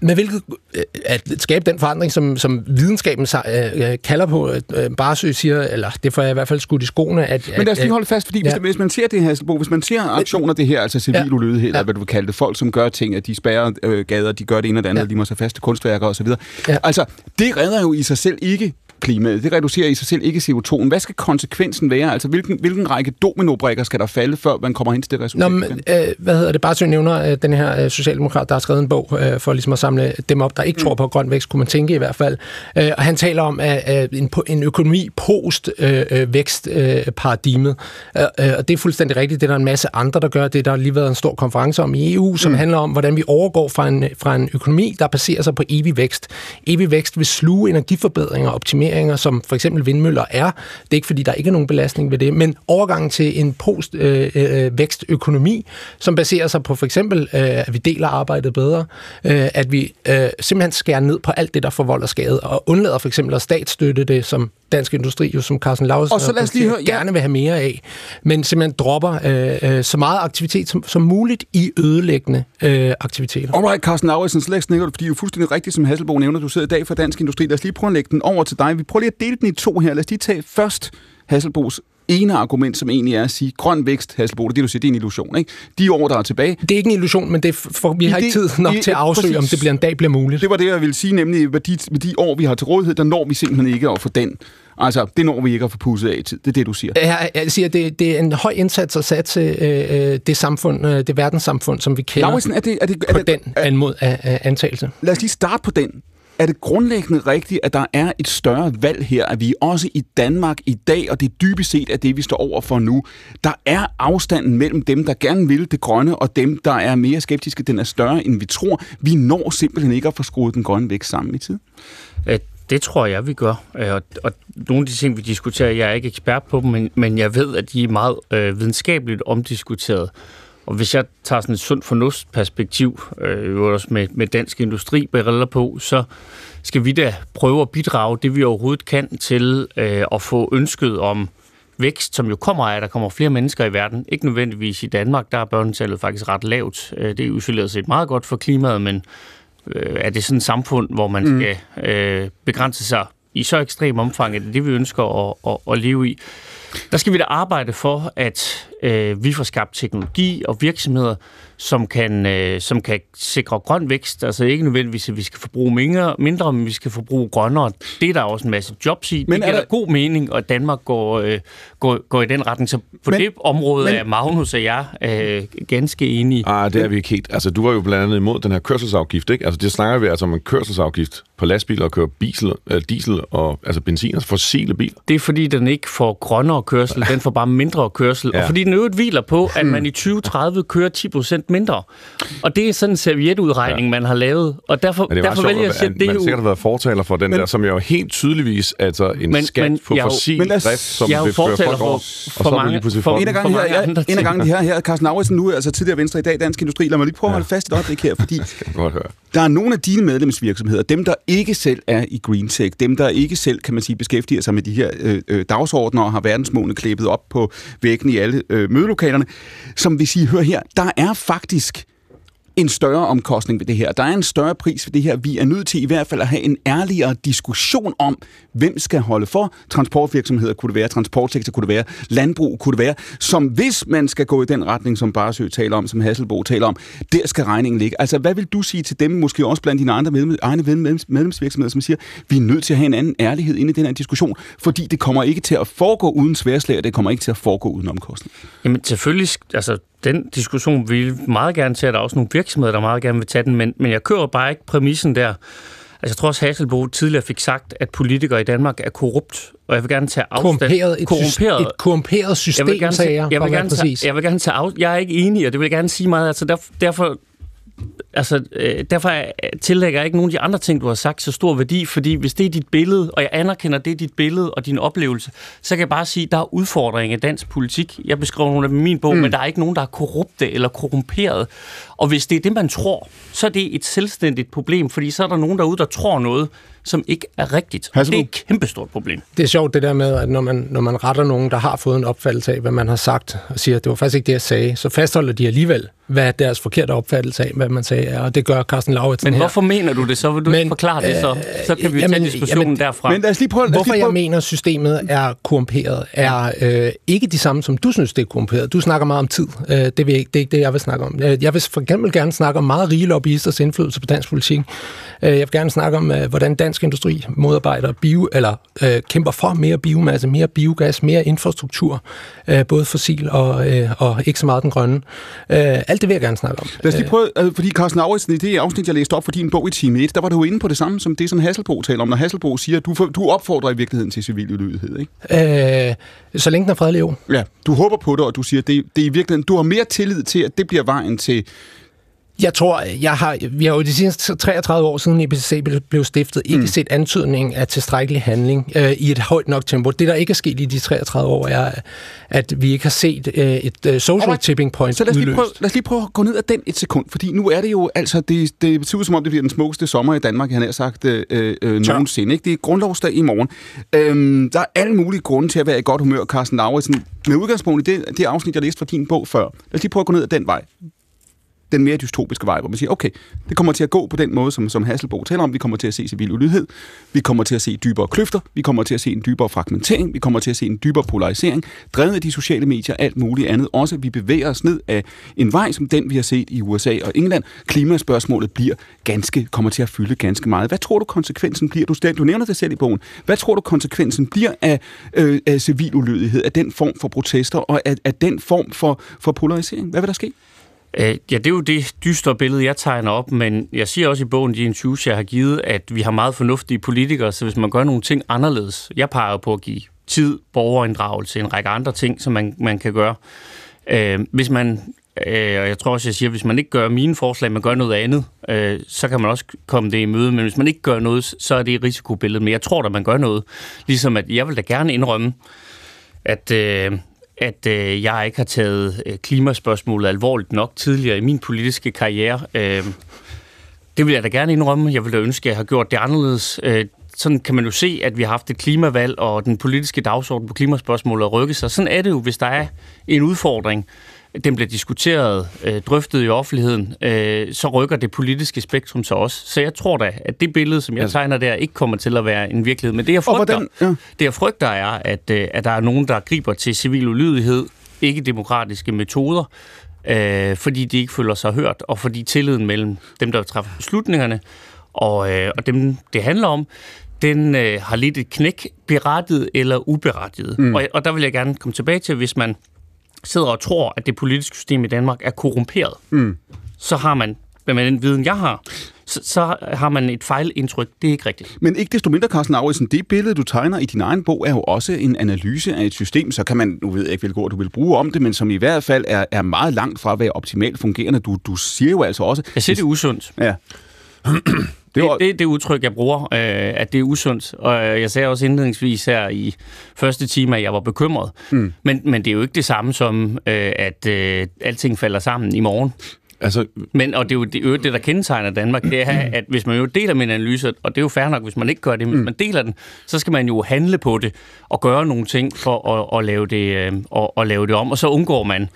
med hvilket øh, at skabe den forandring, som, som videnskaben øh, øh, kalder på. Øh, Barsø siger, eller det får jeg i hvert fald skudt i skoene, at... Men lad os lige holde fast, fordi ja. hvis, hvis man ser det her, hvis man ser aktioner det her, altså civil ja. ulydighed, eller hvad du vil kalde det, folk som gør ting, at de spærrer øh, gader, de gør det ene og det andet, ja. de må sig faste kunstværker osv. Ja. Altså, det redder jo i sig selv ikke klimaet. Det reducerer i sig selv ikke CO2'en. Hvad skal konsekvensen være? Altså, hvilken, hvilken række dominobrikker skal der falde, før man kommer hen til det resultat? Nå, men, øh, hvad hedder det? Bare nævner øh, den her øh, socialdemokrat, der har skrevet en bog øh, for ligesom at samle dem op, der ikke mm. tror på grøn vækst, kunne man tænke i hvert fald. Øh, og han taler om at, øh, en, en økonomi post-vækst-paradigmet. Øh, øh, øh, og det er fuldstændig rigtigt. Det er der en masse andre, der gør. Det der har lige været en stor konference om i EU, som mm. handler om, hvordan vi overgår fra en, fra en økonomi, der baserer sig på evig vækst. Evig vækst vil sluge energiforbedringer og optimere optimeringer, som for eksempel vindmøller er. Det er ikke, fordi der ikke er nogen belastning ved det, men overgangen til en post-vækstøkonomi, øh, øh, som baserer sig på for eksempel, øh, at vi deler arbejdet bedre, øh, at vi øh, simpelthen skærer ned på alt det, der forvolder skade, og undlader for eksempel at statsstøtte det, som Dansk Industri, jo som Carsten Lausen og så lad os lige høre, gerne vil have mere af, men simpelthen dropper øh, øh, så meget aktivitet som, som muligt i ødelæggende øh, aktiviteter. Alright, Carsten Lausen, slet ikke fordi det er jo fuldstændig rigtigt, som Hasselbo nævner, du sidder i dag for Dansk Industri. Lad os lige prøve at lægge den over til dig. Vi prøver lige at dele den i to her. Lad os lige tage først Hasselbos ene argument, som egentlig er at sige, grøn vækst, Hasselbo, det du siger, det er en illusion. Ikke? De år, der er tilbage... Det er ikke en illusion, men det for, vi har det, ikke tid nok i, til at afsøge, præcis. om det bliver en dag bliver muligt. Det var det, jeg ville sige, nemlig med de, med de år, vi har til rådighed, der når vi simpelthen ikke at få den Altså, det når vi ikke at få pusset af i tid. Det er det, du siger. Jeg, jeg siger, det, det er en høj indsats at sætte øh, øh, det samfund, øh, det verdenssamfund, som vi kender Lauritsen, er det, er det, er på det, den er, anmod af, af antagelse. Lad os lige starte på den. Er det grundlæggende rigtigt, at der er et større valg her, at vi også i Danmark i dag, og det er dybest set er det, vi står over for nu, der er afstanden mellem dem, der gerne vil det grønne, og dem, der er mere skeptiske, den er større, end vi tror. Vi når simpelthen ikke at få skruet den grønne væk sammen i tid. Det tror jeg, vi gør. Øh, og, og nogle af de ting, vi diskuterer, jeg er ikke ekspert på dem, men, men jeg ved, at de er meget øh, videnskabeligt omdiskuteret. Og hvis jeg tager sådan et sundt fornuftsperspektiv, øh, også med, med dansk industri briller på, så skal vi da prøve at bidrage det, vi overhovedet kan til øh, at få ønsket om vækst, som jo kommer af, at der kommer flere mennesker i verden. Ikke nødvendigvis i Danmark, der er børnetallet faktisk ret lavt. Øh, det er isoleret set meget godt for klimaet, men øh, er det sådan et samfund, hvor man mm. skal øh, begrænse sig i så ekstrem omfang, at det er det, vi ønsker at, at, at leve i. Der skal vi da arbejde for, at øh, vi får skabt teknologi og virksomheder, som kan, øh, som kan sikre grøn vækst. Altså ikke nødvendigvis, at vi skal forbruge mindre, mindre men vi skal forbruge grønnere. Det er der også en masse jobs i. Men det er der god mening, at Danmark går, øh, går, går i den retning. Så på men, det område men, er Magnus og jeg øh, ganske enige. Ah, det er vi ikke helt. Altså, du var jo blandt andet imod den her kørselsafgift, ikke? Altså, det snakker vi altså om en kørselsafgift på lastbiler og køre diesel, øh, diesel og altså benzin, altså fossile biler. Det er fordi, den ikke får grønnere kørsel, den får bare mindre kørsel. Ja. Og fordi den øvrigt hviler på, at man i 2030 kører 10% mindre. Og det er sådan en servietudregning, ja. man har lavet. Og derfor, Men det er derfor vælger jeg at sige, at det er man jo... sikkert har været fortaler for den Men- der, som jo helt tydeligvis altså en Men- skat men på jeg er fossil Men drift, som jeg vil føre folk for- over, og for mange- pludselig for- for. En af for gangen her, ja, en af gangen de her, her Carsten Lauritsen nu, altså tidligere Venstre i dag, Dansk Industri. Lad mig lige prøve at holde fast et øjeblik her, fordi [LAUGHS] der er nogle af dine medlemsvirksomheder, dem der ikke selv er i Green Tech, dem der ikke selv, kan man sige, beskæftiger sig med de her øh, øh, dagsordner og har verdensmålene klæbet op på væggen i alle øh, mødelokalerne, som vil sige, hør her, der er faktisk en større omkostning ved det her. Der er en større pris ved det her. Vi er nødt til i hvert fald at have en ærligere diskussion om, hvem skal holde for. Transportvirksomheder kunne det være, transportsektor kunne det være, landbrug kunne det være, som hvis man skal gå i den retning, som Barsø taler om, som Hasselbo taler om, der skal regningen ligge. Altså, hvad vil du sige til dem, måske også blandt dine andre medlem, egne medlems, medlemsvirksomheder, som siger, vi er nødt til at have en anden ærlighed inde i den her diskussion, fordi det kommer ikke til at foregå uden sværslag, og det kommer ikke til at foregå uden omkostning. Jamen selvfølgelig, altså den diskussion vil vi meget gerne tage, der er også nogle virksomheder, der meget gerne vil tage den, men, men jeg kører bare ikke præmissen der. Altså jeg tror også, Hasselbo tidligere fik sagt, at politikere i Danmark er korrupt, og jeg vil gerne tage afstand. Korrumperet, et, korrumperet. et korrumperet system, jeg vil gerne, tage, jeg, jeg, vil gerne tage, præcis. jeg vil gerne tage af, Jeg er ikke enig, og det vil jeg gerne sige meget. Altså der, derfor, altså, øh, derfor er- tillægger jeg ikke nogen af de andre ting, du har sagt, så stor værdi, fordi hvis det er dit billede, og jeg anerkender, det er dit billede og din oplevelse, så kan jeg bare sige, at der er udfordringer i dansk politik. Jeg beskriver nogle af dem i min bog, mm. men der er ikke nogen, der er korrupte eller korrumperet. Og hvis det er det, man tror, så er det et selvstændigt problem, fordi så er der nogen derude, der tror noget, som ikke er rigtigt. Og det er et kæmpestort problem. Det er sjovt det der med, at når man, når man retter nogen, der har fået en opfattelse af, hvad man har sagt, og siger, at det var faktisk ikke det, jeg sagde, så fastholder de alligevel, hvad deres forkerte opfattelse af, hvad man sagde er, og det gør Carsten Lauritsen Men her. hvorfor mener du det så? Vil du men, ikke forklare det så? Så kan vi jo tage diskussionen derfra. Men lad os lige prøve, lad os Hvorfor lige jeg prøve. mener, systemet er korrumperet, er øh, ikke de samme, som du synes, det er korrumperet. Du snakker meget om tid. Øh, det, vil ikke, det er ikke det, jeg vil snakke om. Øh, Jeg vil for eksempel gerne snakke om meget rige lobbyisters indflydelse på dansk politik. Øh, Jeg vil gerne snakke om, øh, hvordan dansk industri modarbejder bio, eller øh, kæmper for mere biomasse, mere biogas, mere infrastruktur, øh, både fossil og, øh, og ikke så meget den grønne. Øh, Alt det vil jeg gerne snakke om. Lad os lige prøve, øh, fordi Carsten Lauritsen, i det afsnit, jeg læste op for din bog i time 1, der var du jo inde på det samme, som det, som Hasselbo taler om, når Hasselbo siger, at du, du opfordrer i virkeligheden til civil ulydighed, ikke? Øh, så længe den er fredelig, jo. Ja, du håber på det, og du siger, det, det er i virkeligheden, du har mere tillid til, at det bliver vejen til... Jeg tror, jeg har, vi har jo de seneste 33 år siden IPCC blev- blev stiftet, ikke mm. set antydning af tilstrækkelig handling øh, i et højt nok tempo. Det, der ikke er sket i de 33 år, er, at vi ikke har set øh, et øh, social Alright. tipping point Så lad os, lige udløst. prøve, lad os lige prøve at gå ned ad den et sekund, fordi nu er det jo, altså, det, det ser ud som om, det bliver den smukkeste sommer i Danmark, han har sagt øh, øh, nogensinde. Ikke? Det er grundlovsdag i morgen. Øhm, der er alle mulige grunde til at være i godt humør, Carsten Lauritsen. Med udgangspunkt i det, det afsnit, jeg læste fra din bog før. Lad os lige prøve at gå ned ad den vej den mere dystopiske vej, hvor man siger, okay, det kommer til at gå på den måde, som, som Hasselbo taler om. Vi kommer til at se civil ulydighed, vi kommer til at se dybere kløfter, vi kommer til at se en dybere fragmentering, vi kommer til at se en dybere polarisering, drevet af de sociale medier, alt muligt andet. Også vi bevæger os ned af en vej, som den, vi har set i USA og England. Klimaspørgsmålet bliver ganske, kommer til at fylde ganske meget. Hvad tror du, konsekvensen bliver? Du, du nævner det selv i bogen. Hvad tror du, konsekvensen bliver af, øh, af civil ulydighed, af den form for protester og af, af den form for, for polarisering? Hvad vil der ske? Øh, Ja, det er jo det dystre billede, jeg tegner op, men jeg siger også i bogen, de interviews, jeg har givet, at vi har meget fornuftige politikere, så hvis man gør nogle ting anderledes, jeg peger på at give tid, borgerinddragelse, en række andre ting, som man, man kan gøre. Øh, hvis man, øh, og jeg tror også, jeg siger, hvis man ikke gør mine forslag, man gør noget andet, øh, så kan man også komme det i møde, men hvis man ikke gør noget, så er det et risikobillede, men jeg tror da, man gør noget. Ligesom at jeg vil da gerne indrømme, at, øh, at øh, jeg ikke har taget øh, klimaspørgsmålet alvorligt nok tidligere i min politiske karriere. Øh, det vil jeg da gerne indrømme. Jeg vil da ønske, at jeg har gjort det anderledes. Øh, sådan kan man jo se, at vi har haft et klimavalg, og den politiske dagsorden på klimaspørgsmålet har rykket sig. Sådan er det jo, hvis der er en udfordring, den bliver diskuteret, øh, drøftet i offentligheden, øh, så rykker det politiske spektrum så også. Så jeg tror da, at det billede, som jeg tegner der, ikke kommer til at være en virkelighed. Men det, jeg frygter, hvordan- ja. det, jeg frygter er, at, øh, at der er nogen, der griber til civil ulydighed, ikke demokratiske metoder, øh, fordi de ikke føler sig hørt, og fordi tilliden mellem dem, der træffer beslutningerne, og, øh, og dem, det handler om, den øh, har lidt et knæk, berettiget eller uberettiget. Mm. Og, og der vil jeg gerne komme tilbage til, hvis man sidder og tror, at det politiske system i Danmark er korrumperet, Mm. så har man, med den viden, jeg har, så, så har man et fejlindtryk. Det er ikke rigtigt. Men ikke desto mindre, Carsten Lauritsen, det billede, du tegner i din egen bog, er jo også en analyse af et system, så kan man, nu ved jeg ikke, hvilket ord du vil bruge om det, men som i hvert fald er, er meget langt fra at være optimalt fungerende. Du, du siger jo altså også... Jeg siger, det er usundt. Ja. Det, det, det er det udtryk, jeg bruger, øh, at det er usundt. Og jeg sagde også indledningsvis her i første time, at jeg var bekymret. Mm. Men, men det er jo ikke det samme som, øh, at øh, alting falder sammen i morgen. Altså, men, og det er jo det, det, der kendetegner Danmark, det er, at hvis man jo deler min analyse, og det er jo fair nok, hvis man ikke gør det, men hvis man deler den, så skal man jo handle på det og gøre nogle ting for at, at, lave, det, øh, at, at lave det om, og så undgår man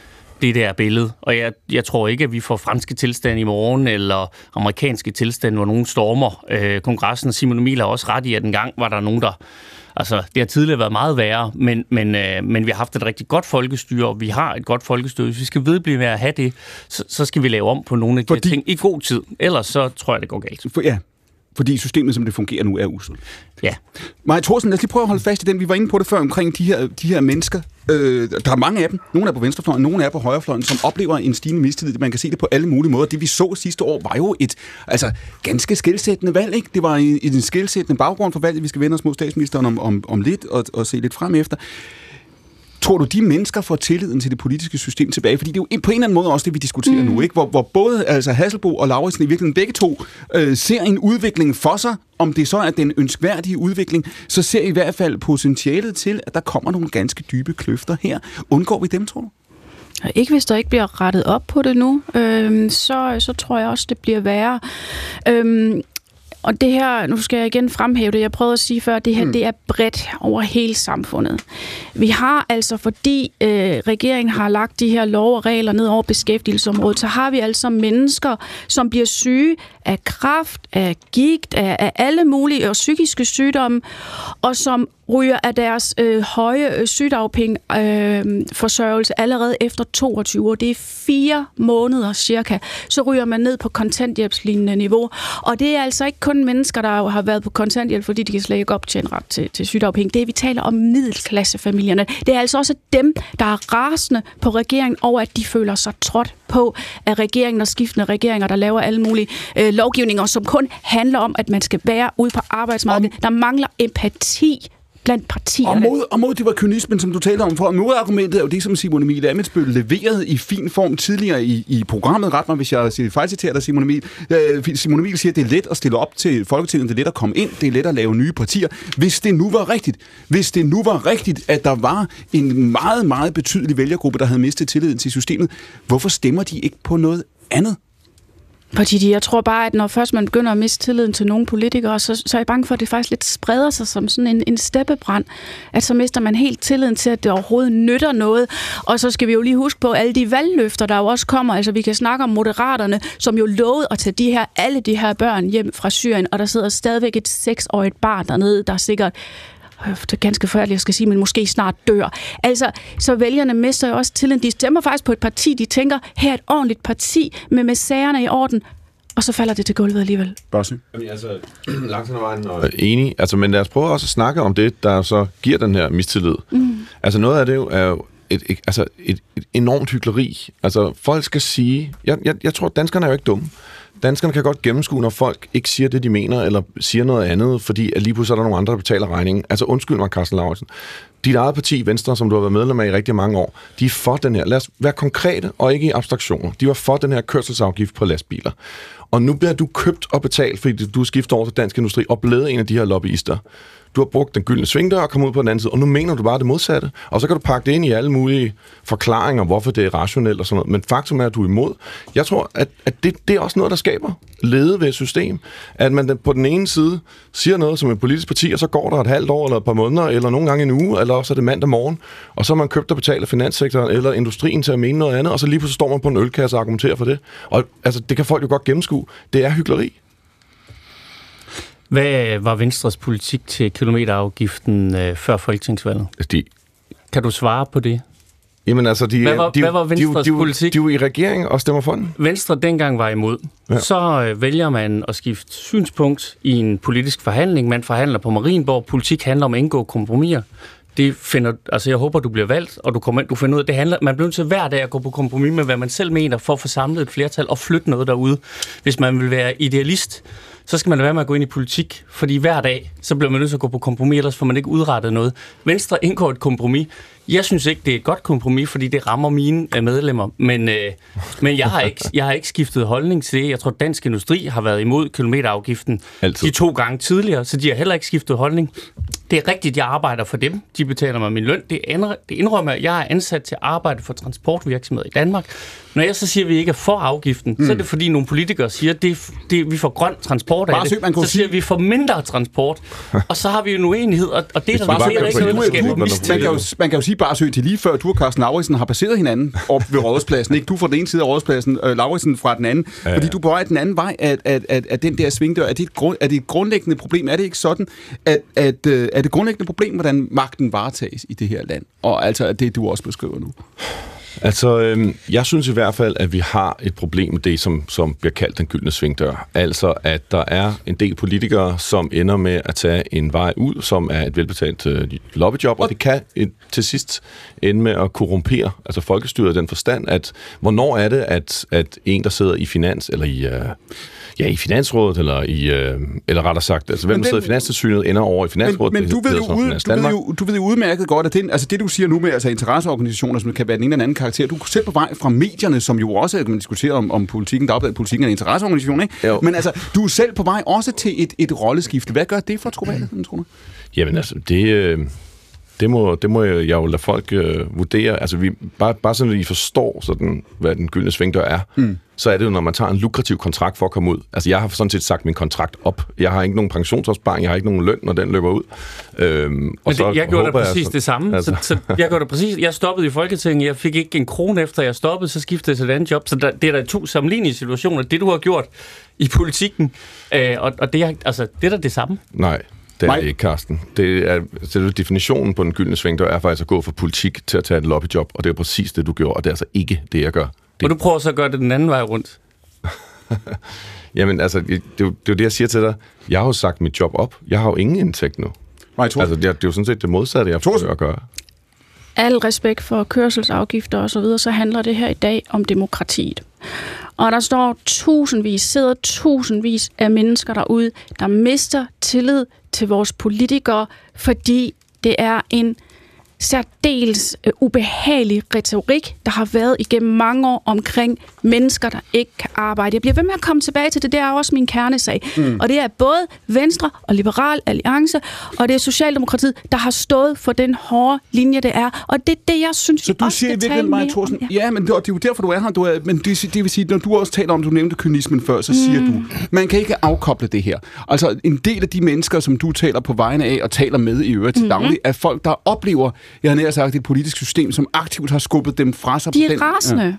det der billede. Og jeg, jeg tror ikke, at vi får franske tilstande i morgen, eller amerikanske tilstande, hvor nogen stormer øh, kongressen. Simon Emil har også ret i, at en gang var der nogen, der... Altså, det har tidligere været meget værre, men, men, øh, men vi har haft et rigtig godt folkestyre, og vi har et godt folkestyre. Hvis vi skal vedblive med at have det, så, så skal vi lave om på nogle af de Fordi... her ting i god tid. Ellers så tror jeg, det går galt. For, ja, fordi systemet, som det fungerer nu, er usundt. Ja. Maja Thorsen, lad os lige prøve at holde fast i den. Vi var inde på det før omkring de her, de her mennesker. Øh, der er mange af dem. Nogle er på venstrefløjen, nogle er på højrefløjen, som oplever en stigende mistillid. Man kan se det på alle mulige måder. Det vi så sidste år var jo et altså, ganske skældsættende valg. Ikke? Det var en, en skældsættende baggrund for valget. Vi skal vende os mod statsministeren om, om, om lidt og, og se lidt frem efter. Tror du, de mennesker får tilliden til det politiske system tilbage? Fordi det er jo på en eller anden måde også det, vi diskuterer mm. nu, ikke? Hvor, hvor både altså Hasselbo og Lauritsen i virkeligheden begge to øh, ser en udvikling for sig. Om det så er den ønskværdige udvikling, så ser I hvert fald potentialet til, at der kommer nogle ganske dybe kløfter her. Undgår vi dem, tror du? Ikke hvis der ikke bliver rettet op på det nu, øh, så, så tror jeg også, det bliver værre. Øh, og det her, nu skal jeg igen fremhæve det, jeg prøvede at sige før, det her mm. det er bredt over hele samfundet. Vi har altså, fordi øh, regeringen har lagt de her lov og regler ned over beskæftigelsesområdet, så har vi altså mennesker, som bliver syge af kraft, af gigt, af, af alle mulige og psykiske sygdomme, og som ryger af deres øh, høje øh, sygdagpenge øh, forsørgelse allerede efter 22 år. Det er fire måneder cirka. Så ryger man ned på kontanthjælpslignende niveau. Og det er altså ikke kun mennesker, der har været på kontanthjælp, fordi de kan slet ikke optjene ret til, til sygdagpenge. Det er, vi taler om middelklassefamilierne. Det er altså også dem, der er rasende på regeringen over, at de føler sig trådt på af regeringen og skiftende regeringer, der laver alle mulige øh, lovgivninger, som kun handler om, at man skal være ude på arbejdsmarkedet. Der mangler empati blandt partierne. Og mod, og mod det var kynismen, som du talte om for. Modargumentet er jo det, som Simon Emil Amitsbøl leverede i fin form tidligere i, i programmet. Ret mig, hvis jeg siger fejlciterer dig, Simon Emil. Øh, Simon Emil siger, at det er let at stille op til Folketinget, det er let at komme ind, det er let at lave nye partier. Hvis det nu var rigtigt, hvis det nu var rigtigt, at der var en meget, meget betydelig vælgergruppe, der havde mistet tilliden til systemet, hvorfor stemmer de ikke på noget andet? Fordi jeg tror bare, at når først man begynder at miste tilliden til nogle politikere, så, så er jeg bange for, at det faktisk lidt spreder sig som sådan en, en steppebrand. At så mister man helt tilliden til, at det overhovedet nytter noget. Og så skal vi jo lige huske på alle de valgløfter, der jo også kommer. Altså vi kan snakke om moderaterne, som jo lovede at tage de her, alle de her børn hjem fra Syrien, og der sidder stadigvæk et seksårigt barn dernede, der sikkert ganske forfærdeligt, jeg skal sige, men måske snart dør. Altså, så vælgerne mister jo også tilliden. De stemmer faktisk på et parti, de tænker, her er et ordentligt parti med, med sagerne i orden, og så falder det til gulvet alligevel. Barsø? Jamen, altså, [CLEARS THROAT] langt hen vejen og enig. Altså, men lad os prøve også at snakke om det, der så giver den her mistillid. Mm. Altså, noget af det er jo et, et, altså et, et enormt hyggeleri. Altså, folk skal sige... Jeg, jeg, jeg tror, danskerne er jo ikke dumme danskerne kan godt gennemskue, når folk ikke siger det, de mener, eller siger noget andet, fordi at lige pludselig er der nogle andre, der betaler regningen. Altså undskyld mig, Carsten Lauritsen. Dit eget parti, Venstre, som du har været medlem af i rigtig mange år, de er for den her. Lad os være konkrete og ikke i abstraktioner. De var for den her kørselsafgift på lastbiler. Og nu bliver du købt og betalt, fordi du er skiftet over til dansk industri og blevet en af de her lobbyister. Du har brugt den gyldne svingdør og kommet ud på den anden side, og nu mener du bare det modsatte. Og så kan du pakke det ind i alle mulige forklaringer, hvorfor det er rationelt og sådan noget. Men faktum er, at du er imod. Jeg tror, at, at det, det er også noget, der skaber lede ved et system. At man på den ene side siger noget som et politisk parti, og så går der et halvt år eller et par måneder, eller nogle gange en uge, eller også er det mandag morgen, og så har man købt og betalt af finanssektoren eller industrien til at mene noget andet, og så lige pludselig står man på en ølkasse og argumenterer for det. Og altså, det kan folk jo godt gennemskue. Det er hyggeleri. Hvad var Venstres politik til kilometerafgiften øh, før folketingsvalget? De, kan du svare på det? Jamen altså, de, hvad var, de, hvad var Venstres de, de, politik? De, er jo i regering og stemmer for den. Venstre dengang var imod. Ja. Så øh, vælger man at skifte synspunkt i en politisk forhandling. Man forhandler på Marienborg. Politik handler om at indgå kompromiser. det finder, altså jeg håber, du bliver valgt, og du kommer du finder ud af, det handler, man bliver nødt til hver dag at gå på kompromis med, hvad man selv mener, for at få samlet et flertal og flytte noget derude. Hvis man vil være idealist, så skal man lade være med at gå ind i politik, fordi hver dag, så bliver man nødt til at gå på kompromis, ellers får man ikke udrettet noget. Venstre indgår et kompromis. Jeg synes ikke, det er et godt kompromis, fordi det rammer mine øh, medlemmer, men, øh, men jeg, har ikke, jeg har ikke skiftet holdning til det. Jeg tror, Dansk Industri har været imod kilometerafgiften Altid. de to gange tidligere, så de har heller ikke skiftet holdning. Det er rigtigt, jeg arbejder for dem. De betaler mig min løn. Det, indrømmer, at jeg er ansat til at arbejde for transportvirksomheder i Danmark. Når jeg så siger, at vi ikke er for afgiften, mm. så er det fordi nogle politikere siger, at det, det, vi får grøn transport af Bare det. man kunne Så siger vi, at vi får mindre transport. og så har vi en uenighed, og, og det er der, bare ikke noget, der. Man kan, jo, man kan jo sige bare søg til lige før du og Carsten Lauritsen har passeret hinanden op ved rådspladsen. Ikke? Du fra den ene side af rådspladsen, øh, Lauritsen fra den anden. Ja, Ja. Fordi du er på vej den anden vej af, af, af, af den der svingdør. Er det, et grund, er det et grundlæggende problem? Er det ikke sådan, at, at øh, er det grundlæggende problem, hvordan magten varetages i det her land? Og altså at det, du også beskriver nu. Altså, øhm, jeg synes i hvert fald, at vi har et problem med det, som, som bliver kaldt den gyldne svingdør. Altså, at der er en del politikere, som ender med at tage en vej ud, som er et velbetalt øh, lobbyjob, og det kan et, til sidst ende med at korrumpere altså folkestyret i den forstand, at hvornår er det, at, at en, der sidder i finans, eller i... Øh, Ja, i Finansrådet, eller i, øh, eller rettere sagt, altså hvem Men der sidder den- i Finanstilsynet, ender over i Finansrådet. Men, men du, ved jo ud, du, ved jo, du ved jo udmærket godt, at det, altså det, du siger nu med altså interesseorganisationer, som kan være den ene eller anden karakter, du er selv på vej fra medierne, som jo også, kan man diskutere om, om politikken, dagbladet politikken er en interesseorganisation, ikke? Jo. Men altså, du er selv på vej også til et, et rolleskifte. Hvad gør det for troværdigheden, tror du? Jamen altså, det, øh, det, må, det må jeg jo lade folk øh, vurdere. Altså, vi, bare, bare sådan, at I forstår, sådan, hvad den gyldne svingdør er, mm. Så er det jo, når man tager en lukrativ kontrakt for at komme ud. Altså, jeg har sådan set sagt min kontrakt op. Jeg har ikke nogen pensionsopsparing, jeg har ikke nogen løn, når den løber ud. Øhm, Men det, jeg gjorde da præcis det samme. Altså. Så, så jeg gjorde det præcis. Jeg stoppede i Folketinget. Jeg fik ikke en krone efter jeg stoppede, så skiftede jeg til et andet job. Så der, det er der to sammenlignelige situationer. Det, du har gjort i politikken, øh, og, og det, er, altså, det er da det samme. Nej, det er Nej. det ikke, Carsten. Det er, selve definitionen på den gyldne svingdør er faktisk at gå fra politik til at tage et lobbyjob, og det er præcis det, du gjorde, og det er altså ikke det, jeg gør. Det, Og du prøver så at gøre det den anden vej rundt. [LAUGHS] Jamen, altså, det, det, er jo- det jeg siger til dig. Jeg har jo sagt mit job op. Jeg har jo ingen indtægt nu. Nej, Thor. Altså, det er, det er jo sådan set det modsatte, jeg forsøger at gøre. al respekt for kørselsafgifter og så videre, så handler det her i dag om demokratiet. Og der står tusindvis, sidder tusindvis af mennesker derude, der mister tillid til vores politikere, fordi det er en særdeles øh, ubehagelig retorik, der har været igennem mange år omkring mennesker, der ikke kan arbejde. Jeg bliver ved med at komme tilbage til det, det er også min kernesag. Mm. Og det er både Venstre og Liberal Alliance, og det er Socialdemokratiet, der har stået for den hårde linje, det er. Og det er det, jeg synes, Så du også siger i virkeligheden, Maja Thorsen, om. ja, men det, og det er jo derfor, du er her. Du er, men det, det vil sige, når du også taler om, du nævnte kynismen før, så siger Mm. du, man kan ikke afkoble det her. Altså, en del af de mennesker, som du taler på vegne af og taler med i øvrigt til Mhm. daglig, er folk, der oplever, jeg har nær sagt, et politisk system, som aktivt har skubbet dem fra sig. De er den, rasende. Ja.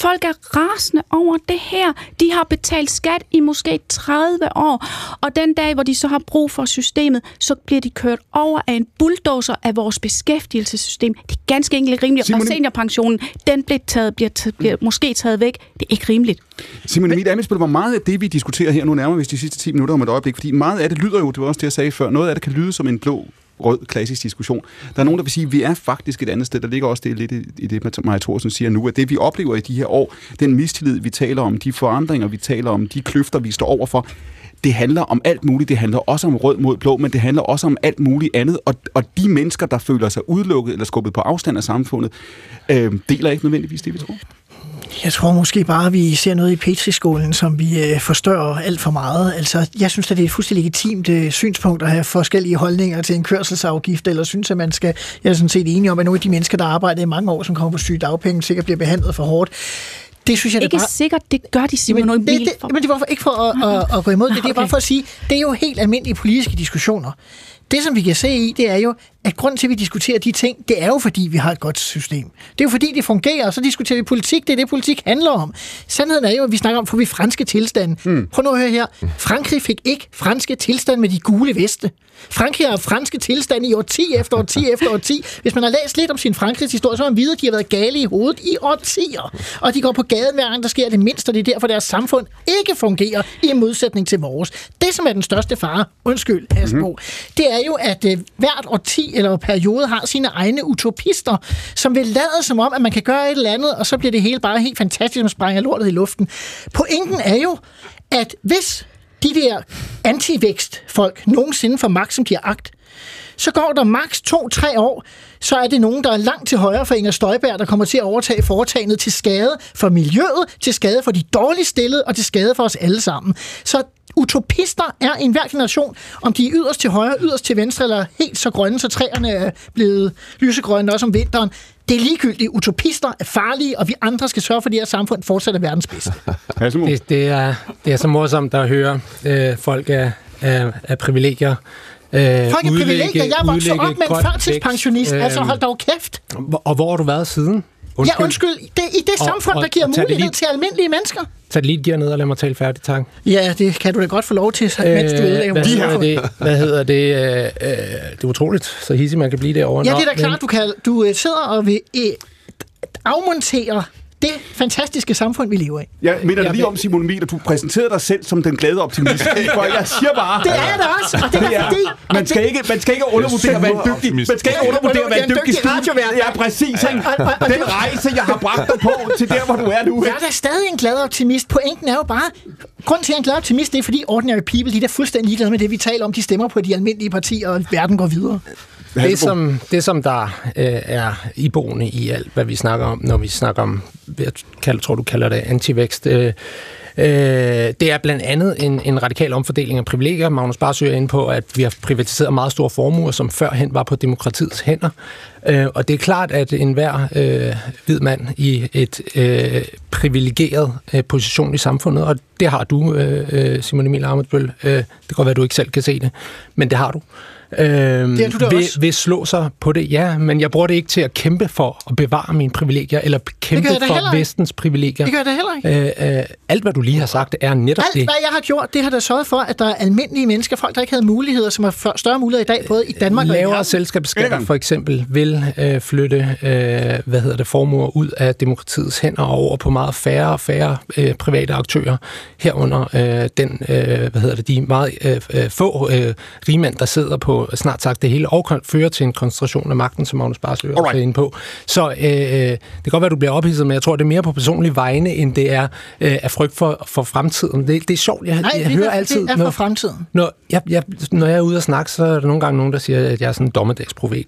Folk er rasende over det her. De har betalt skat i måske 30 år, og den dag, hvor de så har brug for systemet, så bliver de kørt over af en bulldozer af vores beskæftigelsessystem. Det er ganske enkelt ikke rimeligt. Og Simone- seniorpensionen, den bliver, taget, bliver, t- bliver måske taget væk. Det er ikke rimeligt. Simon Emil Amitsbøl, hvor meget af det, vi diskuterer her, nu nærmer vi os de sidste 10 minutter om et øjeblik, fordi meget af det lyder jo, det var også det, jeg sagde før, noget af det kan lyde som en blå rød klassisk diskussion. Der er nogen, der vil sige, at vi er faktisk et andet sted. Der ligger også det lidt i, i det, Maja Thorsen siger nu, at det, vi oplever i de her år, den mistillid, vi taler om, de forandringer, vi taler om, de kløfter, vi står overfor, det handler om alt muligt. Det handler også om rød mod blå, men det handler også om alt muligt andet. Og, og de mennesker, der føler sig udelukket eller skubbet på afstand af samfundet, øh, deler ikke nødvendigvis det, vi tror. Jeg tror måske bare, at vi ser noget i Petri-skolen, som vi øh, forstørrer alt for meget. Altså, jeg synes, at det er et fuldstændig legitimt øh, synspunkt at have forskellige holdninger til en kørselsafgift, eller synes, at man skal... Jeg er sådan set enig om, at nogle af de mennesker, der arbejder i mange år, som kommer på syge dagpenge, sikkert bliver behandlet for hårdt. Det synes jeg, det Ikke bare... sikkert, det gør de Simon Jamen, det, det, men det var for, ikke for at, at, at gå imod det, det er bare for at sige, det er jo helt almindelige politiske diskussioner. Det, som vi kan se i, det er jo, at grunden til, at vi diskuterer de ting, det er jo, fordi vi har et godt system. Det er jo, fordi det fungerer, og så diskuterer vi politik. Det er det, politik handler om. Sandheden er jo, at vi snakker om, får vi franske tilstande. Mm. Prøv nu at høre her. Frankrig fik ikke franske tilstande med de gule veste. Frankrig har franske tilstande i årti efter årti [LAUGHS] efter årti. Hvis man har læst lidt om sin Frankrigs historie, så har man videre, at de har været gale i hovedet i årtier. Og de går på gaden hver gang, der sker det mindste, og det er derfor, deres samfund ikke fungerer i modsætning til vores. det, som er den største fare, undskyld, Asbo, mm-hmm. det er jo, at øh, hvert årti eller periode har sine egne utopister, som vil lade som om, at man kan gøre et eller andet, og så bliver det hele bare helt fantastisk, som sprænger lortet i luften. Pointen er jo, at hvis de der antivækstfolk nogensinde får magt, som de har agt, så går der maks 2-3 år, så er det nogen, der er langt til højre for Inger Støjberg, der kommer til at overtage foretagendet til skade for miljøet, til skade for de dårligt stillede og til skade for os alle sammen. Så utopister er en hver generation, om de er yderst til højre, yderst til venstre, eller helt så grønne, så træerne er blevet lysegrønne også om vinteren. Det er ligegyldigt. Utopister er farlige, og vi andre skal sørge for, at det her samfund fortsat er verdens bedste. [LAUGHS] det, det, er, det er så morsomt at høre øh, folk af, af, af privilegier Øh, Folk er privilegier. Jeg vokset op med en førtidspensionist. Øh, altså hold dog kæft. Og hvor har du været siden? Undskyld. Ja, undskyld. Det, I det og, samfund, og, der giver mulighed lige, til almindelige mennesker. Tag det lige gear ned og lad mig tale færdigt, tak. Ja, det kan du da godt få lov til, øh, mens du ødelægger hvad, hedder det, hvad hedder det? Øh, øh, det er utroligt, så hissig man kan blive derovre. Ja, det er da klart, du, kan, du øh, sidder og vil øh, afmontere det fantastiske samfund, vi lever i. Jeg mener jeg lige om, Simon Emil, at du præsenterede dig selv som den glade optimist. [LAUGHS] For jeg siger bare... Det er jeg også, og det er, er fordi... Man skal, ikke, man skal ikke undervurdere, hvad en dygtig... Man skal ikke undervurdere, hvad en dygtig studie... Ja, præcis. Den rejse, jeg har bragt dig på til der, hvor du er nu. Jeg er da stadig en glad optimist. Pointen er jo bare... Grunden til, at jeg er en glad optimist, det er, fordi ordinary people, de er fuldstændig ligeglade med det, vi taler om. De stemmer på de almindelige partier, og verden går videre. Det som, det, som der øh, er iboende i alt, hvad vi snakker om, når vi snakker om, jeg kalder, tror du kalder det antivækst, øh, øh, det er blandt andet en, en radikal omfordeling af privilegier. Magnus Barsø er inde på, at vi har privatiseret meget store formuer, som førhen var på demokratiets hænder. Øh, og det er klart, at enhver øh, hvid mand i et øh, privilegeret øh, position i samfundet, og det har du, øh, øh Simon Emil Amitsbøl, øh, det kan godt være, at du ikke selv kan se det, men det har du øh, det du vil, vil slå sig på det. Ja, men jeg bruger det ikke til at kæmpe for at bevare mine privilegier, eller kæmpe for vestens privilegier. Det gør det heller ikke. Øh, øh, alt, hvad du lige har sagt, er netop alt, det. Alt, hvad jeg har gjort, det har da sørget for, at der er almindelige mennesker, folk, der ikke havde muligheder, som har større muligheder i dag, både i Danmark Lavere og i Lavere selskabsskatter, for eksempel, vil øh, flytte øh, hvad hedder det, formuer ud af demokratiets hænder og over på meget færre og færre øh, private aktører, herunder øh, den, øh, hvad hedder det, de meget øh, øh få øh, rigmænd, der sidder på snart sagt det hele, og føre til en koncentration af magten, som Magnus Barsø er inde på. Så øh, det kan godt være, at du bliver ophidset, men jeg tror, det er mere på personlige vegne, end det er øh, af frygt for, for fremtiden. Det, det er sjovt, jeg, Nej, jeg hører altid... det er for fremtiden. Når jeg, jeg, når jeg er ude og snakke, så er der nogle gange nogen, der siger, at jeg er sådan en dommedagsprofet.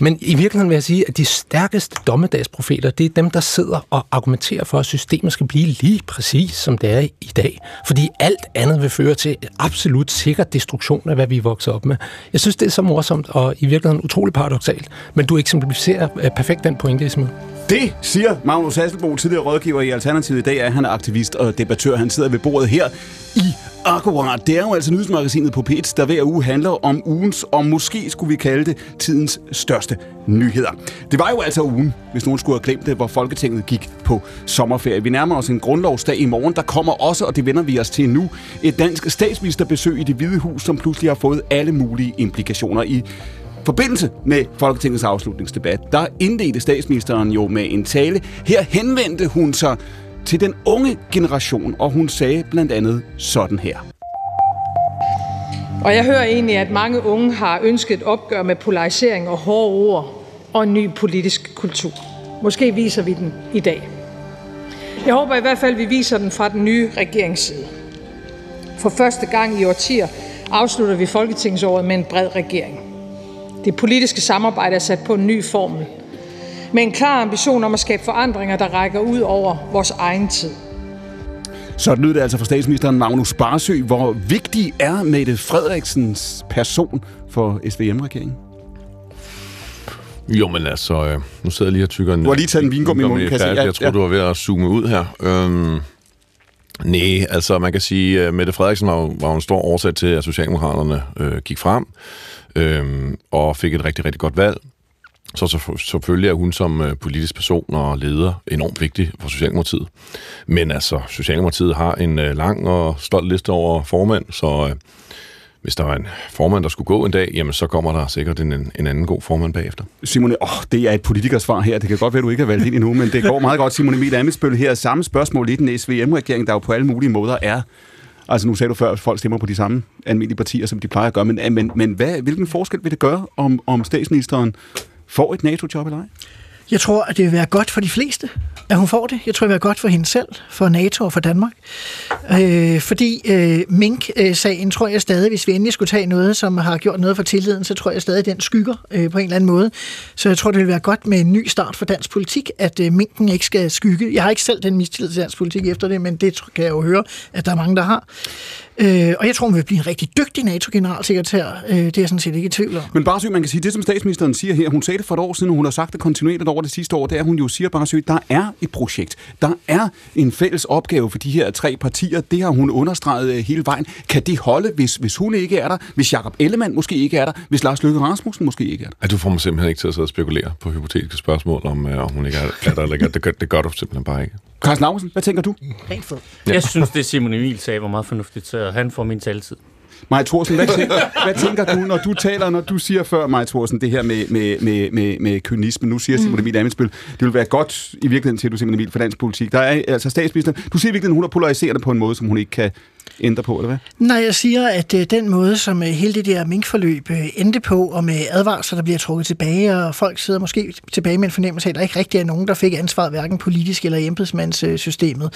Men i virkeligheden vil jeg sige, at de stærkeste dommedagsprofeter, det er dem, der sidder og argumenterer for, at systemet skal blive lige præcis, som det er i dag. Fordi alt andet vil føre til absolut sikker destruktion af, hvad vi er vokset op med. Jeg synes, det er så morsomt og i virkeligheden utroligt paradoxalt. Men du eksemplificerer øh, perfekt den pointe, Ismail. Det siger Magnus Hasselbo, tidligere rådgiver i Alternativet. I dag er han aktivist og debattør. Han sidder ved bordet her i Akkurat. Det er jo altså nyhedsmagasinet på P1, der hver uge handler om ugens, og måske skulle vi kalde det tidens største nyheder. Det var jo altså ugen, hvis nogen skulle have glemt det, hvor Folketinget gik på sommerferie. Vi nærmer os en grundlovsdag i morgen. Der kommer også, og det vender vi os til nu, et dansk statsministerbesøg i det hvide hus, som pludselig har fået alle mulige implikationer i forbindelse med Folketingets afslutningsdebat, der indledte statsministeren jo med en tale. Her henvendte hun sig til den unge generation, og hun sagde blandt andet sådan her. Og jeg hører egentlig, at mange unge har ønsket et opgør med polarisering og hårde ord og en ny politisk kultur. Måske viser vi den i dag. Jeg håber i hvert fald, at vi viser den fra den nye regeringsside. For første gang i årtier afslutter vi Folketingsåret med en bred regering. Det politiske samarbejde er sat på en ny formel. Med en klar ambition om at skabe forandringer, der rækker ud over vores egen tid. Så lød det altså fra statsministeren Magnus Barsø. Hvor vigtig er Mette Frederiksens person for SVM-regeringen? Jo, men altså, øh, nu sidder jeg lige og tykker en... Du har lige taget en vingum i munden, kan jeg Jeg tror, ja. du var ved at zoome ud her. Øhm, nej, altså man kan sige, at Mette Frederiksen var, var en stor årsag til, at Socialdemokraterne øh, gik frem øh, og fik et rigtig, rigtig godt valg. Så, så selvfølgelig er hun som øh, politisk person og leder enormt vigtig for Socialdemokratiet. Men altså, Socialdemokratiet har en øh, lang og stolt liste over formand, så øh, hvis der var en formand, der skulle gå en dag, jamen så kommer der sikkert en, en anden god formand bagefter. Simone, åh, det er et politikersvar her. Det kan godt være, du ikke har valgt ind endnu, men det går meget godt. Simone Emil Amitsbøl her. Samme spørgsmål i den SVM-regering, der jo på alle mulige måder er Altså nu sagde du før, at folk stemmer på de samme almindelige partier, som de plejer at gøre, men, men, men hvad, hvilken forskel vil det gøre, om, om statsministeren får et NATO-job eller ej? Jeg tror, at det vil være godt for de fleste, at hun får det. Jeg tror, det vil være godt for hende selv, for NATO og for Danmark. Øh, fordi øh, Mink-sagen tror jeg stadig, hvis vi endelig skulle tage noget, som har gjort noget for tilliden, så tror jeg stadig, at den skygger øh, på en eller anden måde. Så jeg tror, det vil være godt med en ny start for dansk politik, at øh, Minken ikke skal skygge. Jeg har ikke selv den mistillid til dansk politik efter det, men det kan jeg jo høre, at der er mange, der har. Øh, og jeg tror, hun vil blive en rigtig dygtig NATO-generalsekretær. Øh, det er jeg sådan set ikke i tvivl om. Men Barsø, man kan sige, det som statsministeren siger her, hun sagde det for et år siden, og hun har sagt det kontinuerligt over det sidste år, det er, at hun jo siger, Barsø, der er et projekt. Der er en fælles opgave for de her tre partier. Det har hun understreget øh, hele vejen. Kan det holde, hvis, hvis hun ikke er der? Hvis Jakob Ellemann måske ikke er der? Hvis Lars Løkke Rasmussen måske ikke er der? Ja, du får mig simpelthen ikke til at sidde og spekulere på hypotetiske spørgsmål, om, øh, om hun ikke er, er der eller ikke. Det gør, det gør du simpelthen bare ikke. Carsten Lausen, hvad tænker du? Rent fed. Jeg synes, det Simon Emil sagde var meget fornuftigt, så han får min taletid. Maja Thorsen, hvad tænker, hvad tænker du, når du taler, når du siger før, Maja Thorsen, det her med, med, med, med, med kynisme? Nu siger Simon Emil Amitsbøl, det vil være godt i virkeligheden, siger du Simon Emil, for dansk politik. Der er altså statsministeren, du siger i virkeligheden, hun er polariserende på en måde, som hun ikke kan ændre på, eller hvad? Nej, jeg siger, at øh, den måde, som øh, hele det der minkforløb øh, endte på, og med advarsler, der bliver trukket tilbage, og folk sidder måske tilbage med en fornemmelse af, at der ikke rigtig er nogen, der fik ansvaret, hverken politisk eller i embedsmandssystemet.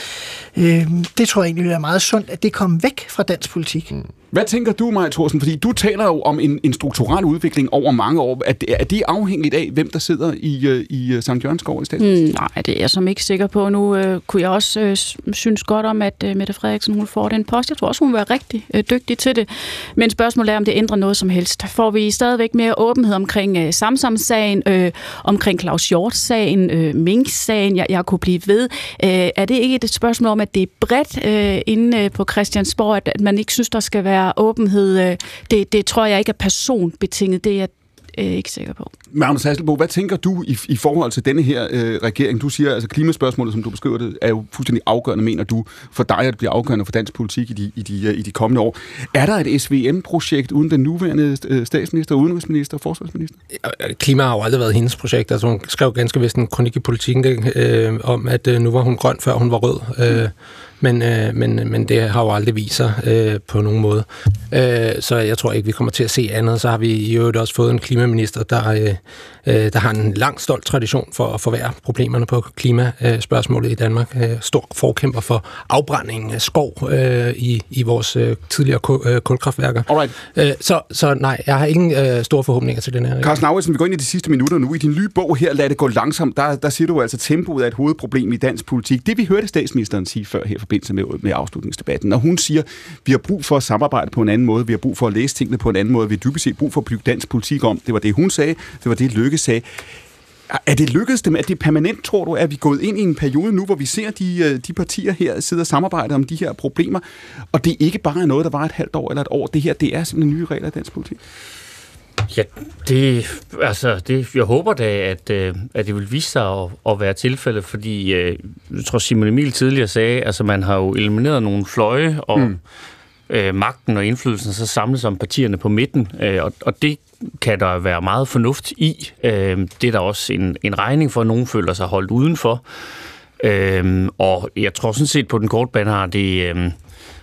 Øh, det tror jeg egentlig være meget sundt, at det kom væk fra dansk politik. Mm. Hvad tænker du, Maja Thorsen? Fordi du taler jo om en, en strukturel udvikling over mange år. Er det, er det afhængigt af, hvem der sidder i, øh, i øh, St. Jørgens i stedet? Mm, nej, det er jeg som ikke sikker på. Nu øh, kunne jeg også øh, synes godt om, at øh, Mette Frederiksen hun får den post. Jeg tror også, hun vil være rigtig øh, dygtig til det. Men spørgsmålet er, om det ændrer noget som helst. Får vi stadigvæk mere åbenhed omkring øh, Samsam-sagen, øh, omkring Claus Hjort-sagen, øh, Mink-sagen, jeg, jeg kunne blive ved. Øh, er det ikke et spørgsmål om, at det er bredt øh, inde øh, på Christiansborg, at, at man ikke synes, der skal være åbenhed? Øh, det, det tror jeg ikke er personbetinget. Det er jeg øh, ikke sikker på. Magnus Hasselbo, hvad tænker du i, i forhold til denne her øh, regering? Du siger, altså klimaspørgsmålet, som du beskriver det, er jo fuldstændig afgørende, mener du, for dig, at det bliver afgørende for dansk politik i de, i de, i de kommende år. Er der et SVM-projekt uden den nuværende øh, statsminister, udenrigsminister og forsvarsminister? Klima har jo aldrig været hendes projekt. Altså, hun skrev ganske vist en kronik i politikken øh, om, at øh, nu var hun grøn, før hun var rød. Øh, men, øh, men, men det har jo aldrig vist sig øh, på nogen måde. Øh, så jeg tror ikke, vi kommer til at se andet. Så har vi i øvrigt også fået en klimaminister, der, øh, øh der har en lang stolt tradition for at forvære problemerne på klimaspørgsmålet i Danmark. Øh, stor forkæmper for afbrænding af skov øh, i, i vores øh, tidligere kul, kulkraftværker. Alright. Øh, så, så nej, jeg har ingen øh, store forhåbninger til den her. Carsten Auersen, vi går ind i de sidste minutter nu. I din nye bog her, Lad det gå langsomt, der, der siger du altså, at tempoet er et hovedproblem i dansk politik. Det vi hørte statsministeren sige før her forbindelse med, med afslutningsdebatten. Og hun siger, vi har brug for at samarbejde på en anden måde, vi har brug for at læse tingene på en anden måde, vi har dybest set brug for at bygge dansk politik om. Det var det, hun sagde, det var det, Lykke sagde. Er det lykkedes dem? Er det permanent, tror du? Er vi gået ind i en periode nu, hvor vi ser de, øh, de partier her sidde og samarbejde om de her problemer, og det ikke bare er noget, der var et halvt år eller et år. Det her, det er simpelthen nye regler i dansk politik. Ja, det, altså, det, jeg håber da, at, øh, at det vil vise sig at, at være tilfældet, fordi øh, jeg tror Simon Emil tidligere sagde, altså man har jo elimineret nogle fløje, og mm. øh, magten og indflydelsen så samles om partierne på midten, øh, og, og det kan der være meget fornuft i. Øh, det er der også en, en regning for, at nogen føler sig holdt udenfor. Øh, og jeg tror sådan set på den korte bane har det... Øh,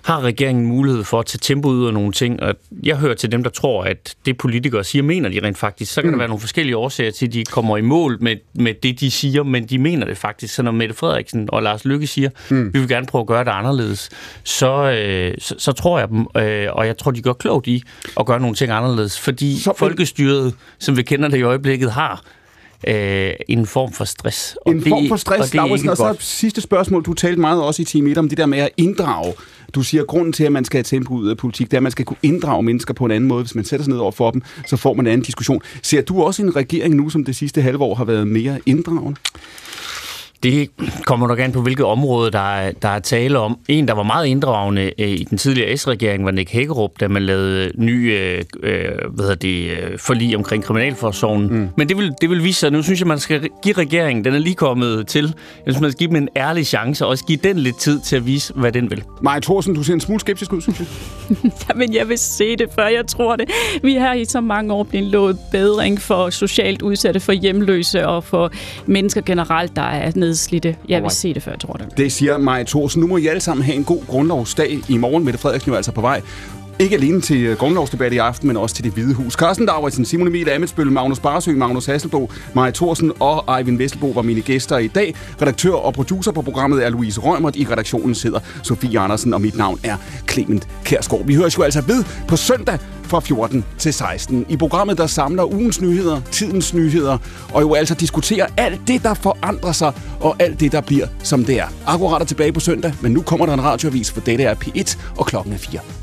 har regeringen mulighed for at tage tempo ud af nogle ting, og jeg hører til dem, der tror, at det politikere siger, mener de rent faktisk. Så kan mm. der være nogle forskellige årsager til, at de kommer i mål med, med det, de siger, men de mener det faktisk. Så når Mette Frederiksen og Lars Lykke siger, mm. vi vil gerne prøve at gøre det anderledes, så, øh, så, så tror jeg dem, øh, og jeg tror, de gør klogt i at gøre nogle ting anderledes, fordi så, folkestyret, som vi kender det i øjeblikket, har øh, en form for stress. Og en det, form for stress, og, det og så sidste spørgsmål. Du talte meget også i time 1 om det der med at inddrage. Du siger, at grunden til, at man skal have tempo ud af politik, det er, at man skal kunne inddrage mennesker på en anden måde. Hvis man sætter sig ned over for dem, så får man en anden diskussion. Ser du også en regering nu, som det sidste halve år har været mere inddragende? Det kommer nok an på, hvilket område, der er, der er tale om. En, der var meget inddragende øh, i den tidligere S-regering, var Nick Hækkerup, da man lavede ny øh, øh hvad hedder det, øh, forlig omkring kriminalforsorgen. Mm. Men det vil, det vil vise sig, nu synes jeg, man skal give regeringen, den er lige kommet til, jeg synes, man skal give dem en ærlig chance, og også give den lidt tid til at vise, hvad den vil. Maja Thorsen, du ser en smule skeptisk ud, synes jeg. [LAUGHS] Jamen, jeg vil se det, før jeg tror det. Vi har i så mange år blevet lovet bedring for socialt udsatte, for hjemløse og for mennesker generelt, der er nede nedslidte. Jeg vil se det, før jeg tror det. Det siger Maja Thorsen. Nu må I alle sammen have en god grundlovsdag i morgen. Mette Frederiksen er altså på vej. Ikke alene til øh, grundlovsdebat i aften, men også til det hvide hus. Carsten Davidsen, Simon Emil Amitsbøl, Magnus Barsø, Magnus Hasselbo, Maja Thorsen og Eivind Vesselbo var mine gæster i dag. Redaktør og producer på programmet er Louise Rømert. I redaktionen sidder Sofie Andersen, og mit navn er Clement Kærsgaard. Vi høres jo altså ved på søndag fra 14 til 16. I programmet, der samler ugens nyheder, tidens nyheder, og jo altså diskuterer alt det, der forandrer sig, og alt det, der bliver, som det er. Akkurat er tilbage på søndag, men nu kommer der en radioavis, for dette er P1, og klokken er 4.